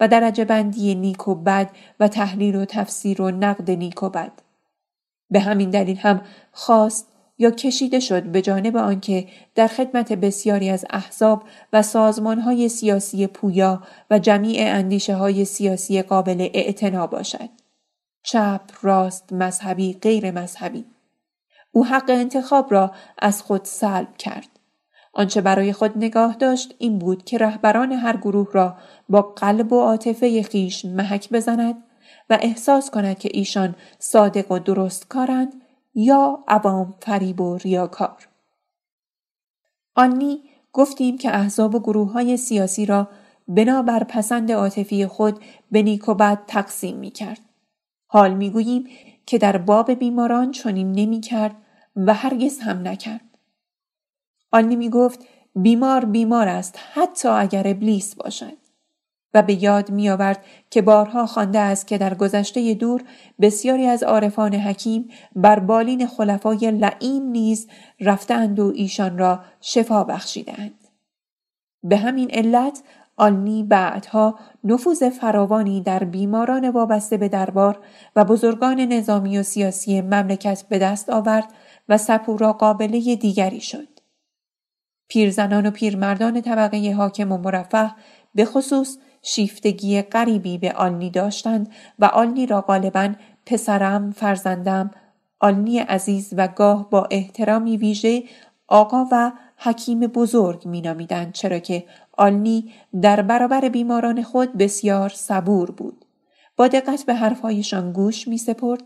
[SPEAKER 1] و درجه بندی نیک و بد و تحلیل و تفسیر و نقد نیک و بد به همین دلیل هم خواست یا کشیده شد به جانب آنکه در خدمت بسیاری از احزاب و سازمانهای سیاسی پویا و جمیع اندیشه های سیاسی قابل اعتنا باشد. چپ، راست، مذهبی، غیر مذهبی. او حق انتخاب را از خود سلب کرد. آنچه برای خود نگاه داشت این بود که رهبران هر گروه را با قلب و عاطفه خیش محک بزند و احساس کند که ایشان صادق و درست کارند یا عوام فریب و ریاکار. آنی گفتیم که احزاب و گروه های سیاسی را بنابر پسند عاطفی خود به نیک و بد تقسیم می کرد. حال می گوییم که در باب بیماران چنین نمی کرد و هرگز هم نکرد. آنی می گفت بیمار بیمار است حتی اگر ابلیس باشد. و به یاد می آورد که بارها خوانده است که در گذشته دور بسیاری از عارفان حکیم بر بالین خلفای لعیم نیز رفتند و ایشان را شفا بخشیدند. به همین علت آلنی بعدها نفوذ فراوانی در بیماران وابسته به دربار و بزرگان نظامی و سیاسی مملکت به دست آورد و سپورا قابله دیگری شد. پیرزنان و پیرمردان طبقه حاکم و مرفه به خصوص شیفتگی غریبی به آلنی داشتند و آلنی را غالبا پسرم فرزندم آلنی عزیز و گاه با احترامی ویژه آقا و حکیم بزرگ مینامیدند چرا که آلنی در برابر بیماران خود بسیار صبور بود با دقت به حرفهایشان گوش می سپرد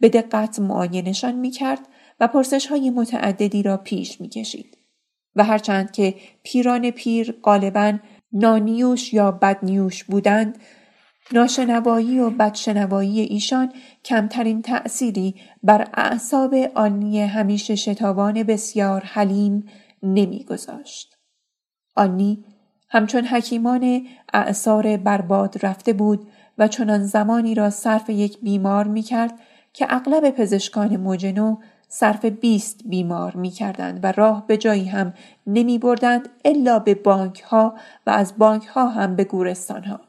[SPEAKER 1] به دقت معاینشان می کرد و پرسش های متعددی را پیش می کشید. و هرچند که پیران پیر غالبا نانیوش یا بدنیوش بودند ناشنوایی و بدشنوایی ایشان کمترین تأثیری بر اعصاب آنی همیشه شتابان بسیار حلیم نمیگذاشت. آنی همچون حکیمان اعثار برباد رفته بود و چنان زمانی را صرف یک بیمار می کرد که اغلب پزشکان موجنو صرف بیست بیمار می کردند و راه به جایی هم نمی بردند الا به بانک ها و از بانک ها هم به گورستان ها.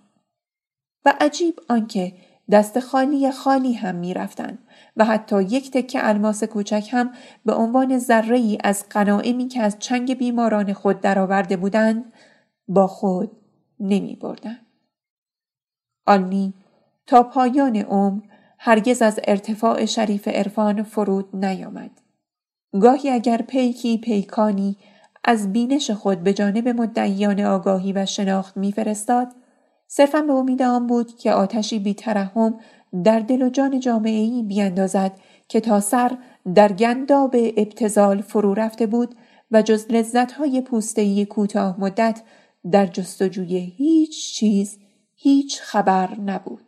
[SPEAKER 1] و عجیب آنکه دست خالی خالی هم می رفتند و حتی یک تکه الماس کوچک هم به عنوان ذره ای از قناعمی که از چنگ بیماران خود درآورده بودند با خود نمی بردند. آنی تا پایان عمر هرگز از ارتفاع شریف عرفان فرود نیامد. گاهی اگر پیکی پیکانی از بینش خود به جانب مدعیان آگاهی و شناخت میفرستاد صرفا به امید آن بود که آتشی بیترحم در دل و جان جامعه ای بیاندازد که تا سر در گنداب ابتزال فرو رفته بود و جز لذتهای پوستهی کوتاه مدت در جستجوی هیچ چیز هیچ خبر نبود.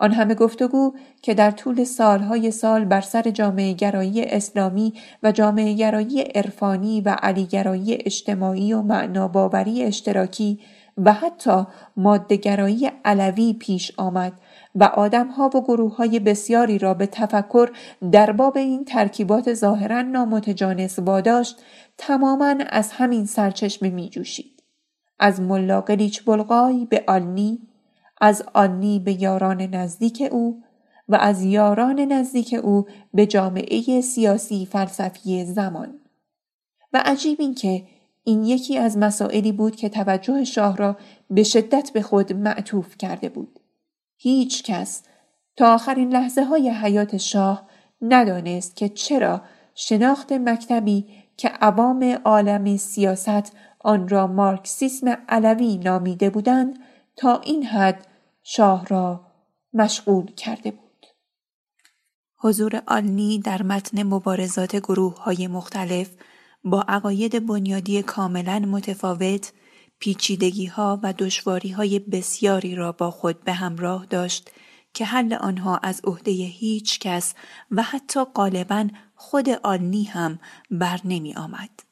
[SPEAKER 1] آن همه گفتگو که در طول سالهای سال بر سر جامعه گرایی اسلامی و جامعه گرایی عرفانی و علیگرایی اجتماعی و معناباوری اشتراکی و حتی مادهگرایی علوی پیش آمد و آدمها و گروه های بسیاری را به تفکر در باب این ترکیبات ظاهرا نامتجانس واداشت تماما از همین سرچشمه می جوشید. از ملا قلیچ بلغای به آلنی از آنی به یاران نزدیک او و از یاران نزدیک او به جامعه سیاسی فلسفی زمان. و عجیب این که این یکی از مسائلی بود که توجه شاه را به شدت به خود معطوف کرده بود. هیچ کس
[SPEAKER 4] تا آخرین لحظه های حیات شاه ندانست که چرا شناخت مکتبی که عوام عالم سیاست آن را مارکسیسم علوی نامیده بودند تا این حد شاه را مشغول کرده بود.
[SPEAKER 1] حضور آلنی در متن مبارزات گروه های مختلف با عقاید بنیادی کاملا متفاوت پیچیدگی ها و دشواری های بسیاری را با خود به همراه داشت که حل آنها از عهده هیچ کس و حتی غالبا خود آلنی هم بر نمی آمد.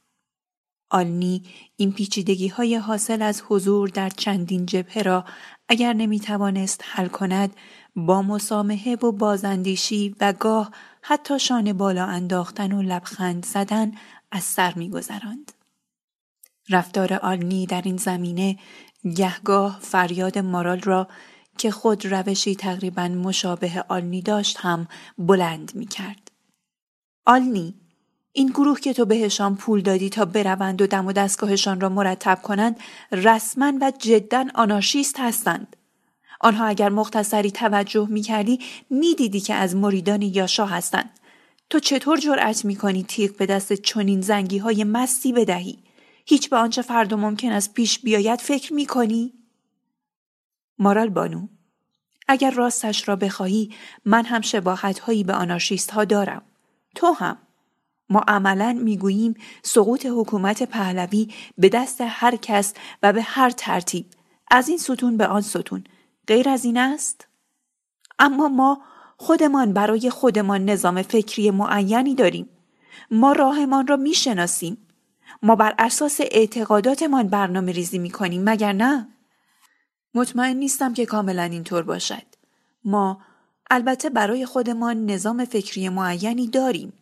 [SPEAKER 1] آلنی این پیچیدگی های حاصل از حضور در چندین جبهه را اگر نمی توانست حل کند با مسامحه و بازندیشی و گاه حتی شانه بالا انداختن و لبخند زدن از سر می گذراند. رفتار آلنی در این زمینه گهگاه فریاد مارال را که خود روشی تقریبا مشابه آلنی داشت هم بلند می کرد. آلنی این گروه که تو بهشان پول دادی تا بروند و دم و دستگاهشان را مرتب کنند رسما و جدا آنارشیست هستند. آنها اگر مختصری توجه می کردی می دیدی که از مریدان یاشا هستند. تو چطور جرأت می کنی تیغ به دست چنین زنگی های مستی بدهی؟ هیچ به آنچه فردا ممکن است پیش بیاید فکر می کنی؟ مارال بانو اگر راستش را بخواهی من هم شباهت هایی به آنارشیست ها دارم. تو هم. ما عملا می‌گوییم سقوط حکومت پهلوی به دست هر کس و به هر ترتیب از این ستون به آن ستون غیر از این است اما ما خودمان برای خودمان نظام فکری معینی داریم ما راهمان را می‌شناسیم ما بر اساس اعتقاداتمان برنامه ریزی می کنیم مگر نه؟ مطمئن نیستم که کاملا اینطور باشد. ما البته برای خودمان نظام فکری معینی داریم.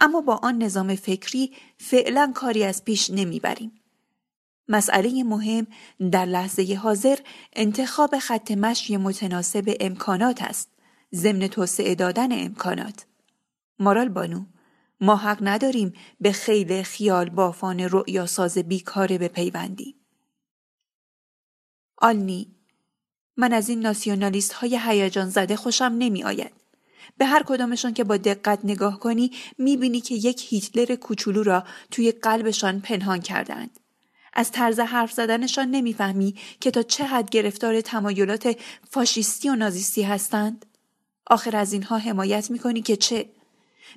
[SPEAKER 1] اما با آن نظام فکری فعلا کاری از پیش نمی‌بریم. مسئله مهم در لحظه حاضر انتخاب خط مشی متناسب امکانات است. ضمن توسعه دادن امکانات. مارال بانو ما حق نداریم به خیل خیال بافان رؤیا ساز بیکاره بپیوندیم. آلنی من از این ناسیونالیست های هیجان زده خوشم نمی آید. به هر کدامشان که با دقت نگاه کنی بینی که یک هیتلر کوچولو را توی قلبشان پنهان کردند. از طرز حرف زدنشان نمی‌فهمی که تا چه حد گرفتار تمایلات فاشیستی و نازیستی هستند؟ آخر از اینها حمایت می‌کنی که چه؟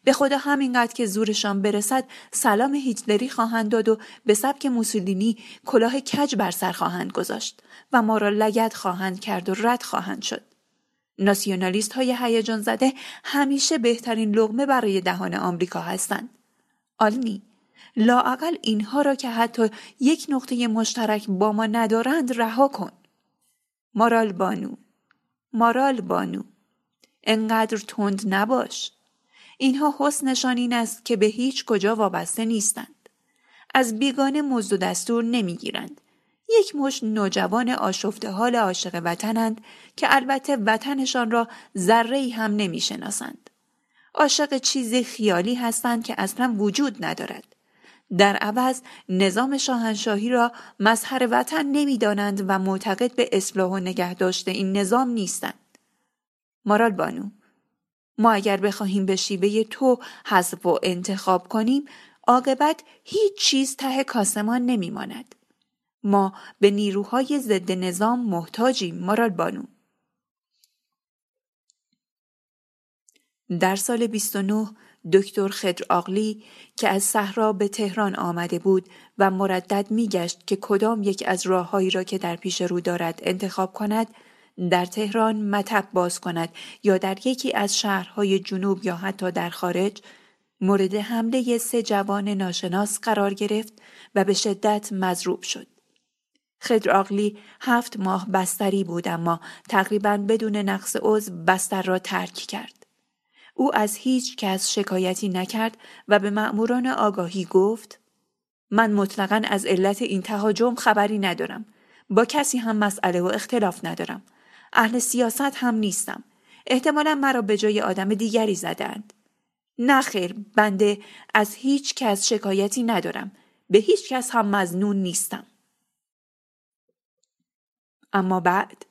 [SPEAKER 1] به خدا همینقدر که زورشان برسد سلام هیتلری خواهند داد و به سبک موسولینی کلاه کج بر سر خواهند گذاشت و ما را لگت خواهند کرد و رد خواهند شد. ناسیونالیست های هیجان زده همیشه بهترین لغمه برای دهان آمریکا هستند. آلنی لااقل اینها را که حتی یک نقطه مشترک با ما ندارند رها کن. مارال بانو مارال بانو انقدر تند نباش. اینها حسنشان این است که به هیچ کجا وابسته نیستند. از بیگانه مزد و دستور نمی‌گیرند. یک مش نوجوان آشفته حال عاشق وطنند که البته وطنشان را ذره هم نمی‌شناسند. عاشق چیزی خیالی هستند که اصلا وجود ندارد. در عوض نظام شاهنشاهی را مظهر وطن نمی‌دانند و معتقد به اصلاح و نگه داشته این نظام نیستند. مارال بانو ما اگر بخواهیم به شیوه تو حذف و انتخاب کنیم عاقبت هیچ چیز ته کاسمان نمیماند ما به نیروهای ضد نظام محتاجیم مارال بانو در سال 29 دکتر خدر آقلی که از صحرا به تهران آمده بود و مردد میگشت که کدام یک از راههایی را که در پیش رو دارد انتخاب کند در تهران مطب باز کند یا در یکی از شهرهای جنوب یا حتی در خارج مورد حمله سه جوان ناشناس قرار گرفت و به شدت مضروب شد. خدر آقلی هفت ماه بستری بود اما تقریبا بدون نقص عضو بستر را ترک کرد. او از هیچ کس شکایتی نکرد و به مأموران آگاهی گفت من مطلقا از علت این تهاجم خبری ندارم. با کسی هم مسئله و اختلاف ندارم. اهل سیاست هم نیستم. احتمالا مرا به جای آدم دیگری زدند. نخیر بنده از هیچ کس شکایتی ندارم. به هیچ کس هم مزنون نیستم. اما بعد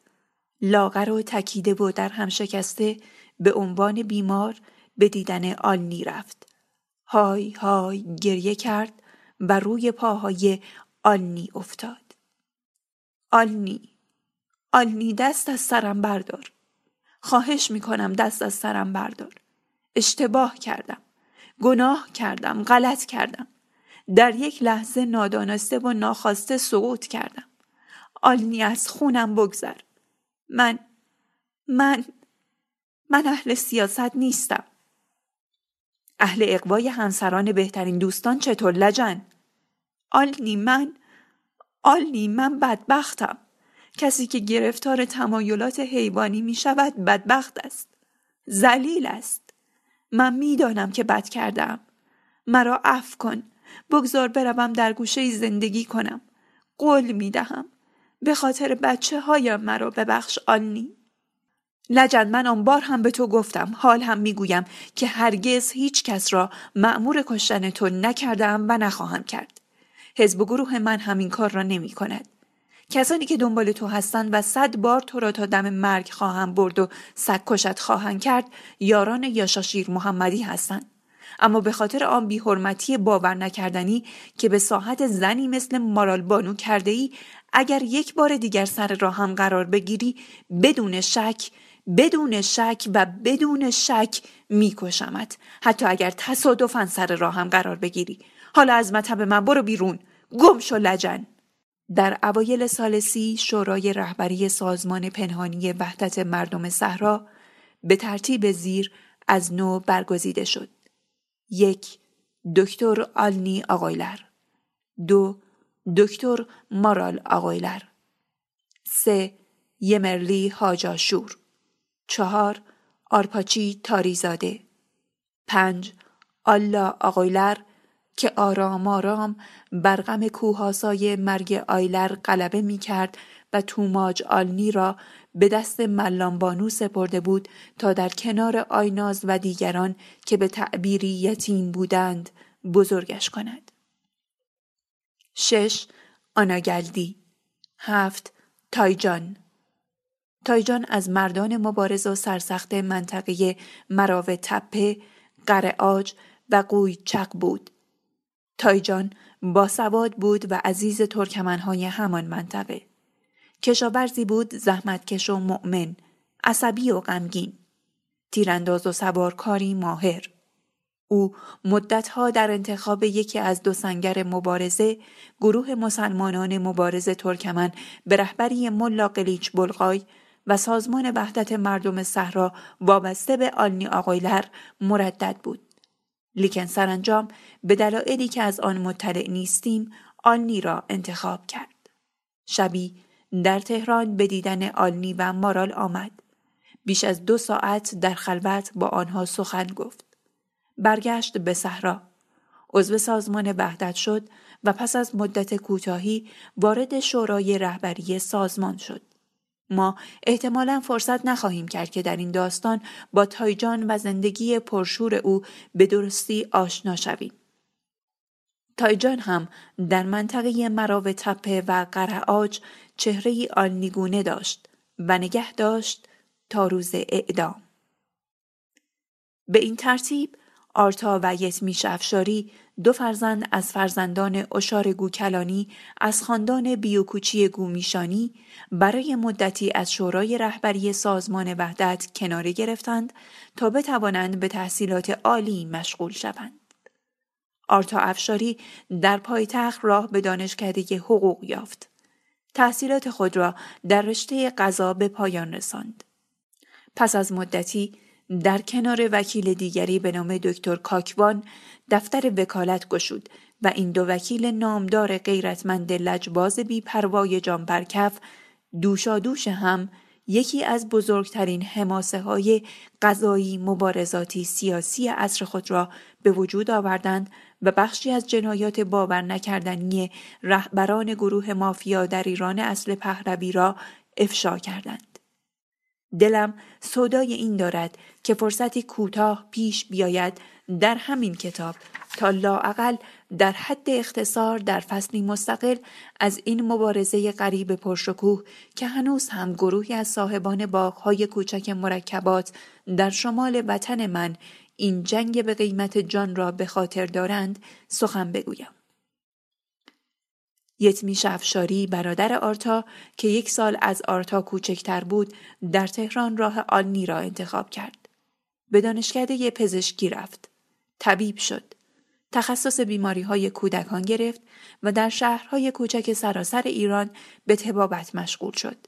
[SPEAKER 1] لاغر و تکیده و در هم شکسته به عنوان بیمار به دیدن آلنی رفت. های های گریه کرد و روی پاهای آلنی افتاد. آلنی آلنی دست از سرم بردار. خواهش می‌کنم دست از سرم بردار. اشتباه کردم. گناه کردم. غلط کردم. در یک لحظه نادانسته و ناخواسته سقوط کردم. آلنی از خونم بگذر. من من من اهل سیاست نیستم. اهل اقوای همسران بهترین دوستان چطور لجن؟ آلنی من آلنی من بدبختم. کسی که گرفتار تمایلات حیوانی می شود بدبخت است. زلیل است. من می‌دانم که بد کردم. مرا عفو کن. بگذار بروم در گوشه زندگی کنم. قول می دهم. به خاطر بچه هایم مرا ببخش آلنی. لجن من آن بار هم به تو گفتم حال هم می‌گویم که هرگز هیچ کس را مأمور کشتن تو نکردم و نخواهم کرد. حزب و گروه من همین کار را نمی کند. کسانی که دنبال تو هستند و صد بار تو را تا دم مرگ خواهم برد و سگ خواهند کرد یاران یاشاشیر محمدی هستند. اما به خاطر آن بیحرمتی باور نکردنی که به ساحت زنی مثل مارال بانو کرده ای اگر یک بار دیگر سر راهم قرار بگیری بدون شک بدون شک و بدون شک میکشمت. حتی اگر تصادفا سر راهم قرار بگیری. حالا از مطب من برو بیرون. گم شو لجن. در اوایل سال سی شورای رهبری سازمان پنهانی وحدت مردم صحرا به ترتیب زیر از نو برگزیده شد. یک دکتر آلنی آقایلر. دو دکتر مارال آقایلر. سه یمرلی هاجاشور. چهار آرپاچی تاریزاده. پنج آلا آقایلر که آرام آرام برغم کوهاسای مرگ آیلر غلبه می کرد و توماج آلنی را به دست ملانبانو سپرده بود تا در کنار آیناز و دیگران که به تعبیری یتیم بودند بزرگش کند. شش آناگلدی هفت تایجان تایجان از مردان مبارز و سرسخت منطقه مراو تپه، قرعاج و قوی چق بود تایجان باسواد بود و عزیز ترکمنهای همان منطقه. کشاورزی بود زحمتکش و مؤمن، عصبی و غمگین. تیرانداز و سوارکاری ماهر. او مدتها در انتخاب یکی از دو سنگر مبارزه گروه مسلمانان مبارز ترکمن به رهبری ملا قلیچ بلغای و سازمان وحدت مردم صحرا وابسته به آلنی آقایلر مردد بود. لیکن سرانجام به دلایلی که از آن مطلع نیستیم آلنی را انتخاب کرد. شبی در تهران به دیدن آلنی و مارال آمد. بیش از دو ساعت در خلوت با آنها سخن گفت. برگشت به صحرا. عضو سازمان وحدت شد و پس از مدت کوتاهی وارد شورای رهبری سازمان شد. ما احتمالا فرصت نخواهیم کرد که در این داستان با تایجان و زندگی پرشور او به درستی آشنا شویم. تایجان هم در منطقه مراو تپه و قرعاج چهره آلنیگونه داشت و نگه داشت تا روز اعدام. به این ترتیب آرتا و یتمیش افشاری دو فرزند از فرزندان اشار گوکلانی از خاندان بیوکوچی گومیشانی برای مدتی از شورای رهبری سازمان وحدت کناره گرفتند تا بتوانند به تحصیلات عالی مشغول شوند. آرتا افشاری در پایتخت راه به دانشکده حقوق یافت. تحصیلات خود را در رشته قضا به پایان رساند. پس از مدتی در کنار وکیل دیگری به نام دکتر کاکوان دفتر وکالت گشود و این دو وکیل نامدار غیرتمند لجباز بی پروای جان برکف دوشا دوش هم یکی از بزرگترین حماسه های قضایی مبارزاتی سیاسی عصر خود را به وجود آوردند و بخشی از جنایات باور نکردنی رهبران گروه مافیا در ایران اصل پهلوی را افشا کردند. دلم صدای این دارد که فرصتی کوتاه پیش بیاید در همین کتاب تا لاعقل در حد اختصار در فصلی مستقل از این مبارزه غریب پرشکوه که هنوز هم گروهی از صاحبان باغهای کوچک مرکبات در شمال وطن من این جنگ به قیمت جان را به خاطر دارند سخن بگویم. یتمی شفشاری برادر آرتا که یک سال از آرتا کوچکتر بود در تهران راه آلنی را انتخاب کرد. به دانشکده پزشکی رفت. طبیب شد. تخصص بیماری های کودکان گرفت و در شهرهای کوچک سراسر ایران به تبابت مشغول شد.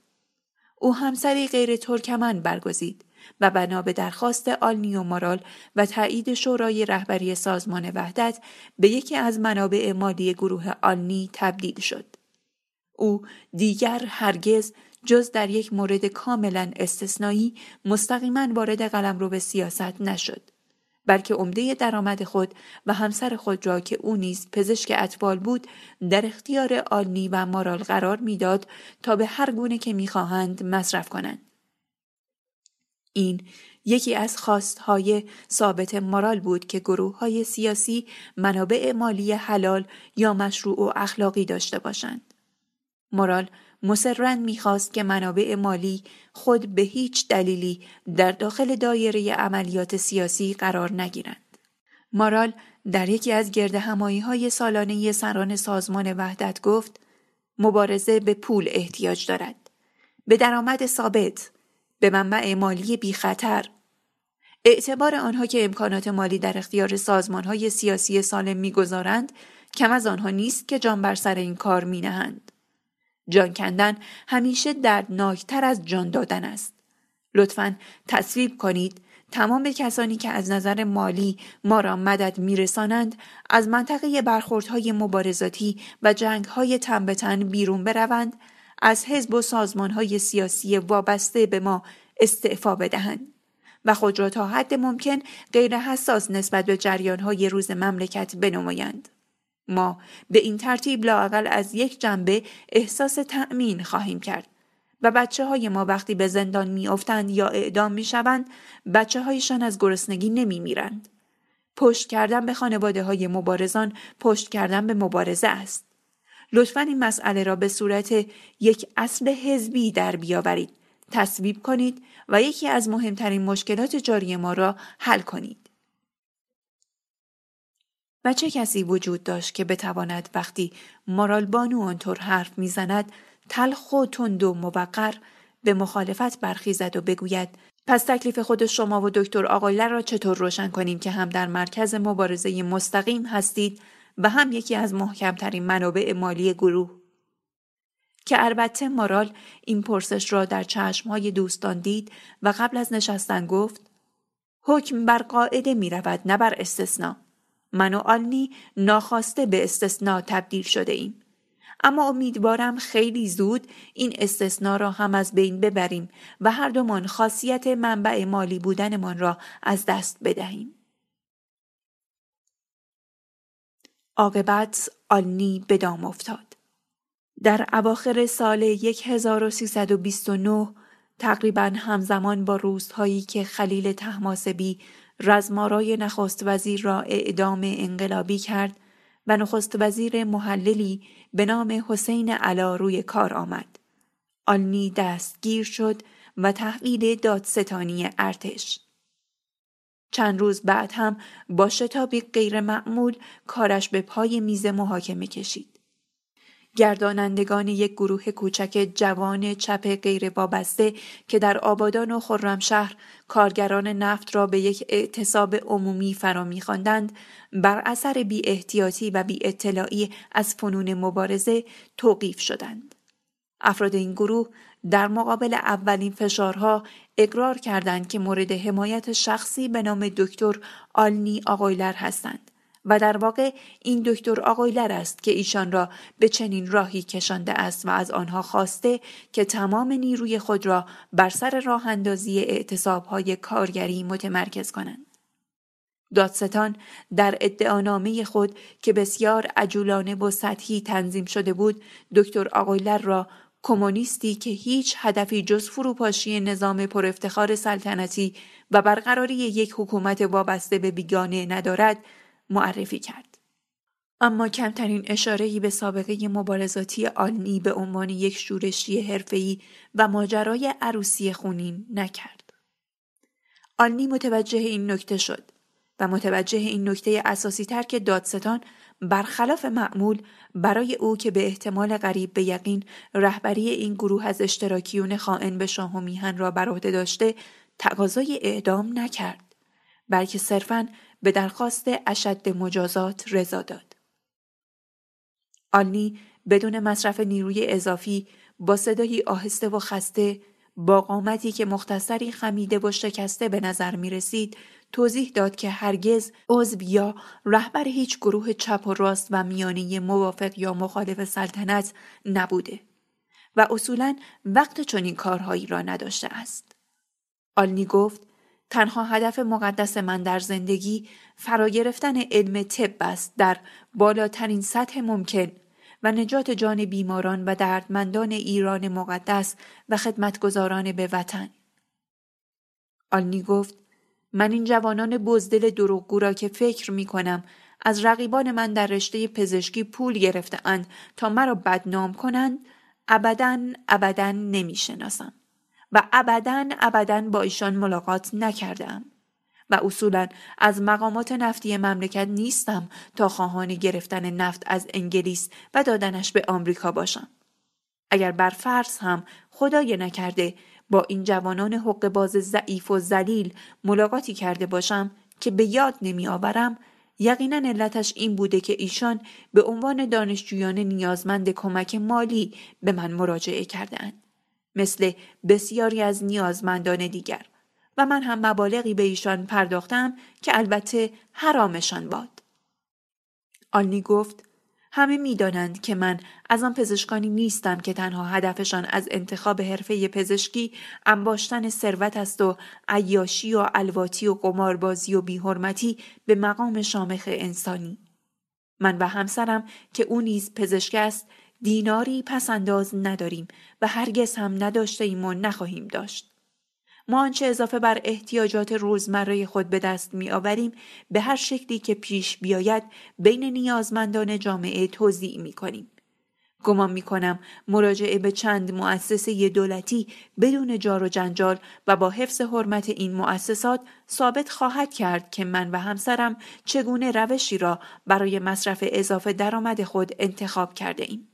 [SPEAKER 1] او همسری غیر ترکمن برگزید و بنا به درخواست و مارال و تایید شورای رهبری سازمان وحدت به یکی از منابع مالی گروه آلنی تبدیل شد. او دیگر هرگز جز در یک مورد کاملا استثنایی مستقیما وارد قلمرو به سیاست نشد. بلکه عمده درآمد خود و همسر خود را که او نیز پزشک اطفال بود در اختیار آلنی و مارال قرار می‌داد تا به هر گونه که می‌خواهند مصرف کنند این یکی از خواستهای ثابت مارال بود که گروه های سیاسی منابع مالی حلال یا مشروع و اخلاقی داشته باشند. مارال مسررن می‌خواست که منابع مالی خود به هیچ دلیلی در داخل دایره عملیات سیاسی قرار نگیرند. مارال در یکی از گرد همایی های سالانه سران سازمان وحدت گفت مبارزه به پول احتیاج دارد. به درآمد ثابت، به منبع مالی بی خطر. اعتبار آنها که امکانات مالی در اختیار سازمان های سیاسی سالم می‌گذارند کم از آنها نیست که جان بر سر این کار می نهند. جان کندن همیشه دردناکتر از جان دادن است. لطفا تصویب کنید تمام کسانی که از نظر مالی ما را مدد میرسانند از منطقه برخوردهای مبارزاتی و جنگهای تن به تن بیرون بروند از حزب و سازمانهای سیاسی وابسته به ما استعفا بدهند و خود را تا حد ممکن غیر حساس نسبت به جریانهای روز مملکت بنمایند. ما به این ترتیب لاقل از یک جنبه احساس تأمین خواهیم کرد و بچه های ما وقتی به زندان می افتند یا اعدام می شوند بچه هایشان از گرسنگی نمی میرند. پشت کردن به خانواده های مبارزان پشت کردن به مبارزه است. لطفا این مسئله را به صورت یک اصل حزبی در بیاورید. تصویب کنید و یکی از مهمترین مشکلات جاری ما را حل کنید. و چه کسی وجود داشت که بتواند وقتی مارال بانو آنطور حرف می‌زند تلخ و تند و موقر به مخالفت برخیزد و بگوید پس تکلیف خود شما و دکتر آقایلر را چطور روشن کنیم که هم در مرکز مبارزه مستقیم هستید و هم یکی از محکمترین منابع مالی گروه که البته مارال این پرسش را در چشمهای دوستان دید و قبل از نشستن گفت حکم بر قاعده می رود نه بر استثنا من و آلنی ناخواسته به استثنا تبدیل شده ایم. اما امیدوارم خیلی زود این استثنا را هم از بین ببریم و هر دومان خاصیت منبع مالی بودنمان را از دست بدهیم. عاقبت آلنی به دام افتاد. در اواخر سال 1329 تقریبا همزمان با روزهایی که خلیل تحماسبی رزمارای نخست وزیر را اعدام انقلابی کرد و نخست وزیر محللی به نام حسین علا روی کار آمد. آلنی دستگیر شد و تحویل دادستانی ارتش. چند روز بعد هم با شتابی غیر معمول کارش به پای میز محاکمه کشید. گردانندگان یک گروه کوچک جوان چپ غیر وابسته که در آبادان و خرمشهر کارگران نفت را به یک اعتصاب عمومی فرا میخواندند بر اثر بی احتیاطی و بی اطلاعی از فنون مبارزه توقیف شدند. افراد این گروه در مقابل اولین فشارها اقرار کردند که مورد حمایت شخصی به نام دکتر آلنی آقایلر هستند. و در واقع این دکتر آقایلر است که ایشان را به چنین راهی کشانده است و از آنها خواسته که تمام نیروی خود را بر سر راه اندازی اعتصاب های کارگری متمرکز کنند. دادستان در ادعانامه خود که بسیار عجولانه و سطحی تنظیم شده بود دکتر آقایلر را کمونیستی که هیچ هدفی جز فروپاشی نظام پر افتخار سلطنتی و برقراری یک حکومت وابسته به بیگانه ندارد معرفی کرد. اما کمترین اشارهی به سابقه مبارزاتی آلنی به عنوان یک شورشی حرفه‌ای و ماجرای عروسی خونین نکرد. آلنی متوجه این نکته شد و متوجه این نکته اساسی تر که دادستان برخلاف معمول برای او که به احتمال غریب به یقین رهبری این گروه از اشتراکیون خائن به شاه و میهن را بر عهده داشته تقاضای اعدام نکرد بلکه صرفا به درخواست اشد مجازات رضا داد. آلنی بدون مصرف نیروی اضافی با صدایی آهسته و خسته با قامتی که مختصری خمیده و شکسته به نظر می رسید توضیح داد که هرگز عضو یا رهبر هیچ گروه چپ و راست و میانی موافق یا مخالف سلطنت نبوده و اصولا وقت چنین کارهایی را نداشته است. آلنی گفت تنها هدف مقدس من در زندگی فرا گرفتن علم طب است در بالاترین سطح ممکن و نجات جان بیماران و دردمندان ایران مقدس و خدمتگزاران به وطن. آلنی گفت من این جوانان بزدل دروغگو را که فکر می کنم از رقیبان من در رشته پزشکی پول گرفته اند تا مرا بدنام کنند ابدا ابدا نمی شناسم و ابدا ابدا با ایشان ملاقات نکردم و اصولا از مقامات نفتی مملکت نیستم تا خواهان گرفتن نفت از انگلیس و دادنش به آمریکا باشم. اگر بر فرض هم خدای نکرده با این جوانان حق باز ضعیف و ذلیل ملاقاتی کرده باشم که به یاد نمی آورم یقینا علتش این بوده که ایشان به عنوان دانشجویان نیازمند کمک مالی به من مراجعه کردهاند مثل بسیاری از نیازمندان دیگر و من هم مبالغی به ایشان پرداختم که البته حرامشان باد. آلنی گفت همه می‌دانند که من از آن پزشکانی نیستم که تنها هدفشان از انتخاب حرفه پزشکی انباشتن ثروت است و عیاشی و الواتی و قماربازی و بیحرمتی به مقام شامخ انسانی. من و همسرم که او نیز پزشک است دیناری پس انداز نداریم و هرگز هم نداشته ایم و نخواهیم داشت. ما آنچه اضافه بر احتیاجات روزمره خود به دست می آوریم به هر شکلی که پیش بیاید بین نیازمندان جامعه توضیح می کنیم. گمان می کنم مراجعه به چند مؤسسه دولتی بدون جار و جنجال و با حفظ حرمت این مؤسسات ثابت خواهد کرد که من و همسرم چگونه روشی را برای مصرف اضافه درآمد خود انتخاب کرده ایم.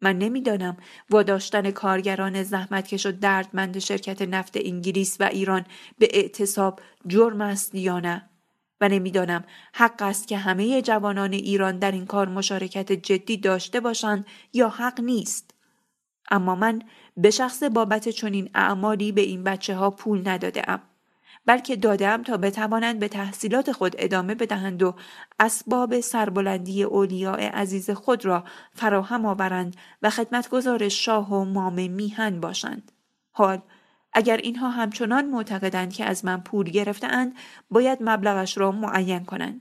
[SPEAKER 1] من نمی‌دانم. واداشتن کارگران زحمتکش و دردمند شرکت نفت انگلیس و ایران به اعتصاب جرم است یا نه؟ و نمی‌دانم. حق است که همه جوانان ایران در این کار مشارکت جدی داشته باشند یا حق نیست. اما من به شخص بابت چنین اعمالی به این بچه ها پول نداده ام. بلکه دادم تا بتوانند به تحصیلات خود ادامه بدهند و اسباب سربلندی اولیاء عزیز خود را فراهم آورند و خدمتگزار شاه و مام میهن باشند. حال اگر اینها همچنان معتقدند که از من پول گرفتهاند باید مبلغش را معین کنند.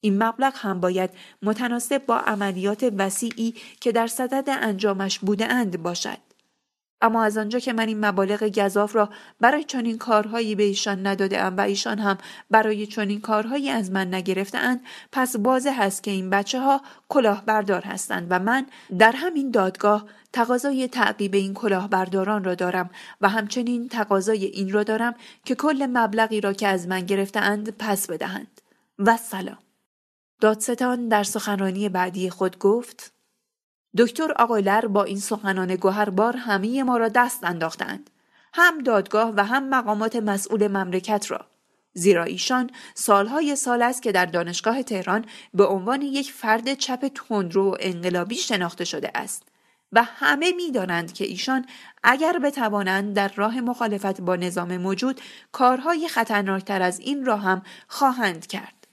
[SPEAKER 1] این مبلغ هم باید متناسب با عملیات وسیعی که در صدد انجامش بوده اند باشد. اما از آنجا که من این مبالغ گذاف را برای چنین کارهایی به ایشان نداده ام و ایشان هم برای چنین کارهایی از من نگرفته اند پس واضح هست که این بچه ها کلاهبردار هستند و من در همین دادگاه تقاضای تعقیب این کلاهبرداران را دارم و همچنین تقاضای این را دارم که کل مبلغی را که از من گرفته اند پس بدهند. و سلام. دادستان در سخنرانی بعدی خود گفت دکتر آقایلر با این سخنان گوهربار همه ما را دست انداختند. هم دادگاه و هم مقامات مسئول مملکت را. زیرا ایشان سالهای سال است که در دانشگاه تهران به عنوان یک فرد چپ تندرو و انقلابی شناخته شده است. و همه می‌دانند که ایشان اگر بتوانند در راه مخالفت با نظام موجود کارهای خطرناکتر از این را هم خواهند کرد.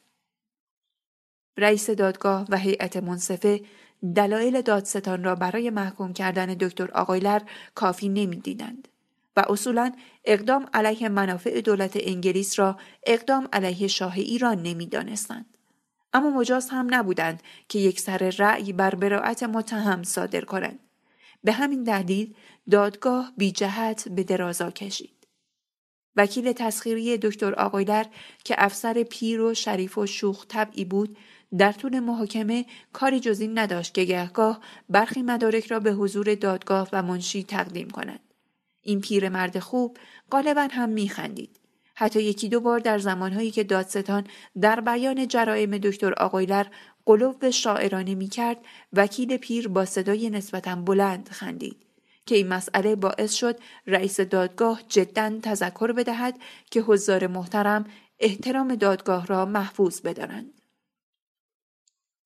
[SPEAKER 1] رئیس دادگاه و هیئت منصفه دلایل دادستان را برای محکوم کردن دکتر آقایلر کافی نمی‌دیدند و اصولا اقدام علیه منافع دولت انگلیس را اقدام علیه شاه ایران نمی‌دانستند اما مجاز هم نبودند که یک سر رأی بر براعت متهم صادر کنند به همین دلیل دادگاه بی جهت به درازا کشید. وکیل تسخیری دکتر آقایلر که افسر پیر و شریف و شوخ طبعی بود در طول محاکمه کاری جز این نداشت که گهگاه برخی مدارک را به حضور دادگاه و منشی تقدیم کند. این پیر مرد خوب غالبا هم میخندید. حتی یکی دو بار در زمانهایی که دادستان در بیان جرائم دکتر آقایلر قلوب شاعرانه می کرد وکیل پیر با صدای نسبتا بلند خندید که این مسئله باعث شد رئیس دادگاه جدا تذکر بدهد که حضار محترم احترام دادگاه را محفوظ بدارند.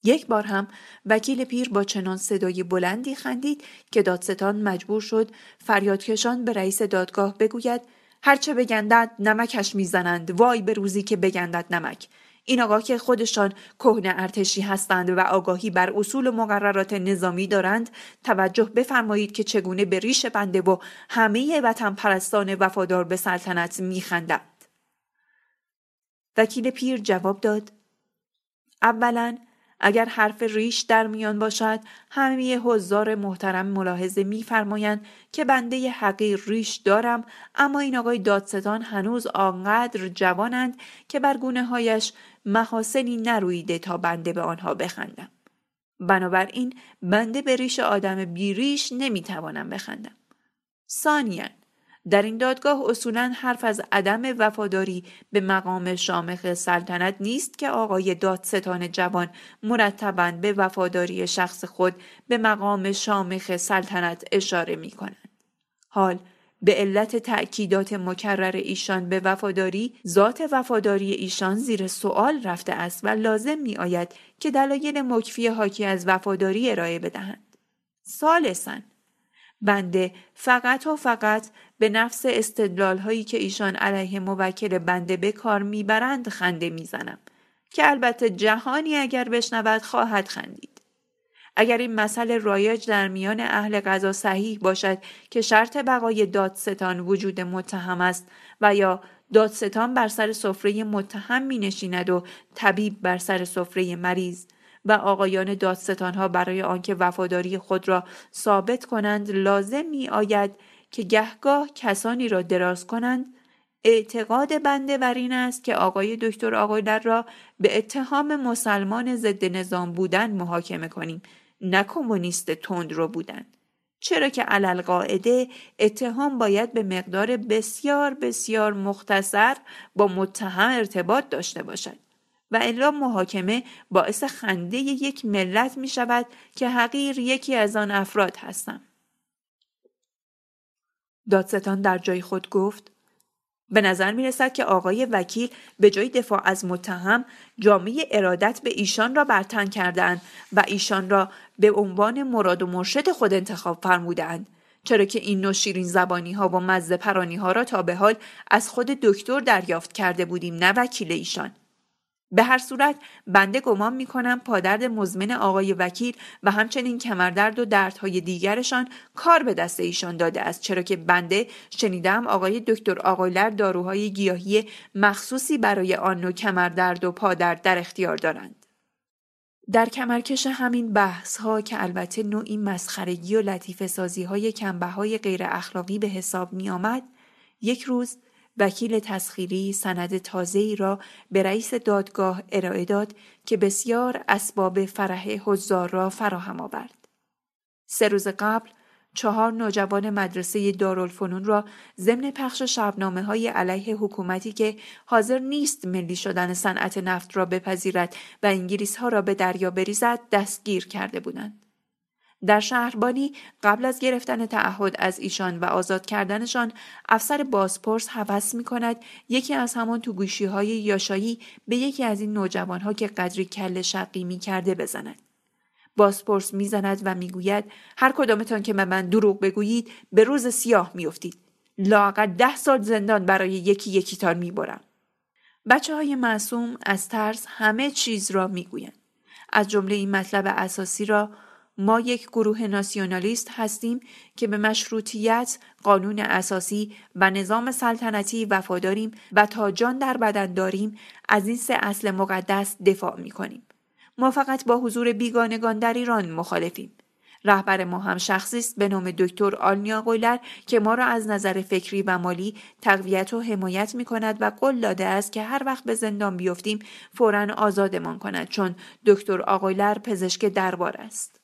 [SPEAKER 1] یک بار هم وکیل پیر با چنان صدای بلندی خندید که دادستان مجبور شد فریادکشان به رئیس دادگاه بگوید هرچه بگندد نمکش می‌زنند وای به روزی که بگندد نمک. این آقا که خودشان کهنه ارتشی هستند و آگاهی بر اصول و مقررات نظامی دارند توجه بفرمایید که چگونه به ریش بنده و همه وطن پرستان وفادار به سلطنت میخندند. وکیل پیر جواب داد اولا اگر حرف ریش در میان باشد همه حضار محترم ملاحظه میفرمایند که بنده حقیر ریش دارم اما این آقای دادستان هنوز آنقدر جوانند که بر گونه هایش محاسنی نرویده تا بنده به آنها بخندم. بنابراین بنده به ریش آدم بیریش نمی‌توانم بخندم. ثانیا در این دادگاه اصولا حرف از عدم وفاداری به مقام شامخ سلطنت نیست که آقای دادستان جوان مرتبا به وفاداری شخص خود به مقام شامخ سلطنت اشاره می کنند. حال به علت تأکیدات مکرر ایشان به وفاداری ذات وفاداری ایشان زیر سوال رفته است و لازم می آید که دلایل مکفی حاکی از وفاداری ارائه بدهند. سالسن بنده فقط و فقط به نفس استدلال هایی که ایشان علیه موکل بنده به کار می‌برند خنده می‌زنم که البته جهانی اگر بشنود خواهد خندید. اگر این مسئله رایج در میان اهل قضا صحیح باشد که شرط بقای دادستان وجود متهم است و یا دادستان بر سر سفره متهم می نشیند و طبیب بر سر سفره مریض و آقایان دادستانها برای آنکه وفاداری خود را ثابت کنند لازم می آید که گهگاه کسانی را دراز کنند. اعتقاد بنده بر این است که آقای دکتر آقایلر را به اتهام مسلمان ضد نظام بودن محاکمه کنیم. نه کمونیست تند رو بودن. چرا که علل قاعده اتهام باید به مقدار بسیار بسیار مختصر با متهم ارتباط داشته باشد. و الا محاکمه باعث خنده یک ملت می شود که حقیر یکی از آن افراد هستم. دادستان در جای خود گفت به نظر می رسد که آقای وکیل به جای دفاع از متهم جامعه ارادت به ایشان را برتن کردند و ایشان را به عنوان مراد و مرشد خود انتخاب فرمودند چرا که این نوع شیرین زبانی ها و مزه پرانی ها را تا به حال از خود دکتر دریافت کرده بودیم نه وکیل ایشان به هر صورت بنده گمان می کنم پادرد مزمن آقای وکیل و همچنین کمردرد و دردهای دیگرشان کار به دست ایشان داده است چرا که بنده شنیدم آقای دکتر آقایلر داروهای گیاهی مخصوصی برای آن نوع کمردرد و پادرد در اختیار دارند. در کمرکش همین بحث ها که البته نوعی مسخرگی و لطیف سازی های کمبه های غیر اخلاقی به حساب می آمد، یک روز وکیل تسخیری سند تازه‌ای را به رئیس دادگاه ارائه داد که بسیار اسباب فرح حضار را فراهم آورد. سه روز قبل چهار نوجوان مدرسه دارالفنون را ضمن پخش شبنامه های علیه حکومتی که حاضر نیست ملی شدن صنعت نفت را بپذیرد و انگلیس ها را به دریا بریزد دستگیر کرده بودند. در شهربانی قبل از گرفتن تعهد از ایشان و آزاد کردنشان افسر بازپرس حوث می کند یکی از همان تو گوشی های یاشایی به یکی از این نوجوان ها که قدری کل شقی می کرده بزند. بازپرس می‌زند و می‌گوید هر کدامتان که به من دروغ بگویید به روز سیاه میافتید. لاقل ده سال زندان برای یکی یکیتان می‌برم. بچه های معصوم از ترس همه چیز را می‌گویند. از جمله این مطلب اساسی را ما یک گروه ناسیونالیست هستیم که به مشروطیت، قانون اساسی و نظام سلطنتی وفاداریم و تا جان در بدن داریم از این سه اصل مقدس دفاع می کنیم. ما فقط با حضور بیگانگان در ایران مخالفیم. رهبر ما هم شخصی است به نام دکتر آلنیا قولر که ما را از نظر فکری و مالی تقویت و حمایت می کند و قول داده است که هر وقت به زندان بیفتیم فورا آزادمان کند چون دکتر آقویلر پزشک دربار است